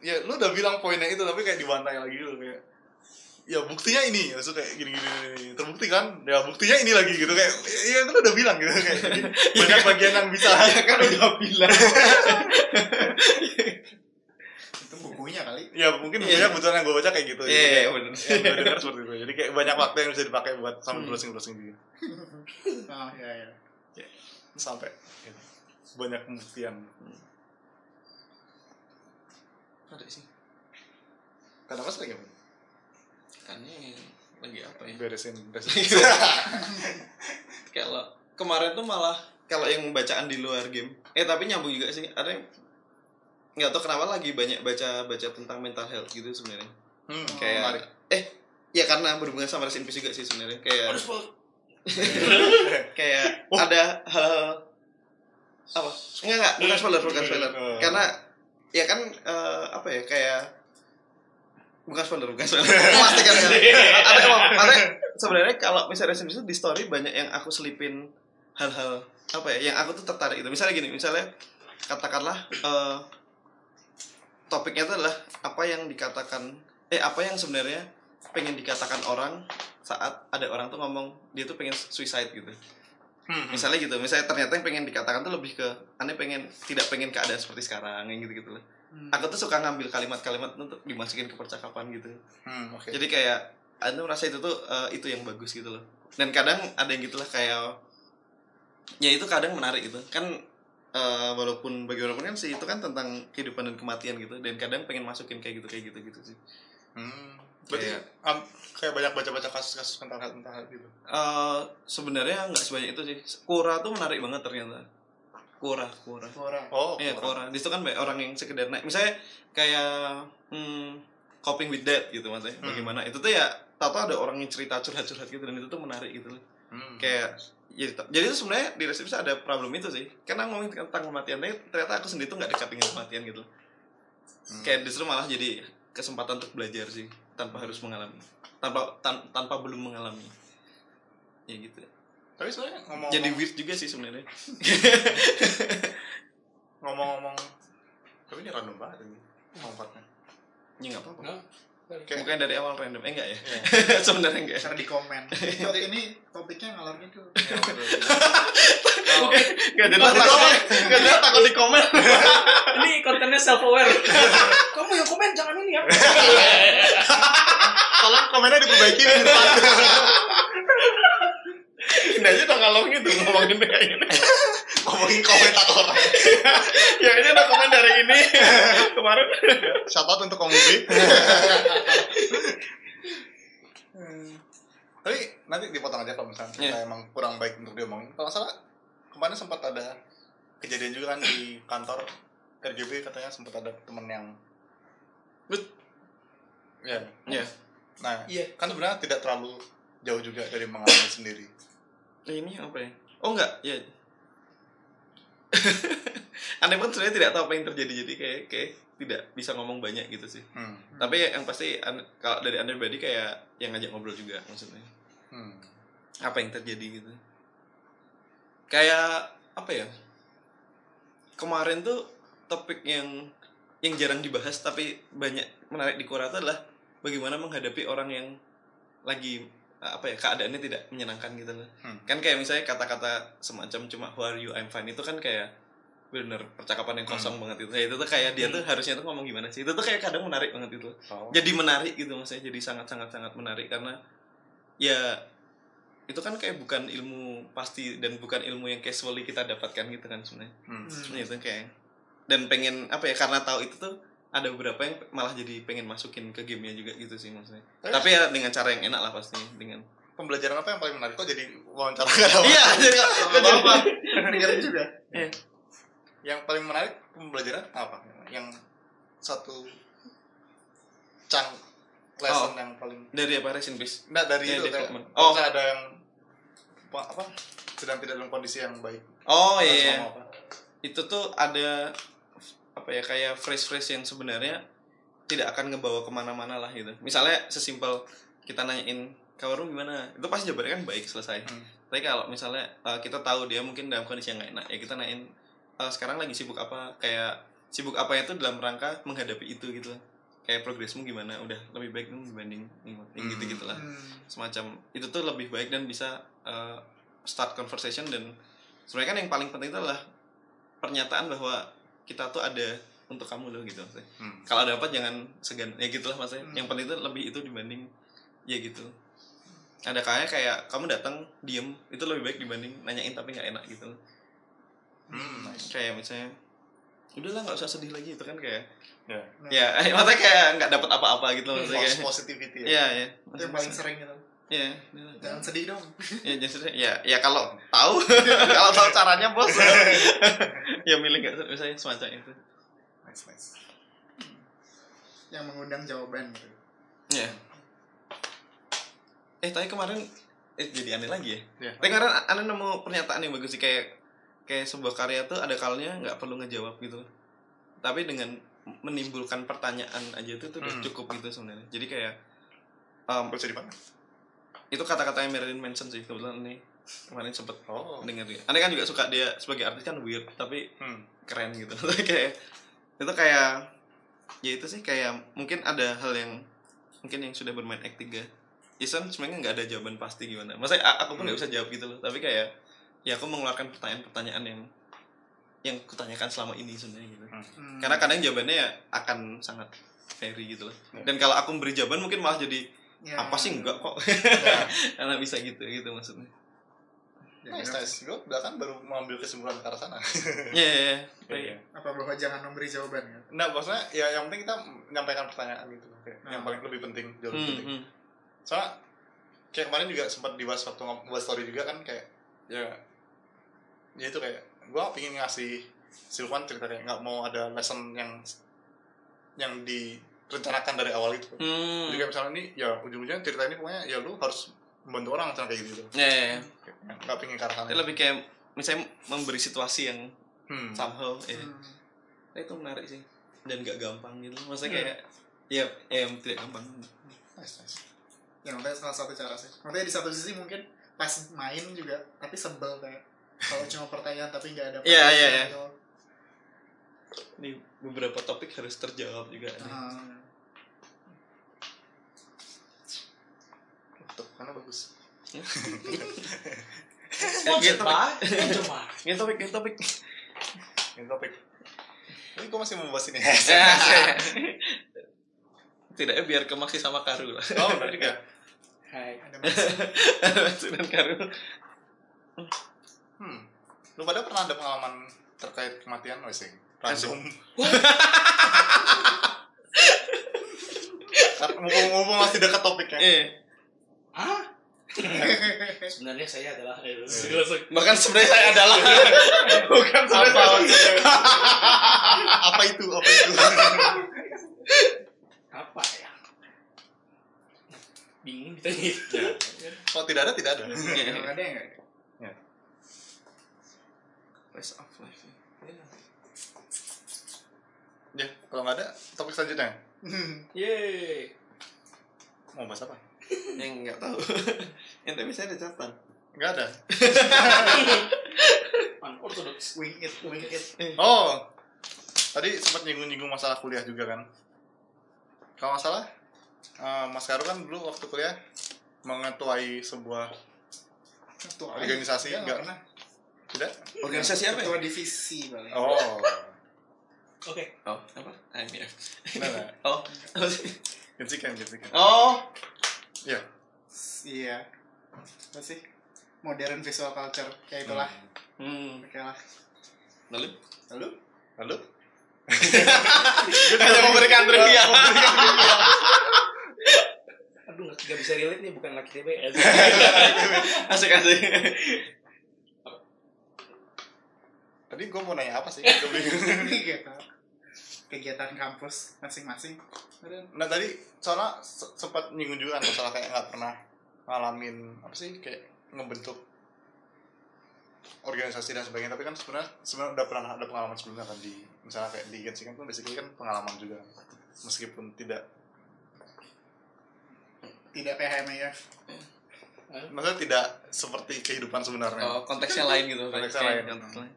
ya lu udah bilang poinnya itu tapi kayak dibantai lagi gitu kayak ya buktinya ini maksud kayak gini gini, gini. terbukti kan ya buktinya ini lagi gitu kayak ya kan lu udah bilang gitu kayak jadi banyak bagian yang bisa Ya kan udah bilang. itu bukunya kali ya mungkin Iya. banyak kebetulan yang gue baca kayak gitu Iya, iya, bener. yang gue dengar seperti itu jadi kayak banyak waktu yang bisa dipakai buat sambil Hmm. browsing browsing gitu oh ya ya sampai gitu. banyak pembuktian Ada sih. kadang kadang lagi apa Aneh lagi apa ya? beresin beresin. Kalau kemarin tuh malah kalau yang bacaan di luar game. Eh tapi nyambung juga sih. Ada yang nggak tahu kenapa lagi banyak baca baca tentang mental health gitu sebenarnya. Hmm, kayak menarik. eh ya karena berhubungan sama Rest in Peace juga sih sebenarnya. Kayak kayak Oh. ada hal apa? Enggak enggak bukan spoiler bukan spoiler. Oh. karena ya kan eh, apa ya kayak bukan spoiler bukan spoiler. Memastikan ya. ada ada sebenarnya kalau misalnya itu di story banyak yang aku selipin hal-hal apa ya yang aku tuh tertarik itu misalnya gini misalnya katakanlah eh, topiknya itu adalah apa yang dikatakan eh apa yang sebenarnya pengen dikatakan orang saat ada orang tuh ngomong dia tuh pengen suicide gitu Hmm, misalnya gitu misalnya ternyata yang pengen dikatakan tuh lebih ke aneh pengen tidak pengen keadaan seperti sekarang yang gitu gitu loh Hmm. aku tuh suka ngambil kalimat-kalimat untuk dimasukin ke percakapan gitu. Hmm, oke. Jadi kayak aku merasa itu tuh eh, itu yang bagus gitu loh. Dan kadang ada yang gitulah kayak ya itu kadang menarik gitu. Kan eh, walaupun bagaimanapun kan sih itu kan tentang kehidupan dan kematian gitu. Dan kadang pengen masukin kayak gitu kayak gitu gitu sih. Hmm. Berarti Kayak- am, kayak banyak baca-baca kasus-kasus tentang hal tentang hal gitu. Eh, sebenarnya nggak sebanyak itu sih Quora tuh menarik banget ternyata Quora Quora Orang. Oh, Iya, orang. Quora. Di situ kan banyak orang yang sekedar naik. Misalnya kayak hmm, coping with death gitu maksudnya. Hmm. Bagaimana? Itu tuh ya tahu ada orang yang cerita curhat-curhat gitu dan itu tuh menarik gitu loh. Hmm. Kayak jadi, jadi itu sebenarnya di resepsi ada problem itu sih. Karena ngomongin tentang kematian, tapi ternyata aku sendiri tuh nggak dekat dengan kematian gitu. Hmm. Kayak justru malah jadi kesempatan untuk belajar sih tanpa harus mengalami. Tanpa tan- tanpa belum mengalami. Ya gitu. Tapi sebenarnya ngomong Jadi weird juga sih sebenarnya. ngomong-ngomong tapi ini random banget ini lompatnya. Ya nggak apa-apa. Kayak Bukan dari awal random. Eh enggak ya? Iya. sebenarnya enggak. Ntar di komen. Kok ini topiknya ngalor gitu. Ya, betul. Gak jelas takut, gak jelas takut di komen. ini kontennya self aware. Kamu yang komen jangan ini ya. Tolong komennya diperbaiki di depan. Ini aja udah ngalor gitu ngomongin kayak gini. Ngomongin komentator. Ya ini udah komen dari ini kemarin. Shout out untuk Om Ubi. Tapi nanti dipotong aja kalau misalnya kita emang kurang baik untuk diomongin. Kalau salah kemarin sempat ada kejadian juga kan di kantor RGB katanya sempat ada temen yang Bet. ya Ya. nah Iya. kan sebenarnya tidak terlalu jauh juga dari mengalami sendiri Ini apa ya? Oh enggak, ya. Aneh banget sebenarnya tidak tahu apa yang terjadi jadi kayak kayak tidak bisa ngomong banyak gitu sih. hmm. Tapi yang pasti kalau dari anda pribadi kayak yang ngajak ngobrol juga maksudnya. Hmm. Apa yang terjadi gitu? Kayak apa ya? Kemarin tuh topik yang yang jarang dibahas tapi banyak menarik di itu adalah bagaimana menghadapi orang yang lagi apa ya keadaannya tidak menyenangkan gitu loh. Hmm. Kan kayak misalnya kata-kata semacam cuma who are you I'm fine itu kan kayak bener percakapan yang kosong banget itu. Ya, itu tuh kayak dia tuh harusnya tuh ngomong gimana sih? Itu tuh kayak kadang menarik banget itu. Oh. Jadi menarik gitu maksudnya. Jadi sangat-sangat sangat menarik karena ya itu kan kayak bukan ilmu pasti dan bukan ilmu yang casually kita dapatkan gitu kan sebenarnya. Hmm. Sebenarnya itu kayak dan pengen apa ya karena tahu itu tuh ada beberapa yang malah jadi pengen masukin ke gamenya juga gitu sih maksudnya. Tapi- Tapi ya dengan cara yang enak lah pasti dengan pembelajaran apa yang paling menarik kok jadi wawancara nggak Iya, jadi Gak apa-apa. Dengerin juga. yang paling menarik pembelajaran apa yang satu chunk lesson yang paling dari apa Rest in Peace. enggak dari Ya, itu kayak oh. Oh. ada yang apa, apa sedang tidak dalam kondisi yang baik Oh iya. apa? Itu tuh ada apa ya kayak phrase-phrase yang sebenarnya tidak akan ngebawa ke mana-mana lah gitu. Misalnya sesimpel kita nanyain kabarmu gimana, itu pasti jawabannya kan baik selesai. Hmm. Tapi kalau misalnya uh, kita tahu dia mungkin dalam kondisi yang nggak enak, ya kita nanyain uh, sekarang lagi sibuk apa, kayak sibuk apa itu dalam rangka menghadapi itu gitu. Kayak progresmu gimana, udah lebih baik dong dibanding ini, Hmm. gitu gitulah. Hmm. Semacam itu tuh lebih baik dan bisa uh, start conversation dan sebenarnya kan yang paling penting itu adalah pernyataan bahwa kita tuh ada untuk kamu loh gitu maksudnya. Hmm. Kalau dapat jangan segan ya gitulah maksudnya. Hmm. Yang penting itu lebih itu dibanding ya gitu. Ada kayaknya kayak kamu datang diem itu lebih baik dibanding nanyain tapi nggak enak gitu. Hmm. Kayak misalnya udahlah nggak usah sedih lagi itu kan kayak Ya. ya maksudnya kayak nggak dapat apa-apa gitu maksudnya False kayak positivity ya. Iya ya. Itu yang paling sering gitu. Iya. Jangan sedih dong. Ya jadi ya ya kalau tahu kalau tahu caranya bos ya milih nggak misalnya semacam itu. Nice, nice. Yang mengundang jawaban gitu. Ya. Eh tapi kemarin eh jadi aneh lagi ya. Ya. Tapi kemarin aneh nemu pernyataan yang bagus sih kayak kayak sebuah karya tuh ada kalanya nggak perlu ngejawab gitu. Tapi dengan menimbulkan pertanyaan aja itu tuh udah Hmm. cukup gitu sebenarnya. Jadi kayak um, Baca di itu kata-katanya Marilyn Manson sih kebetulan nih kemarin sempet Oh. denger ya. Aneh kan juga suka dia sebagai artis kan weird tapi Hmm. keren gitu kayak itu kayak ya itu sih kayak mungkin ada hal yang mungkin yang sudah bermain acting ya Jason sebenarnya nggak ada jawaban pasti gimana masa aku pun nggak bisa jawab gitu loh tapi kayak ya aku mengeluarkan pertanyaan-pertanyaan yang yang kutanyakan selama ini sebenarnya gitu Hmm. karena kadang jawabannya ya akan sangat vary gitu loh Ya. dan kalau aku memberi jawaban mungkin malah jadi Ya. apa sih enggak kok karena bisa gitu gitu maksudnya Ya, nice nice gue bahkan baru mengambil kesimpulan ke arah sana Iya, iya, iya. Iya. apa bahwa jangan memberi jawaban kan nah maksudnya ya yang penting kita menyampaikan pertanyaan gitu kayak Hmm. yang paling lebih penting jauh lebih Hmm, penting hmm. soalnya kayak kemarin juga sempat dibahas waktu ngebuat story juga kan kayak ya ya itu kayak gue pengen ngasih Silvan cerita kayak nggak mau ada lesson yang yang direncanakan dari awal itu Hmm. jadi kayak misalnya ini ya ujung-ujungnya cerita ini pokoknya ya lu harus membantu orang misalnya kayak gitu Iya, iya, iya. Kayak nggak pengen ke arah sana Dia lebih kayak misalnya memberi situasi yang hmm. somehow ya. Hmm. Nah, itu menarik sih dan gak gampang gitu maksudnya kayak ya ya yang tidak gampang nice, nice. ya makanya salah satu cara sih makanya di satu sisi mungkin pas main juga tapi sebel kayak kalau cuma pertanyaan tapi nggak ada Iya, iya, pertanyaan iya. gitu. Ini beberapa topik harus terjawab juga nih. Ah. tuh karena bagus Eh, gitu, Pak. Coba. ini topik ini topik ini topik ini gue masih mau bahas ini tidaknya biar ke Maxi sama Karu lah oh benar juga Hai. ada. Maxi dan Karu hmm lu pada pernah ada pengalaman terkait kematian wes sing random Karena mumpung, mumpung masih dekat topiknya. Eh Ah? Sebenarnya saya adalah eh, langsung. bahkan sebenarnya saya adalah. Bukan sebenarnya apa? saya. apa itu? Apa itu? Apa ya? Bingung ditanya. kalau tidak ada tidak ada. Kalau ada ya? Nggak Race of life ya kalau nggak ada topik selanjutnya. Yeay. mau bahas apa? Yang nggak tahu. Yang tapi saya ada catatan. Nggak ada. Unorthodox. wing it wing it. Oh tadi sempat nyinggung-nyinggung masalah kuliah juga kan. Kalau nggak salah eh, Mas Karu kan dulu waktu kuliah mengetuai sebuah ketua Organisasi Dia nggak? pernah. Tidak? Organisasi apa ya? ketua divisi paling oh Oke. oh apa IMF nah, nah. oh? Gensikan, gensikan. oh Iya. iya apa sih modern visual culture kayak itulah hmm oke lah lalu lalu Lalu? hanya memberikan trivia Aduh, nggak bisa relate nih, bukan laki TBS. asik asik Tadi gue mau nanya apa sih? Gua bingung. Kegiatan kampus masing-masing. Nah tadi soalnya se- sempat nyinggung juga kan masalah kayak nggak pernah ngalamin apa sih kayak ngebentuk organisasi dan sebagainya. Tapi kan sebenarnya sebenarnya udah pernah ada pengalaman sebelumnya kan di misalnya kayak di Gensikan kan basically kan pengalaman juga. Meskipun tidak tidak PHMIF maksudnya tidak seperti kehidupan sebenarnya. Oh konteksnya lain gitu Konteksnya Kayak lain. lain.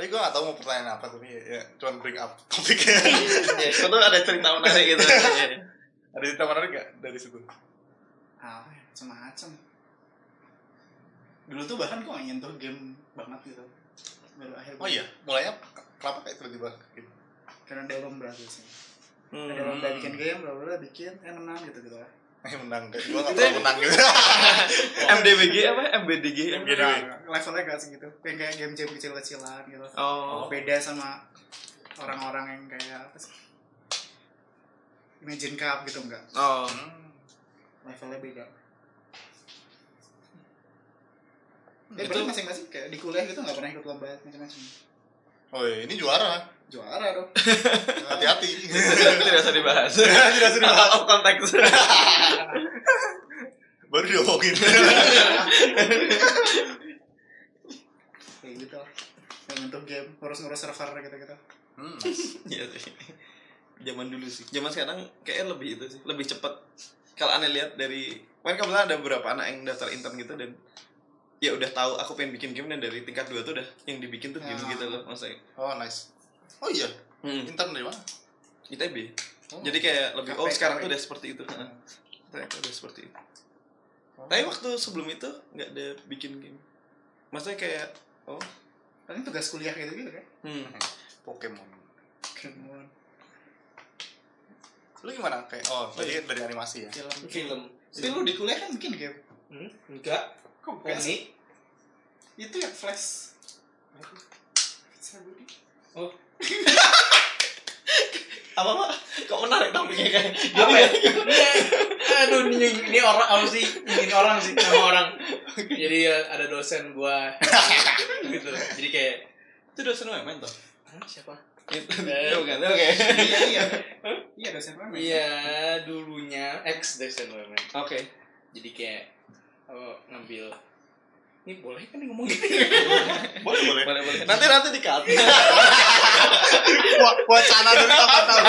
Tapi gue gak tahu mau pertanyaan apa tapi ya, ya cuman bring up topiknya. Ya tuh ada cerita menarik gitu. Iya. ada cerita menarik gak dari situ? Ah macam-macam dulu tuh bahkan kok nggak nyentuh game banget gitu. Baru akhir oh iya mulainya kenapa kayak tiba-tiba gitu? Karena lomba tuh sih Hmm. ada lomba bikin game bla, bikin eh menang gitu gitu lah Eh menang. Kayak gue gak pernah menang. Gitu MDBG apa? MBDG MBDG. Levelnya gak segitu. Yang kayak game game kecil-kecilan gitu. Oh. Beda sama orang-orang yang kayak apa sih? Imagine Cup gitu enggak? Oh. Hmm. levelnya beda. Itu- Ya, berarti masing-masing? Kayak di kuliah gitu nggak pernah ikut lomba macam-macam. Oh iya, ini juara. Juara dong. Hati-hati. tidak usah dibahas Tidak usah dibahas. out of context Baru diomongin. Kayak gitu lah. Yang untuk game, ngurus-ngurus server gitu-gitu. Hmm. Iya sih. Zaman dulu sih. Zaman sekarang kayaknya lebih itu sih, lebih cepat. Kalau aneh lihat dari kan kebetulan ada beberapa anak yang daftar intern gitu dan ya udah tahu aku pengen bikin game dan dari tingkat dua tuh udah yang dibikin tuh game Ah. gitu loh maksudnya. Oh nice. Oh iya, Hmm. intern dari mana? ITB. Oh. Jadi kayak lebih oh KP. sekarang tuh udah seperti itu. Heeh. Ternyata udah seperti itu. Tapi waktu sebelum itu nggak ada bikin game. Maksudnya kayak oh Paling tugas kuliah gitu-gitu kan. hmm. Pokemon. Pokemon, Lu gimana? Kayak oh, tadi dari animasi ya. film. Film. Tapi lu di kuliah kan bikin game. Hmm? Enggak. Kok? Komik. Itu yang flash. Oh, Apa pak? Kok menarik topiknya kayak apa ya? Enggak. Aduh, ini, ini orang apa sih? Ini orang sih, nama orang. Jadi ya, ada dosen gua gitu. Jadi kayak itu dosen UMN toh? Hah, siapa? Itu Eh. bukan, oke. Iya, iya. Iya, dosen mana? Iya, dulunya ex dosen UMN. Oke. Jadi kayak oh, ngambil ini boleh kan nih ngomongin boleh boleh Boleh boleh. Nanti nanti dikat. Wacana dulu kapan tahu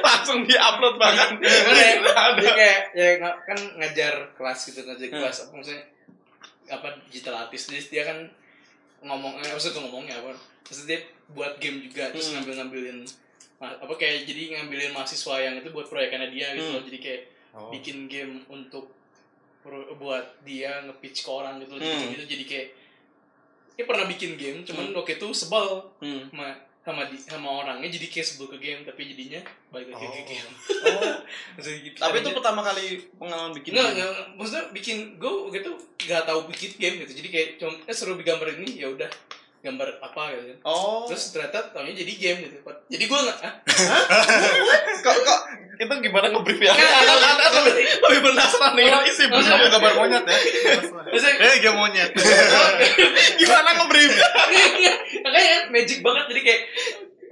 Langsung di-upload bahkan. Gimana ya? Jadi kayak ya kan ngajar kelas gitu ngajar kelas apa maksudnya apa digital artist jadi dia kan ngomong eh, maksudnya tuh ngomongnya apa maksudnya dia buat game juga terus Hmm. ngambil ngambilin apa kayak jadi ngambilin mahasiswa yang itu buat proyekannya dia gitu Hmm. loh jadi kayak Oh. bikin game untuk buat dia nge-pitch ke orang gitu Hmm. gitu jadi kayak dia pernah bikin game cuman waktu itu sebel Hmm. sama sama di, sama orangnya jadi kayak sebel ke game tapi jadinya balik lagi ke Oh. game Oh. Gitu. Tapi itu pertama kali pengalaman bikin. Nggak, game. nggak, maksudnya bikin gue gitu nggak tahu bikin game gitu jadi kayak cuma eh seru gambar ini ya udah gambar apa gitu Oh. terus ternyata taunya jadi game gitu jadi gue nggak kok kok itu gimana nge-brief ya? Lebih, penasaran dengan isi kamu gambar monyet ya eh game monyet Gimana nge-brief? makanya kan magic banget jadi kayak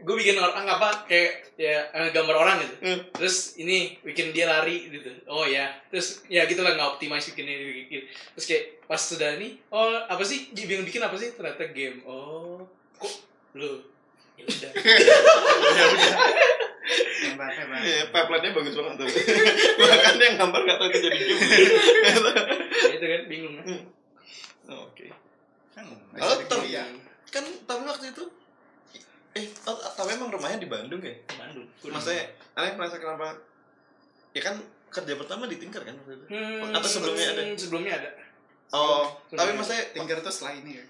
gue bikin orang apa kayak ya eh, gambar orang gitu. Hmm. terus ini bikin dia lari gitu. Oh ya. Terus ya gitulah nggak optimize bikinnya bikin. Terus kayak pas sudah ini oh apa sih yang bikin apa sih? Ternyata game. Oh kok lo ya udah. Hebat, hebat. Iya, pipeline-nya bagus banget tuh. Bahkan dia gambar nggak tahu itu jadi game. ya itu kan bingung kan? Oh, Oke. Hmm, Oh, tapi kan tapi waktu itu eh oh, tapi emang rumahnya di Bandung ya? Bandung Maksudnya, aneh merasa kenapa? Ya kan kerja pertama di Tinker kan waktu itu. Hmm, Atau sebelumnya ada? sebelumnya ada Oh, Sebelumnya tapi maksudnya Tinker tuh setelah ini ya.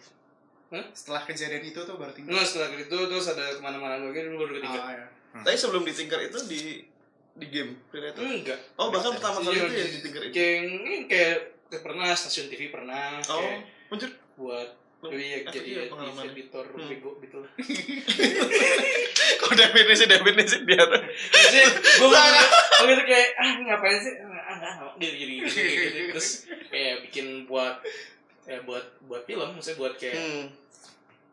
Hah? Setelah kejadian itu tuh baru Tinker. Nggak, setelah itu terus ada ke mana-mana lagi dulu baru ketiga Oh, ya. tapi sebelum di Tinker itu di di game Predator. enggak Oh, bahkan pertama kali Iya, itu ya di Tinker itu. kayak kayak kayak pernah stasiun TV pernah Oh, kayak muncul. buat Lu- iya jadi iya ya, pengalaman? editor Hmm. bego gitu lah Kok definisi definisi dia tuh. Jadi gue waktu itu kayak ah ngapain sih ah nggak nggak gitu jadi gitu, gitu, gitu. terus kayak bikin buat ya buat buat film maksudnya buat kayak Hmm.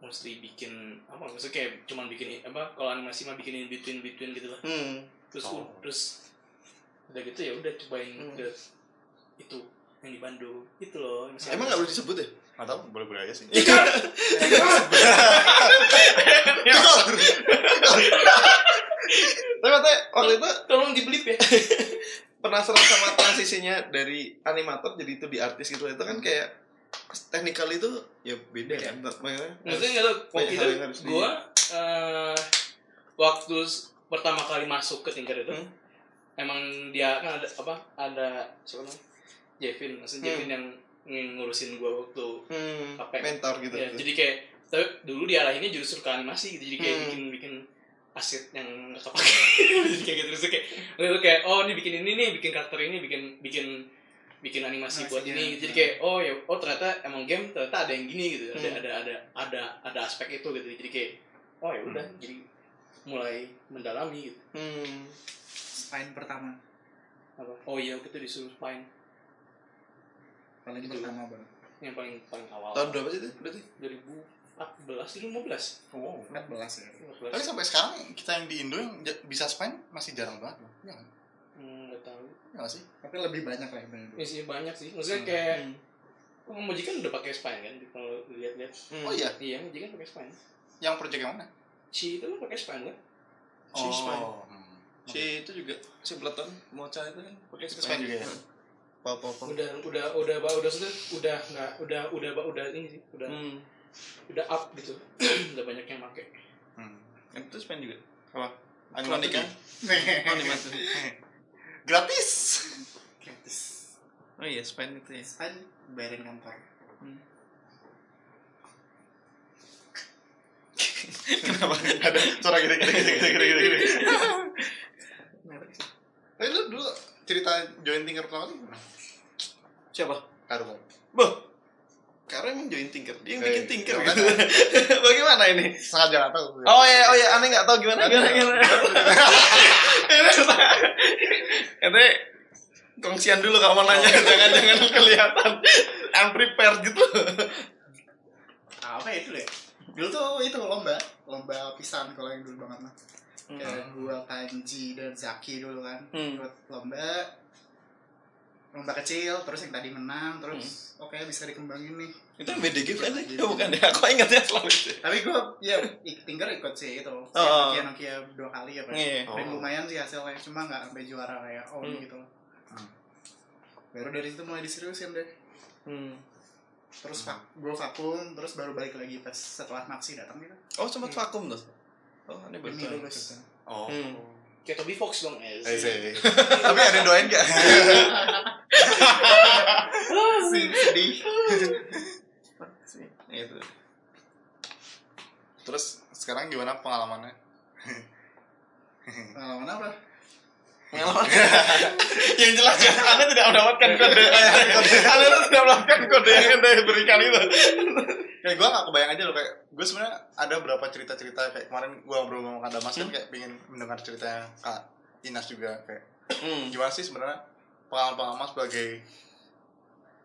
mesti bikin apa maksudnya kayak cuman bikin apa kalau animasi mah bikin in between between gitu lah Hmm. terus Oh. terus udah gitu ya udah cobain Hmm. ke itu yang di Bandung itu loh Emang nggak boleh disebut ya? Nggak tahu boleh boleh aja sih. Tapi maksudnya waktu itu tolong dibelip ya. penasaran sama transisinya dari animator jadi itu di artis gitu. Itu kan kayak teknikal itu ya beda kan. Maksudnya maksudnya nggak tahu waktu banyak itu gue eh, waktu pertama kali masuk ke Tinker itu Hmm. emang dia kan ada apa ada siapa namanya? Jevin. Maksudnya Hmm. Jevin yang ng- ngurusin gue waktu hmm, Apa ya? mentor gitu ya, jadi kayak tapi dulu diarahinnya justru ke animasi gitu jadi kayak Hmm. bikin bikin aset yang nggak kepake jadi kayak gitu terus kayak lalu kayak oh ini bikin ini nih bikin karakter ini bikin bikin bikin animasi buat Animasinya. ini jadi kayak oh ya oh ternyata emang game ternyata ada yang gini gitu ada Hmm. ada ada ada ada aspek itu gitu jadi kayak oh ya udah jadi mulai mendalami gitu hmm. Spine pertama. apa oh iya itu disuruh main Paling Itu. pertama banget. yang paling paling awal tahun berapa sih itu berarti 2014 2015 oh 14 ya. 2015 tapi sampai sekarang kita yang di Indo yang bisa spine masih jarang banget loh ya kan Hmm, nggak tahu ya nggak sih Tapi lebih banyak lah yang ya sih banyak sih maksudnya Hmm. kayak Hmm. Oh, kan udah pakai spine kan kalau lihat-lihat. Hmm. oh iya Iya, Moji kan pakai spine. yang project yang mana Si itu kan pakai spine kan? Si spine. hmm. si itu juga si Platon Mocha itu kan pakai Spine juga ya? Pau pau pau. Udah udah udah udah udah sudah udah nggak udah udah udah, udah ini sih, udah Hmm. udah up gitu. udah banyak yang pakai. Hmm. Itu Spine juga. apa. Animator. Animator. gratis Gratis. Oh iya Spine itu ya. Spine bayarin kantor. kenapa ada suara gini gini gini gini gini gini Eh lu dulu join Tinker pertama kali? Siapa? Karo Boh. Karena emang join Tinker. Dia yang Eh, bikin Tinker gitu. Bagaimana ini? Sangat jangan tahu. Oh iya, oh iya, aneh nggak tahu gimana gimana gimana. Ente kongsian dulu kalau mau nanya, jangan jangan kelihatan unprepared gitu. apa ya itu deh dulu tuh itu lomba lomba pisan kalau yang dulu banget mah kayak gua Panji dan Zaki dulu kan Hmm. ikut lomba lomba kecil terus yang tadi menang terus oke bisa dikembangin nih Itu yang BDG kan? Oh, bukan ya? Aku ingatnya selalu itu. tapi gua ya ik- Tinker ikut sih itu Oh. Nokia Nokia dua kali ya Pak. Iya. dan Oh. lumayan sih hasilnya cuma nggak sampai juara kayak oh Hmm. gitu loh Hmm. baru dari situ mulai diseriusin deh Hmm. terus vak gue vakum terus baru balik lagi pas setelah Maxi datang gitu Oh, sempat vakum tuh. Oh, ini baru lulus Oh. Hmm. Kayak Toby Fox dong. Eh, Eh, sih. Tapi ada yang doain gak? sedih Itu. Terus sekarang gimana pengalamannya? pengalaman apa Pengalaman. yang jelas ya, Anda tidak mendapatkan kode. Anda tidak mendapatkan kode yang Anda berikan itu. Kayak gue gak kebayang aja loh kayak gue sebenarnya ada beberapa cerita-cerita kayak kemarin gue ngobrol sama Kak Damas kan kayak pengen mendengar ceritanya Kak Inas juga kayak Hmm. gimana sih sebenarnya pengalaman-pengalaman sebagai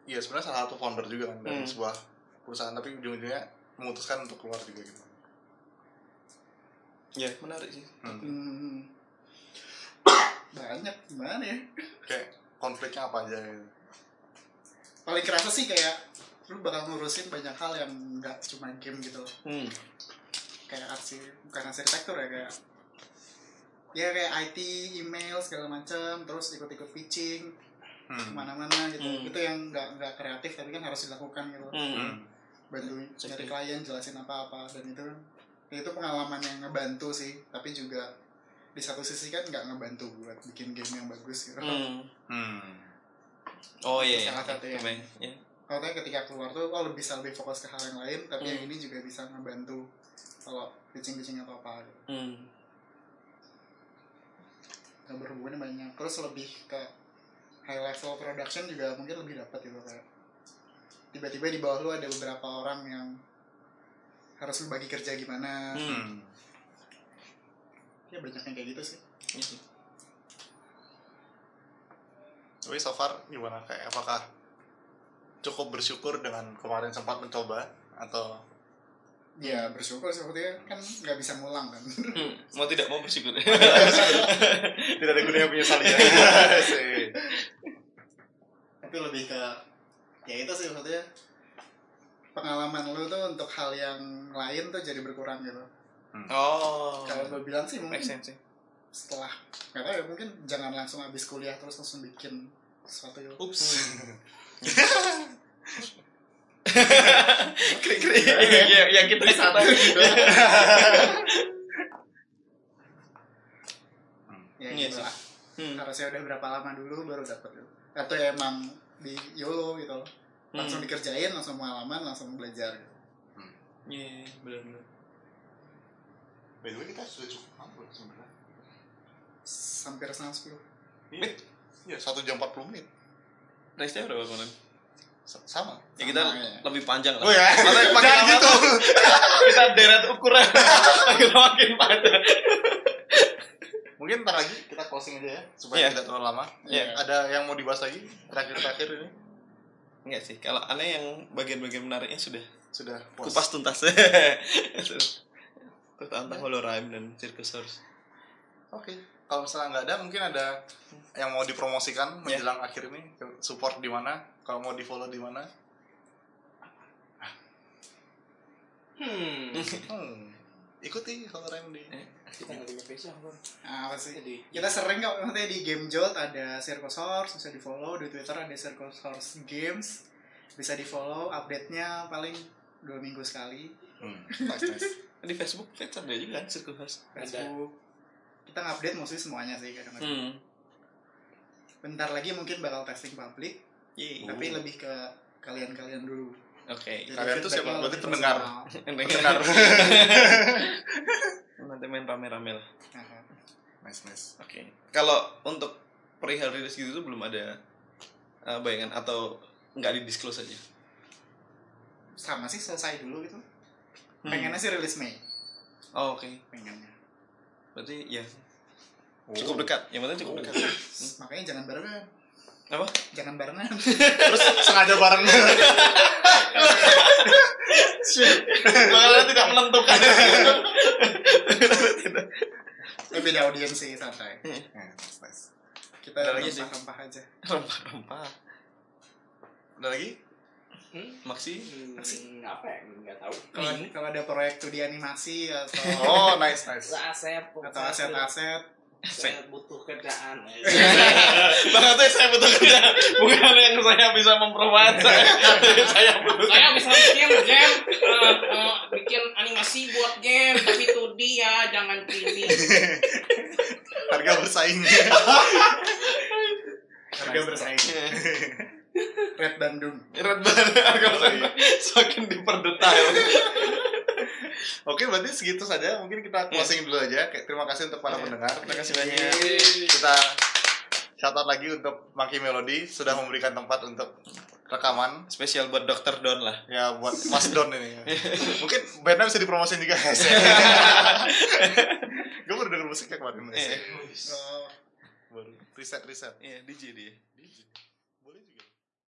iya sebenarnya salah satu founder juga kan dari Hmm. sebuah perusahaan tapi ujung-ujungnya memutuskan untuk keluar juga gitu. Ya, menarik sih. Hmm. hmm. Banyak gimana ya Kayak konfliknya apa aja gitu. paling kerasa sih kayak lu bakal ngurusin banyak hal yang nggak cuma game gitu loh Hmm. kayak arsi bukan arsitektur ya kayak ya kayak IT email segala macam terus ikut-ikut pitching Hmm. ke mana-mana gitu Hmm. itu yang nggak nggak kreatif tapi kan harus dilakukan gitu Hmm. Hmm. bantu nyari klien jelasin apa-apa dan itu ya itu pengalaman yang ngebantu sih tapi juga di satu sisi kan nggak ngebantu buat bikin game yang bagus gitu Hmm. Hmm. Oh iya, iya. Salah satu yang- Kebayang. Ya. Makanya ketika keluar tuh oh bisa lebih fokus ke hal yang lain tapi Hmm. yang ini juga bisa ngebantu kalau pitching-pitching atau apa gitu. Hmm. Nggak berhubungan banyak terus lebih ke high level production juga mungkin lebih dapat gitu kayak tiba-tiba di bawah lu ada beberapa orang yang harus lu bagi kerja gimana Hmm. Ya banyak yang kayak gitu sih Iya sih. Tapi so far gimana kayak apakah cukup bersyukur dengan kemarin sempat mencoba atau ya bersyukur sebetulnya kan nggak bisa ngulang kan Hmm. Mau tidak mau bersyukur. tidak ada gunanya menyesali ya? Sih. tapi lebih ke ya itu sih maksudnya pengalaman lu tuh untuk hal yang lain tuh jadi berkurang gitu Oh. kalau gue bilang sih mungkin sense sih. setelah nggak tahu ya mungkin jangan langsung habis kuliah terus langsung bikin sesuatu yang Ups. Krik krik. Ya, yang kita satu gitu ya Iya gitu sih. lah Hmm. harusnya udah berapa lama dulu baru dapet gitu. atau ya emang di YOLO gitu loh langsung Hmm. dikerjain langsung pengalaman langsung belajar gitu. Iya, benar-benar. By the way kita sudah cukup lama loh sebenarnya. hampir setengah sepuluh Iya. Iya, satu jam 40 menit. Race-nya berapa kemarin? S- Sama. Ya kita Sama, ya. lebih panjang lah. Oh ya. Makin Jangan lama gitu. tuh kita deret ukuran makin makin panjang. Mungkin ntar lagi kita closing aja ya supaya Iya. tidak terlalu lama. Iya. Ada yang mau dibahas lagi terakhir-terakhir ini? Enggak sih, kalau aneh yang bagian-bagian menariknya sudah Sudah puas. kupas tuntas. Tentang Holoraim dan Circusaurus. Oke. Kalau misalnya nggak ada, mungkin ada yang mau dipromosikan Ya. menjelang akhir ini. Support di mana? Kalau mau di follow di mana? Hmm. Hmm. Ikuti Valorant di. Kita nggak punya face apa? Nah, apa sih Jadi kita sering kok maksudnya di Game Jolt ada Circus Horse bisa di follow di Twitter ada Circus Horse Games bisa di follow update nya paling dua minggu sekali Hmm. Nice, nice. Di Facebook Fans ada juga kan Circusaurus. Facebook kita ngupdate mostly semuanya sih kadang-kadang Hmm. bentar lagi mungkin bakal testing publik Yeay. tapi lebih ke kalian-kalian dulu Oke. Jadi Kalian tuh siapa? Berarti pendengar. Benar. Nanti main rame-rame lah. Nice, nice. Oke. Kalau untuk perihal rilis gitu tuh belum ada uh, bayangan atau nggak di disclose aja. sama sih selesai dulu gitu Hmm. pengennya sih rilis Mei Oh, oke. pengennya Berarti ya Oh. cukup dekat. Yang penting cukup dekat. makanya jangan barengan Apa? jangan barengan Terus sengaja bareng. Makanya tidak menentukan. Ini beda audiens sih santai nice, nice. kita rempah-rempah aja Rempah-rempah. Ada lagi? Hmm? Maksi. Hmm, apa ya? Nggak tahu. kalau kalau ada proyek tuh di animasi atau Oh, nice, nice. Asep. atau aset-aset Saya butuh kerjaan. Bang Ate, saya butuh kerja. Bukan yang saya bisa memprovide. Saya, saya butuh saya bisa bikin game eh, eh, bikin animasi buat game tapi 2D ya jangan 3D Harga bersaing. harga bersaing Red Bandung Red banget harga saya semakin diperdetail. Oke, berarti segitu saja. Mungkin kita closing dulu aja. Terima kasih untuk para pendengar. Terima kasih banyak. Kita shout out lagi untuk Monkey Melody sudah memberikan tempat untuk rekaman Spesial buat Dokter Don lah. ya buat Mas Don ini. Mungkin bandnya bisa dipromosin juga. Gue baru denger musiknya kemarin. Oh, Baru riset riset. Iya, DJ dia.